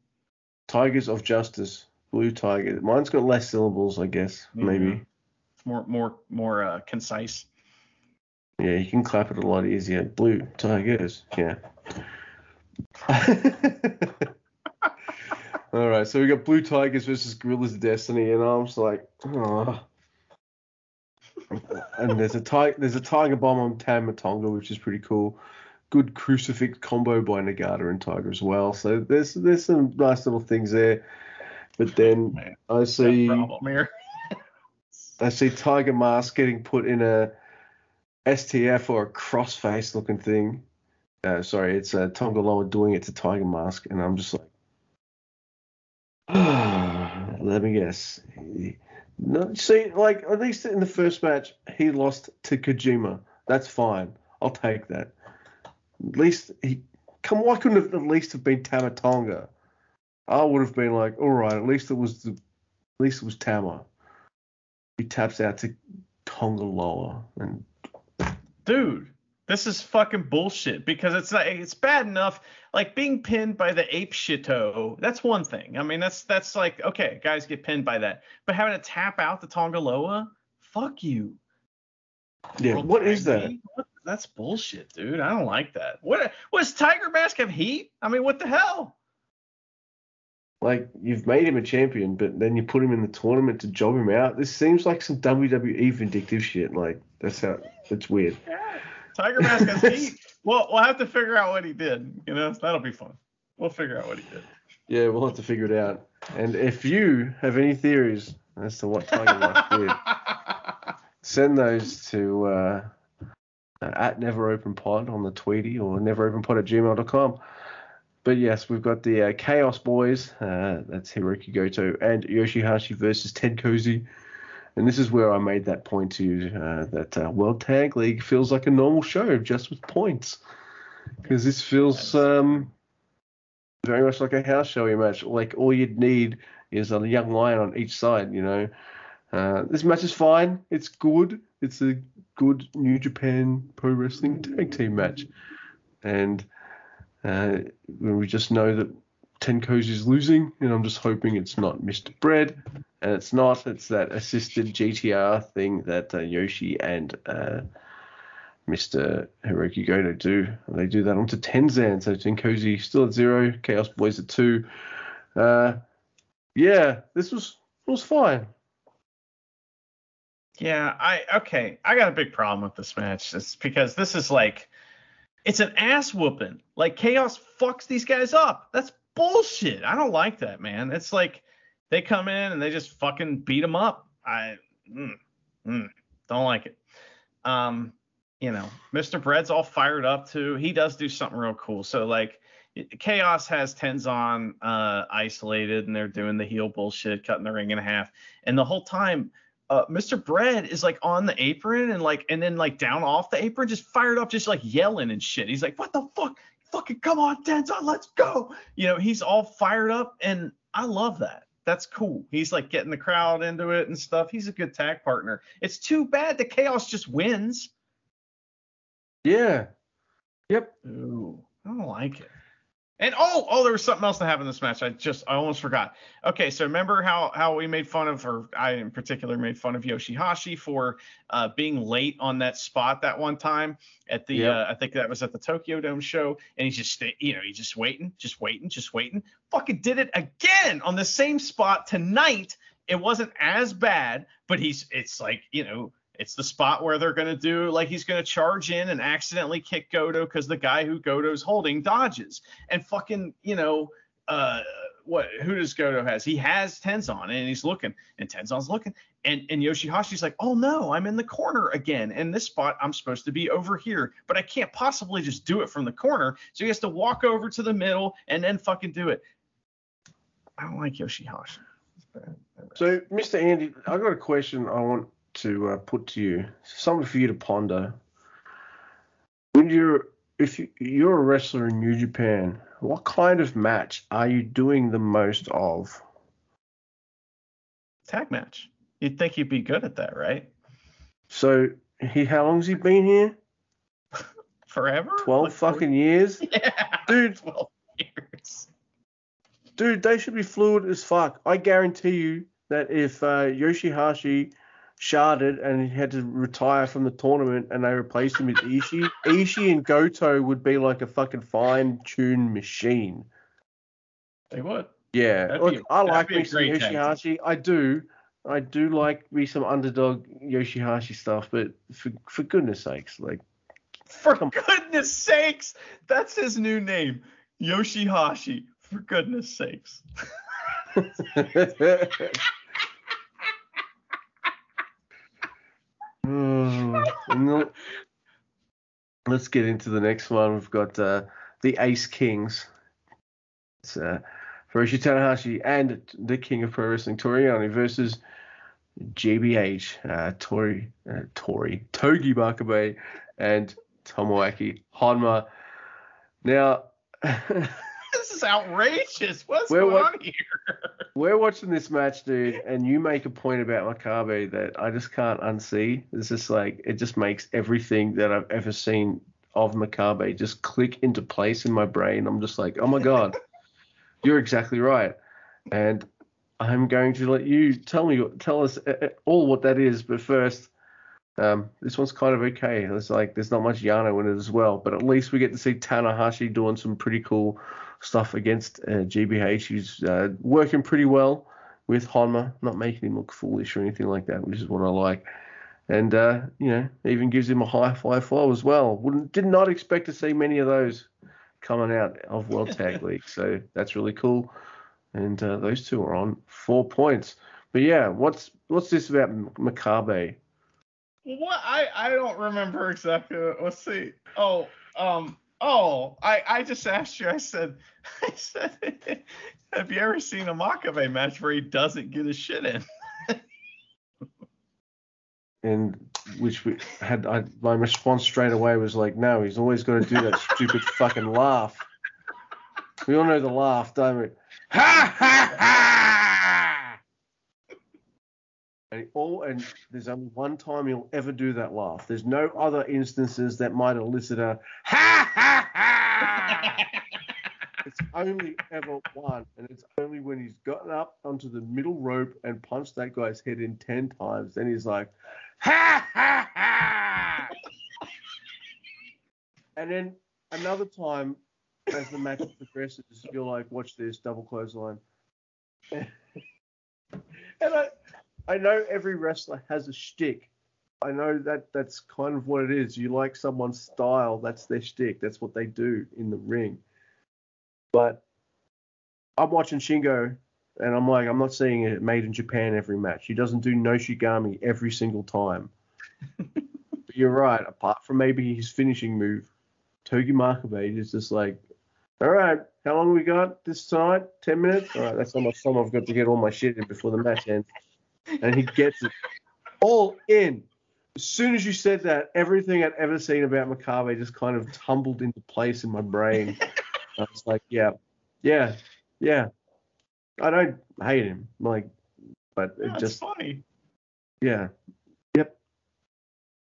Tigers of Justice. Blue Tiger. Mine's got less syllables, I guess. Maybe. It's more, more, more uh, concise. Yeah, you can clap it a lot easier. Blue Tigers. Yeah. All right, so we got Blue Tigers versus Guerrillas Destiny, and I'm just like, oh. and there's a tiger, there's a tiger bomb on Tama Tonga, which is pretty cool. Good crucifix combo by Nagata and Tiger as well. So there's there's some nice little things there. But then Man, I see. I see Tiger Mask getting put in a STF or a crossface looking thing. Uh, sorry, it's uh, Tonga Loa doing it to Tiger Mask, and I'm just like, let me guess. No, see, like at least in the first match, he lost to Kojima. That's fine. I'll take that. At least he. Come, why couldn't at least have been Tama Tonga? I would have been like, all right, at least it was the, at least it was Tama he taps out to Tonga Loa and dude this is fucking bullshit because it's like it's bad enough. Like being pinned by the ape shito that's one thing. I mean that's that's like okay guys get pinned by that. But having to tap out the Tonga Loa fuck you. Yeah, World what is that? What- that's bullshit dude. I don't like that. What was tiger mask have heat? I mean what the hell? Like you've made him a champion, but then you put him in the tournament to job him out. This seems like some WWE vindictive shit. Like that's how it's weird. Tiger mask has heat well we'll have to figure out what he did you know that'll be fun we'll figure out what he did Yeah, we'll have to figure it out. And if you have any theories as to what Tiger Mask did, send those to uh, at Never Open Pod on the Tweety or neveropenpod at gmail.com. But yes, we've got the uh, Chaos Boys. Uh, that's Hiroki Goto and Yoshihashi versus TenCozy. And this is where I made that point to you uh, that uh, World Tag League feels like a normal show just with points. Because this feels um, very much like a house showy match. Like all you'd need is a young lion on each side, you know. Uh, this match is fine. It's good. It's a good New Japan Pro Wrestling tag team match. And uh, we just know that Tenko's is losing, and I'm just hoping it's not Mr. Bread. And it's not. It's that assisted GTR thing that uh, Yoshi and uh, Mr. Hiroki Goto do. They do that onto Tenzan. So TenCozy still at zero, Chaos Boys at two. Uh, yeah, this was was fine. Yeah, I okay. I got a big problem with this match. It's because this is like it's an ass whooping. Like chaos fucks these guys up. That's bullshit. I don't like that, man. It's like they come in and they just fucking beat them up. I mm, mm, don't like it. Um, you know, Mr. Bread's all fired up too. He does do something real cool. So like Chaos has Tenzan uh, isolated and they're doing the heel bullshit, cutting the ring in half. And the whole time uh, Mr. Bread is like on the apron and like and then like down off the apron, just fired up, just like yelling and shit. He's like, "What the fuck? Fucking come on, Tenzan, let's go!" You know, he's all fired up, and I love that. That's cool. He's like getting the crowd into it and stuff. He's a good tag partner. It's too bad the Chaos just wins. Yeah. Yep. Ooh, I don't like it. And oh, oh, there was something else that happened in this match. I just, I almost forgot. Okay, so remember how how we made fun of, or I in particular made fun of Yoshihashi for uh, being late on that spot that one time at the, Yep. uh, I think that was at the Tokyo Dome show, and he's just, you know, he's just waiting, just waiting, just waiting. Fucking did it again on the same spot tonight. It wasn't as bad, but he's, it's like, you know, it's the spot where they're going to do like he's going to charge in and accidentally kick Goto because the guy who Goto's holding dodges and fucking you know uh what who does Goto has he has Tenzan and he's looking and Tenzan's looking and and Yoshihashi's like oh no I'm in the corner again and this spot I'm supposed to be over here but I can't possibly just do it from the corner so he has to walk over to the middle and then fucking do it I don't like Yoshihashi. So, Mr. Andy, I got a question I want to uh, put to you, something for you to ponder. When you're if you, you're a wrestler in New Japan, what kind of match are you doing the most of? Tag match. You'd think you'd be good at that, right? So he, how long's he been here? Forever? Twelve Like, fucking years, Yeah. dude. 12 years. Dude, they should be fluid as fuck. I guarantee you that if uh, Yoshihashi sharded and he had to retire from the tournament and they replaced him with Ishii, Ishii and Goto would be like a fucking fine-tuned machine. They would. Yeah, That'd look, a- I like me some great tag team. Yoshihashi. I do. I do like me some underdog Yoshihashi stuff, but for for goodness sakes, like For Come- goodness sakes, that's his new name, Yoshihashi. For goodness sakes. Let's get into the next one. We've got uh, the Ace Kings. It's uh, Hiroshi Tanahashi and the King of Pro Wrestling, Toru Yano, versus GBH, uh, Tori, uh, Tori, Togi Makabe, and Tomoaki Honma. Now, This is outrageous. What's Where going what- on here? we're watching this match, dude, and you make a point about Makabe that I just can't unsee. It's just like it just makes everything that I've ever seen of Makabe just click into place in my brain. I'm just like, oh my god, you're exactly right, and I'm going to let you tell me, tell us uh, uh, all what that is. But first, um, this one's kind of okay. It's like there's not much Yano in it as well, but at least we get to see Tanahashi doing some pretty cool stuff against uh, GBH. He's uh, working pretty well with Honma, not making him look foolish or anything like that, which is what I like. And uh, you know, even gives him a high five flow as well. Wouldn't did not expect to see many of those coming out of World Tag League, so that's really cool. And uh, those two are on four points. But yeah, what's what's this about Makabe? What I I don't remember exactly. Let's see. Oh, um, oh, I I just asked you. I said, I said, have you ever seen a Makabe match where he doesn't get his shit in? and which we had I, my response straight away was like, no, he's always got to do that stupid fucking laugh. We all know the laugh, don't we? Ha ha ha! And all and there's only one time he'll ever do that laugh. There's no other instances that might elicit a ha ha ha. It's only ever one, and it's only when he's gotten up onto the middle rope and punched that guy's head in ten times. Then he's like, ha ha ha. and then another time, as the match progresses, you're like, watch this double clothesline. and I, I know every wrestler has a shtick. I know that that's kind of what it is. You like someone's style, that's their shtick. That's what they do in the ring. But I'm watching Shingo, and I'm like, I'm not seeing it made in Japan every match. He doesn't do Noshigami every single time. but you're right. Apart from maybe his finishing move, Togi Makabe is just like, all right, how long we got this tonight? Ten minutes. All right, that's how much time I've got to get all my shit in before the match ends. And he gets it all in. As soon as you said that, everything I'd ever seen about Makabe just kind of tumbled into place in my brain. I was like, yeah, yeah, yeah. I don't hate him, like, but it That's just, funny. yeah, yep.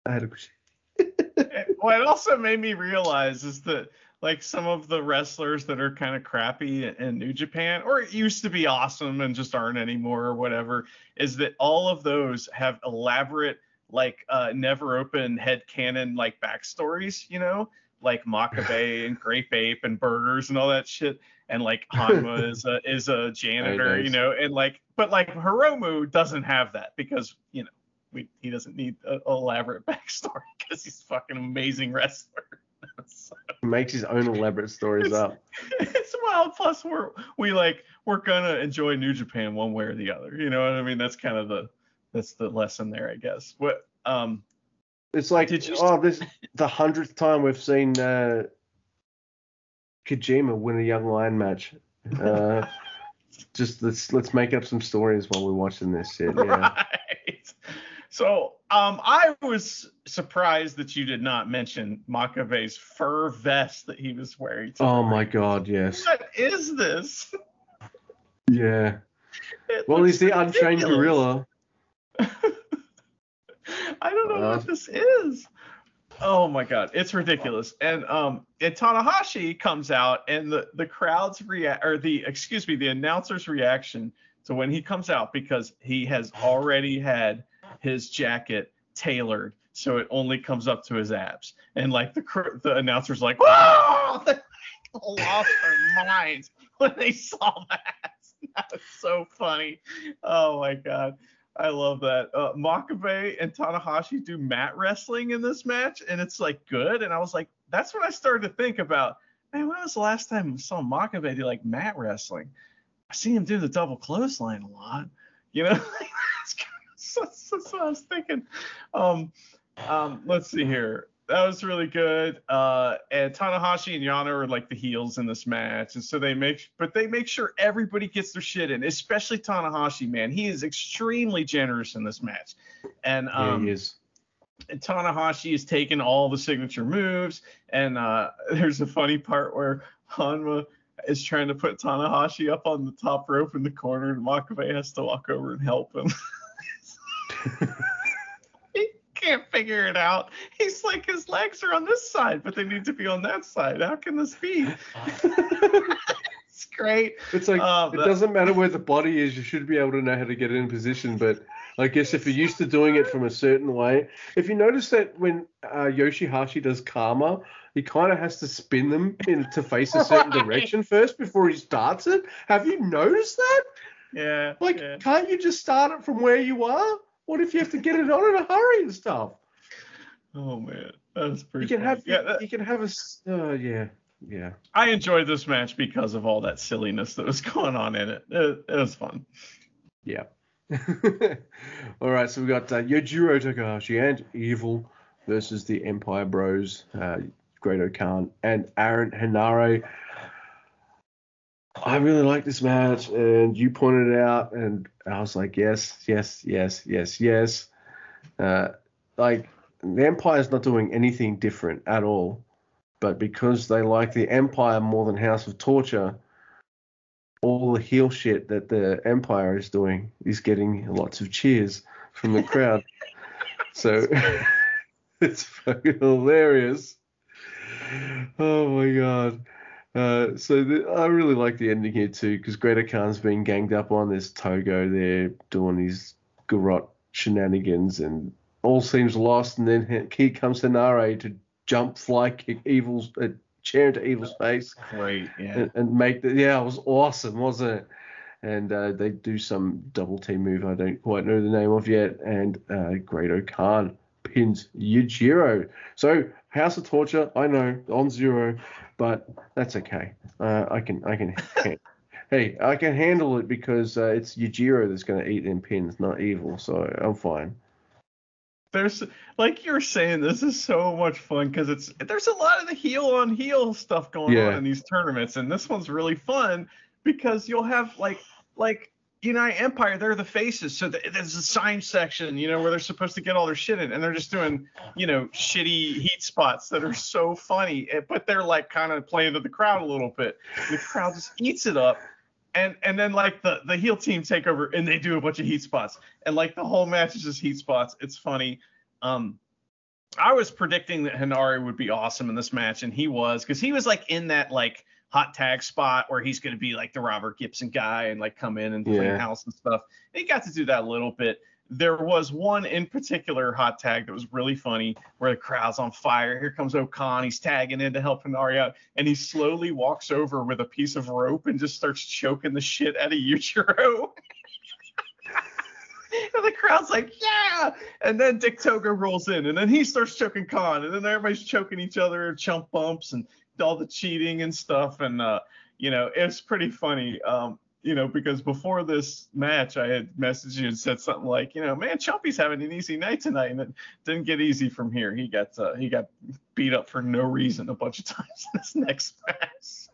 I had a. It- what it also made me realize is that like some of the wrestlers that are kind of crappy in- New Japan or it used to be awesome and just aren't anymore or whatever is that all of those have elaborate like uh never open head canon like backstories, you know? Like Makabe and Grape Ape and Burgers and all that shit. And like Honma is a is a janitor, you know, and like but like Hiromu doesn't have that because, you know, we, he doesn't need an elaborate backstory because he's a fucking amazing wrestler. So, He makes his own elaborate stories up. it's wild. Plus, we're we like we're gonna enjoy New Japan one way or the other. You know what I mean? That's kind of the that's the lesson there, I guess. What um It's like, you- oh, this the hundredth time we've seen uh, Kojima win a Young Lion match. Uh, just let's let's make up some stories while we're watching this shit. Yeah. right. So um, I was surprised that you did not mention Makabe's fur vest that he was wearing. Oh my god, yes. What is this? Yeah. It Well, he's the unchained gorilla. I don't know Uh, what this is. Oh my god, it's ridiculous. And um and Tanahashi comes out and the the crowd's react or the excuse me, the announcer's reaction to when he comes out because he has already had his jacket tailored so it only comes up to his abs. And like the the announcer's like! They lost their minds when they saw that. That was so funny. Oh my god. I love that. Uh, Makabe and Tanahashi do mat wrestling in this match, and it's like good. And I was like, that's when I started to think about, man, when was the last time I saw Makabe do like mat wrestling? I see him do the double clothesline a lot, you know. that's, that's, what I was thinking. Um, um, let's see here. That was really good. Uh, and Tanahashi and Yano are like the heels in this match, and so they make, but they make sure everybody gets their shit in, especially Tanahashi. Man, he is extremely generous in this match, and Yeah, um, he is. and Tanahashi is taking all the signature moves. And uh, there's a funny part where Honma is trying to put Tanahashi up on the top rope in the corner, and Makabe has to walk over and help him. he can't figure it out. He's like, his legs are on this side, but they need to be on that side. How can this be? it's great. It's like Uh, it doesn't matter where the body is. You should be able to know how to get it in position. But I guess if you're used to doing it from a certain way, if you notice that when uh, Yoshihashi does karma, he kind of has to spin them in, to face a certain Right. direction first before he starts it. Have you noticed that? Yeah. Like, yeah. can't you just start it from where you are? What if you have to get it on in a hurry and stuff? Oh man, that's pretty. You can funny. have Yeah, that- you can have a uh, yeah yeah. I enjoyed this match because of all that silliness that was going on in it. It, it was fun. Yeah. All right, so we got uh, Yujiro Takahashi and Evil versus the Empire Bros, uh, Great Khan and Aaron Henare. I really like this match, and you pointed it out, and I was like, yes, yes, yes, yes, yes. Uh, like the Empire is not doing anything different at all, but because they like the Empire more than House of Torture, all the heel shit that the Empire is doing is getting lots of cheers from the crowd. so it's fucking hilarious. Oh my god. Uh, so the, I really like the ending here too, because Great-O-Khan's being ganged up on. There's Togo there doing his garrot shenanigans, and all seems lost. And then he- here comes Henare to jump, fly kick Evil's uh, chair into Evil's face Great. Yeah. and, and make the yeah, it was awesome, wasn't it? And uh, they do some double team move I don't quite know the name of yet, and uh, Great Khan pins Yujiro. So House of Torture, I know on zero, but that's okay. Uh, I can I can hey I can handle it because uh, it's Yujiro that's going to eat them pins, not Evil. So I'm fine. There's like you're saying, this is so much fun because it's there's a lot of the heel on heel stuff going Yeah. on in these tournaments, and this one's really fun because you'll have like like United Empire, they're the faces, so th- there's a sign section, you know, where they're supposed to get all their shit in, and they're just doing, you know, shitty heat spots that are so funny, eh, but they're like kind of playing to the crowd a little bit. The crowd just eats it up. And, and then like the, the heel team take over and they do a bunch of heat spots and like the whole match is just heat spots. It's funny. Um, I was predicting that Henare would be awesome in this match, and he was because he was like in that like hot tag spot where he's going to be like the Robert Gibson guy and like come in and clean Yeah. house and stuff. And he got to do that a little bit. There was one in particular hot tag that was really funny where the crowd's on fire. Here comes O'Khan. He's tagging in to help Henare out, and he slowly walks over with a piece of rope and just starts choking the shit out of Yujiro. And the crowd's like, yeah. And then Dick Togo rolls in, and then he starts choking Khan, and then everybody's choking each other, chump bumps, and all the cheating and stuff. And uh, you know, it's pretty funny. Um, you know, because before this match, I had messaged you and said something like, you know, man, Chumpy's having an easy night tonight, and it didn't get easy from here. He got uh, he got beat up for no reason a bunch of times in this next match.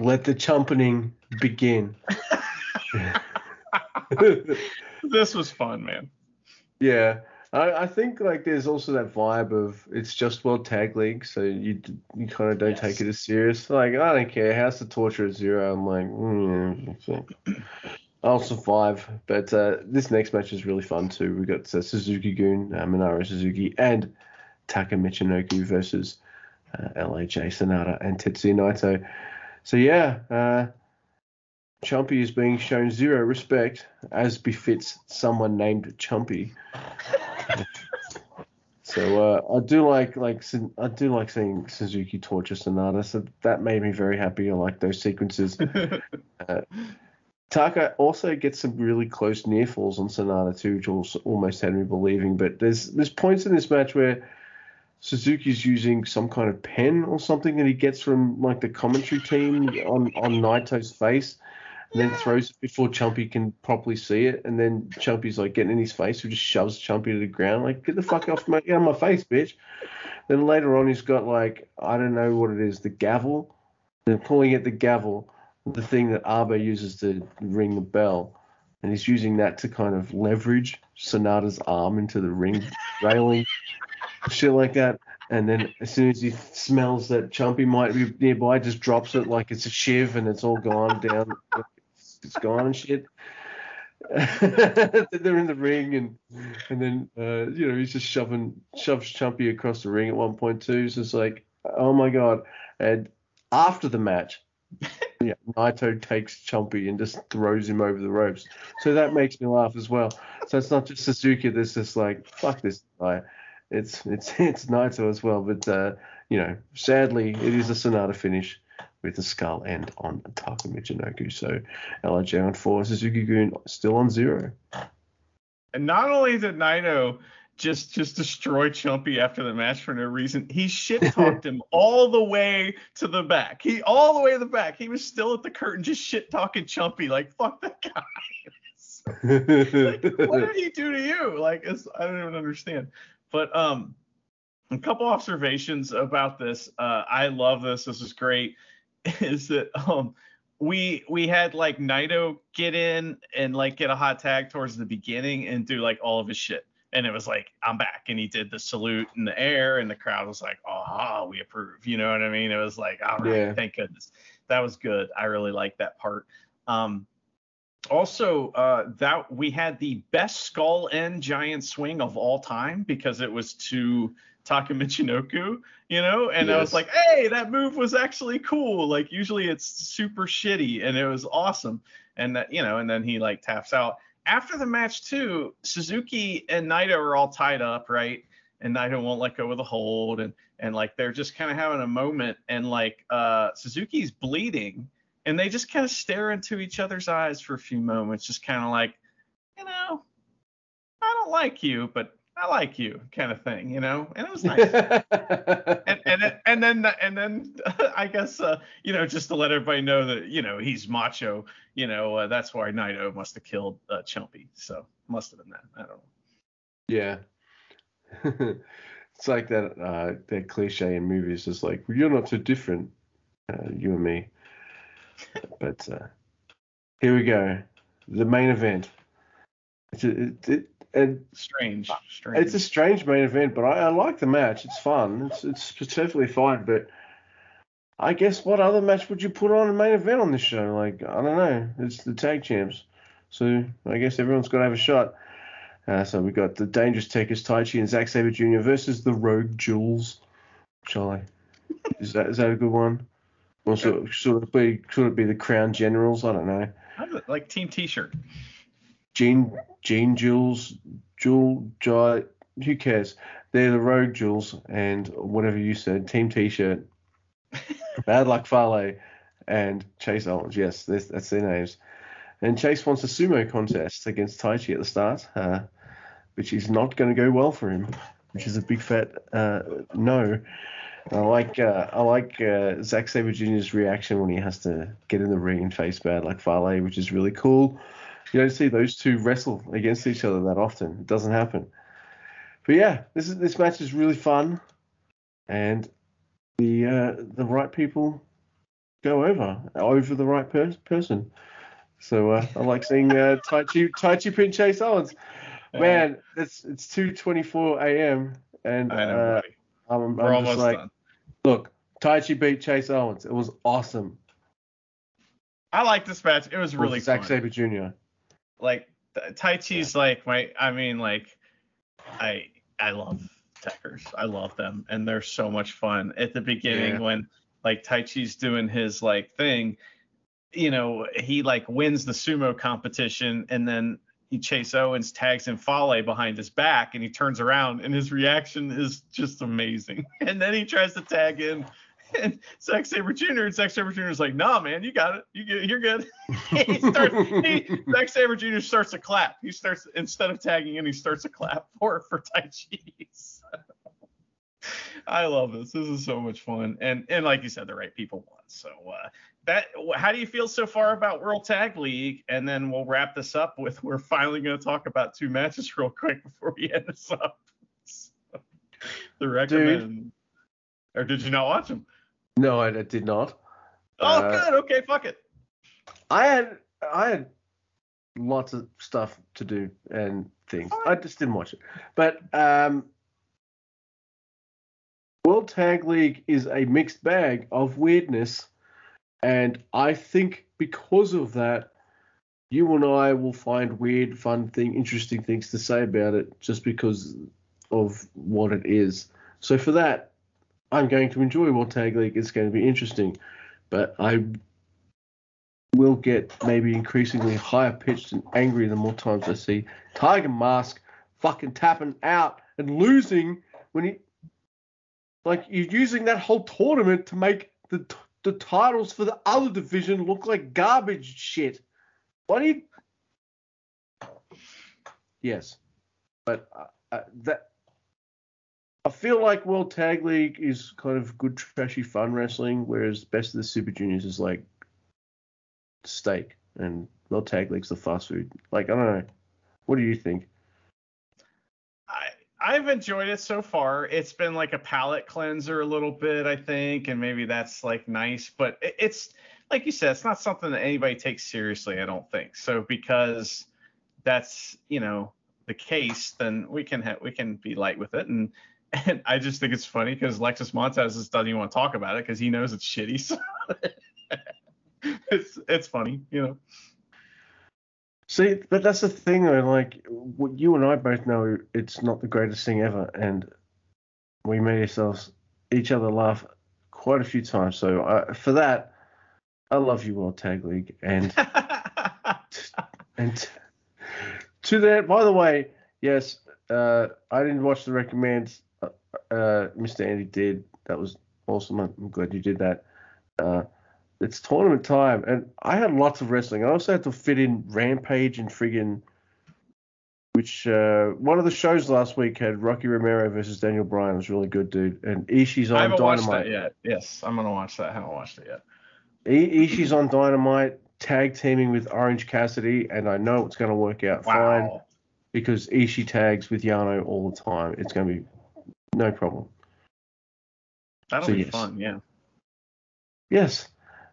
Let the chumpening begin. This was fun, man. Yeah. I, I think like there's also that vibe of it's just World Tag League, so you you kind of don't Yes. take it as serious. Like I don't care. House of Torture at zero. I'm like, mm, I'll survive. But uh, this next match is really fun too. We got uh, Suzuki Gun, uh, Minoru Suzuki, and Taka Michinoku versus uh, LIJ Sanada and Tetsuya Naito. So yeah, uh, Chumpy is being shown zero respect, as befits someone named Chumpy. So uh, I do like like I do like seeing Suzuki torture Sanada. So that made me very happy. I like those sequences. Taka also gets some really close near falls on Sanada too, which also almost had me believing. But there's there's points in this match where Suzuki's using some kind of pen or something that he gets from like the commentary team on on Naito's face, and then throws it before Chumpy can properly see it, and then Chumpy's like getting in his face, who just shoves Chumpy to the ground, like get the fuck off my out of my face, bitch. Then later on, he's got like I don't know what it is, the gavel. They're calling it the gavel, the thing that Abe uses to ring the bell, and he's using that to kind of leverage Sanada's arm into the ring railing, shit like that. And then as soon as he smells that Chumpy might be nearby, just drops it like it's a shiv and it's all gone down. It's gone and shit. They're in the ring and and then uh, you know he's just shoving shoves Chumpy across the ring at one point too. So it's like oh my god. And after the match, yeah, Naito takes Chumpy and just throws him over the ropes. So that makes me laugh as well. So it's not just Suzuki that's just like fuck this guy. It's it's it's Naito as well. But uh, you know, sadly, it is a Sanada finish with the skull end on Taka Michinoku. So LIJ on four, Suzuki Gun still on zero. And not only did Naito just just destroy Chumpy after the match for no reason, he shit talked him all the way to the back. He all the way to the back. He was still at the curtain just shit talking Chumpy like fuck that guy. like, what did he do to you? Like it's, I don't even understand. But um, a couple observations about this. Uh, I love this. This is great. Is that um we we had like Naito get in and like get a hot tag towards the beginning and do like all of his shit. And it was like, I'm back. And he did the salute in the air, and the crowd was like, oh, we approve. You know what I mean? It was like, all right, Yeah. thank goodness. That was good. I really liked that part. Um, also, uh, that we had the best skull end giant swing of all time because it was to Taka Michinoku, you know, and I was like, hey, that move was actually cool. Like usually it's super shitty, and it was awesome. And that, you know, and then he like taps out. After the match too, Suzuki and Naito are all tied up, right? And Naito won't let go of the hold, and and like they're just kind of having a moment, and like uh, Suzuki's bleeding, and they just kind of stare into each other's eyes for a few moments, just kind of like, you know, I don't like you, but I like you, kind of thing, you know. And it was nice. and and then- and then and then I guess uh, you know just to let everybody know that you know he's macho. You know uh, that's why Naito must have killed uh, Chumpy. So must have been that. I don't know. Yeah. it's like that uh, that cliche in movies. is like you're not so different, uh, you and me. but uh, here we go, the main event. It's a, it, it, and Strange, strange. it's a strange main event, but I, I like the match. It's fun. It's it's perfectly fine. But I guess what other match would you put on a main event on this show? Like I don't know. It's the tag champs, so I guess everyone's got to have a shot. Uh, so we got the Dangerous Tekkers Taichi and Zack Sabre Jr. versus the Rogue Jules. Shall I? Is that is that a good one? Or should, should it be should it be the Crown Generals? I don't know. How does it- like team T-shirt. Gene Gene Jules, Jewel Jai, who cares? They're the Rogue Jules and whatever you said, Team T-shirt, Bad Luck Fale, and Chase Owens. Yes, that's, that's their names. And Chase wants a sumo contest against Taichi at the start, uh, which is not going to go well for him, which is a big fat uh, no. I like uh, I like uh, Zack Sabre Jr.'s reaction when he has to get in the ring and face Bad Luck Fale, which is really cool. You don't see those two wrestle against each other that often. It doesn't happen. But yeah, this is this match is really fun, and the uh, the right people go over over the right per- person. So uh, I like seeing uh, Taichi Taichi pin Chase Owens. man, it's it's two twenty four a.m. and I know, uh, I'm, We're I'm just almost like, done. look, Taichi beat Chase Owens. It was awesome. I like this match. It was really Zack. Sabre Jr. like Taichi's like my I mean like I I love Tekkers. I love them and they're so much fun. At the beginning Yeah. when like Taichi's doing his like thing, you know, he like wins the sumo competition and then he Chase Owens tags in Fale behind his back and he turns around and his reaction is just amazing. And then he tries to tag in and Zack Sabre Jr. and Zack Sabre Jr. is like, nah, man, you got it. You get, you're good. he starts, he, Zack Sabre Jr. starts to clap. He starts instead of tagging in, he starts to clap for for Taichi. I love this. This is so much fun, and and like you said, the right people won. So uh, that, how do you feel so far about World Tag League? And then we'll wrap this up with we're finally going to talk about two matches real quick before we end this up. So, the recommend, or did you not watch them? No, I, I did not. Oh, Uh, good. Okay, fuck it. I had I had lots of stuff to do and things. I just didn't watch it. But um, World Tag League is a mixed bag of weirdness, and I think because of that, you and I will find weird, fun thing, interesting things to say about it, just because of what it is. So for that, I'm going to enjoy World Tag League. It's going to be interesting, but I will get maybe increasingly higher pitched and angry the more times I see Tiger Mask fucking tapping out and losing when he like you're using that whole tournament to make the the titles for the other division look like garbage shit. Why do you? Yes, but uh, uh, that I feel like World Tag League is kind of good, trashy, fun wrestling, whereas Best of the Super Juniors is like steak, and World Tag League's the fast food. Like I don't know. What do you think? I I've enjoyed it so far. It's been like a palate cleanser a little bit, I think, and maybe that's like nice. But it- it's like you said, it's not something that anybody takes seriously. I don't think so because that's you know the case. Then we can ha- we can be light with it, and and I just think it's funny because Lexus Montez just doesn't even want to talk about it because he knows it's shitty. So it's it's funny, you know. See, but that's the thing though. Like, what you and I both know, it's not the greatest thing ever, and we made ourselves each other laugh quite a few times. So I, for that, I love you, World Tag League, and and to that. By the way, yes, uh, I didn't watch the recommends. Uh, Mr. Andy did. That was awesome. I'm glad you did that. Uh, it's tournament time, and I had lots of wrestling. I also had to fit in Rampage and friggin' which uh, one of the shows last week had Rocky Romero versus Daniel Bryan. It was really good, dude. And Ishii's on I haven't watched Dynamite. that yet. Yes, I'm gonna watch that. I haven't watched it yet. I- Ishii's on Dynamite, tag teaming with Orange Cassidy, and I know it's going to work out fine because Ishii tags with Yano all the time. It's going to be no problem. That'll So, be yes. fun. Yeah. Yes,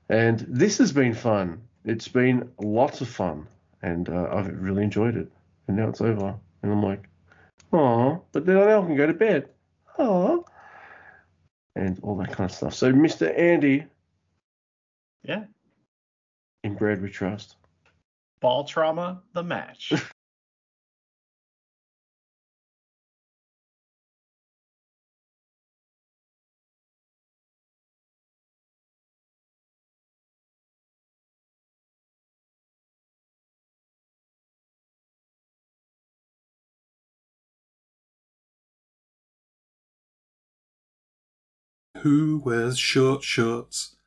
and this has been fun. It's been lots of fun, and uh, I've really enjoyed it. And now it's over, and I'm like, oh, but then I can go to bed. Oh, and all that kind of stuff. So, Mr. Andy, Yeah. in Bread We Trust. Ball trauma, the match. Who wears short shorts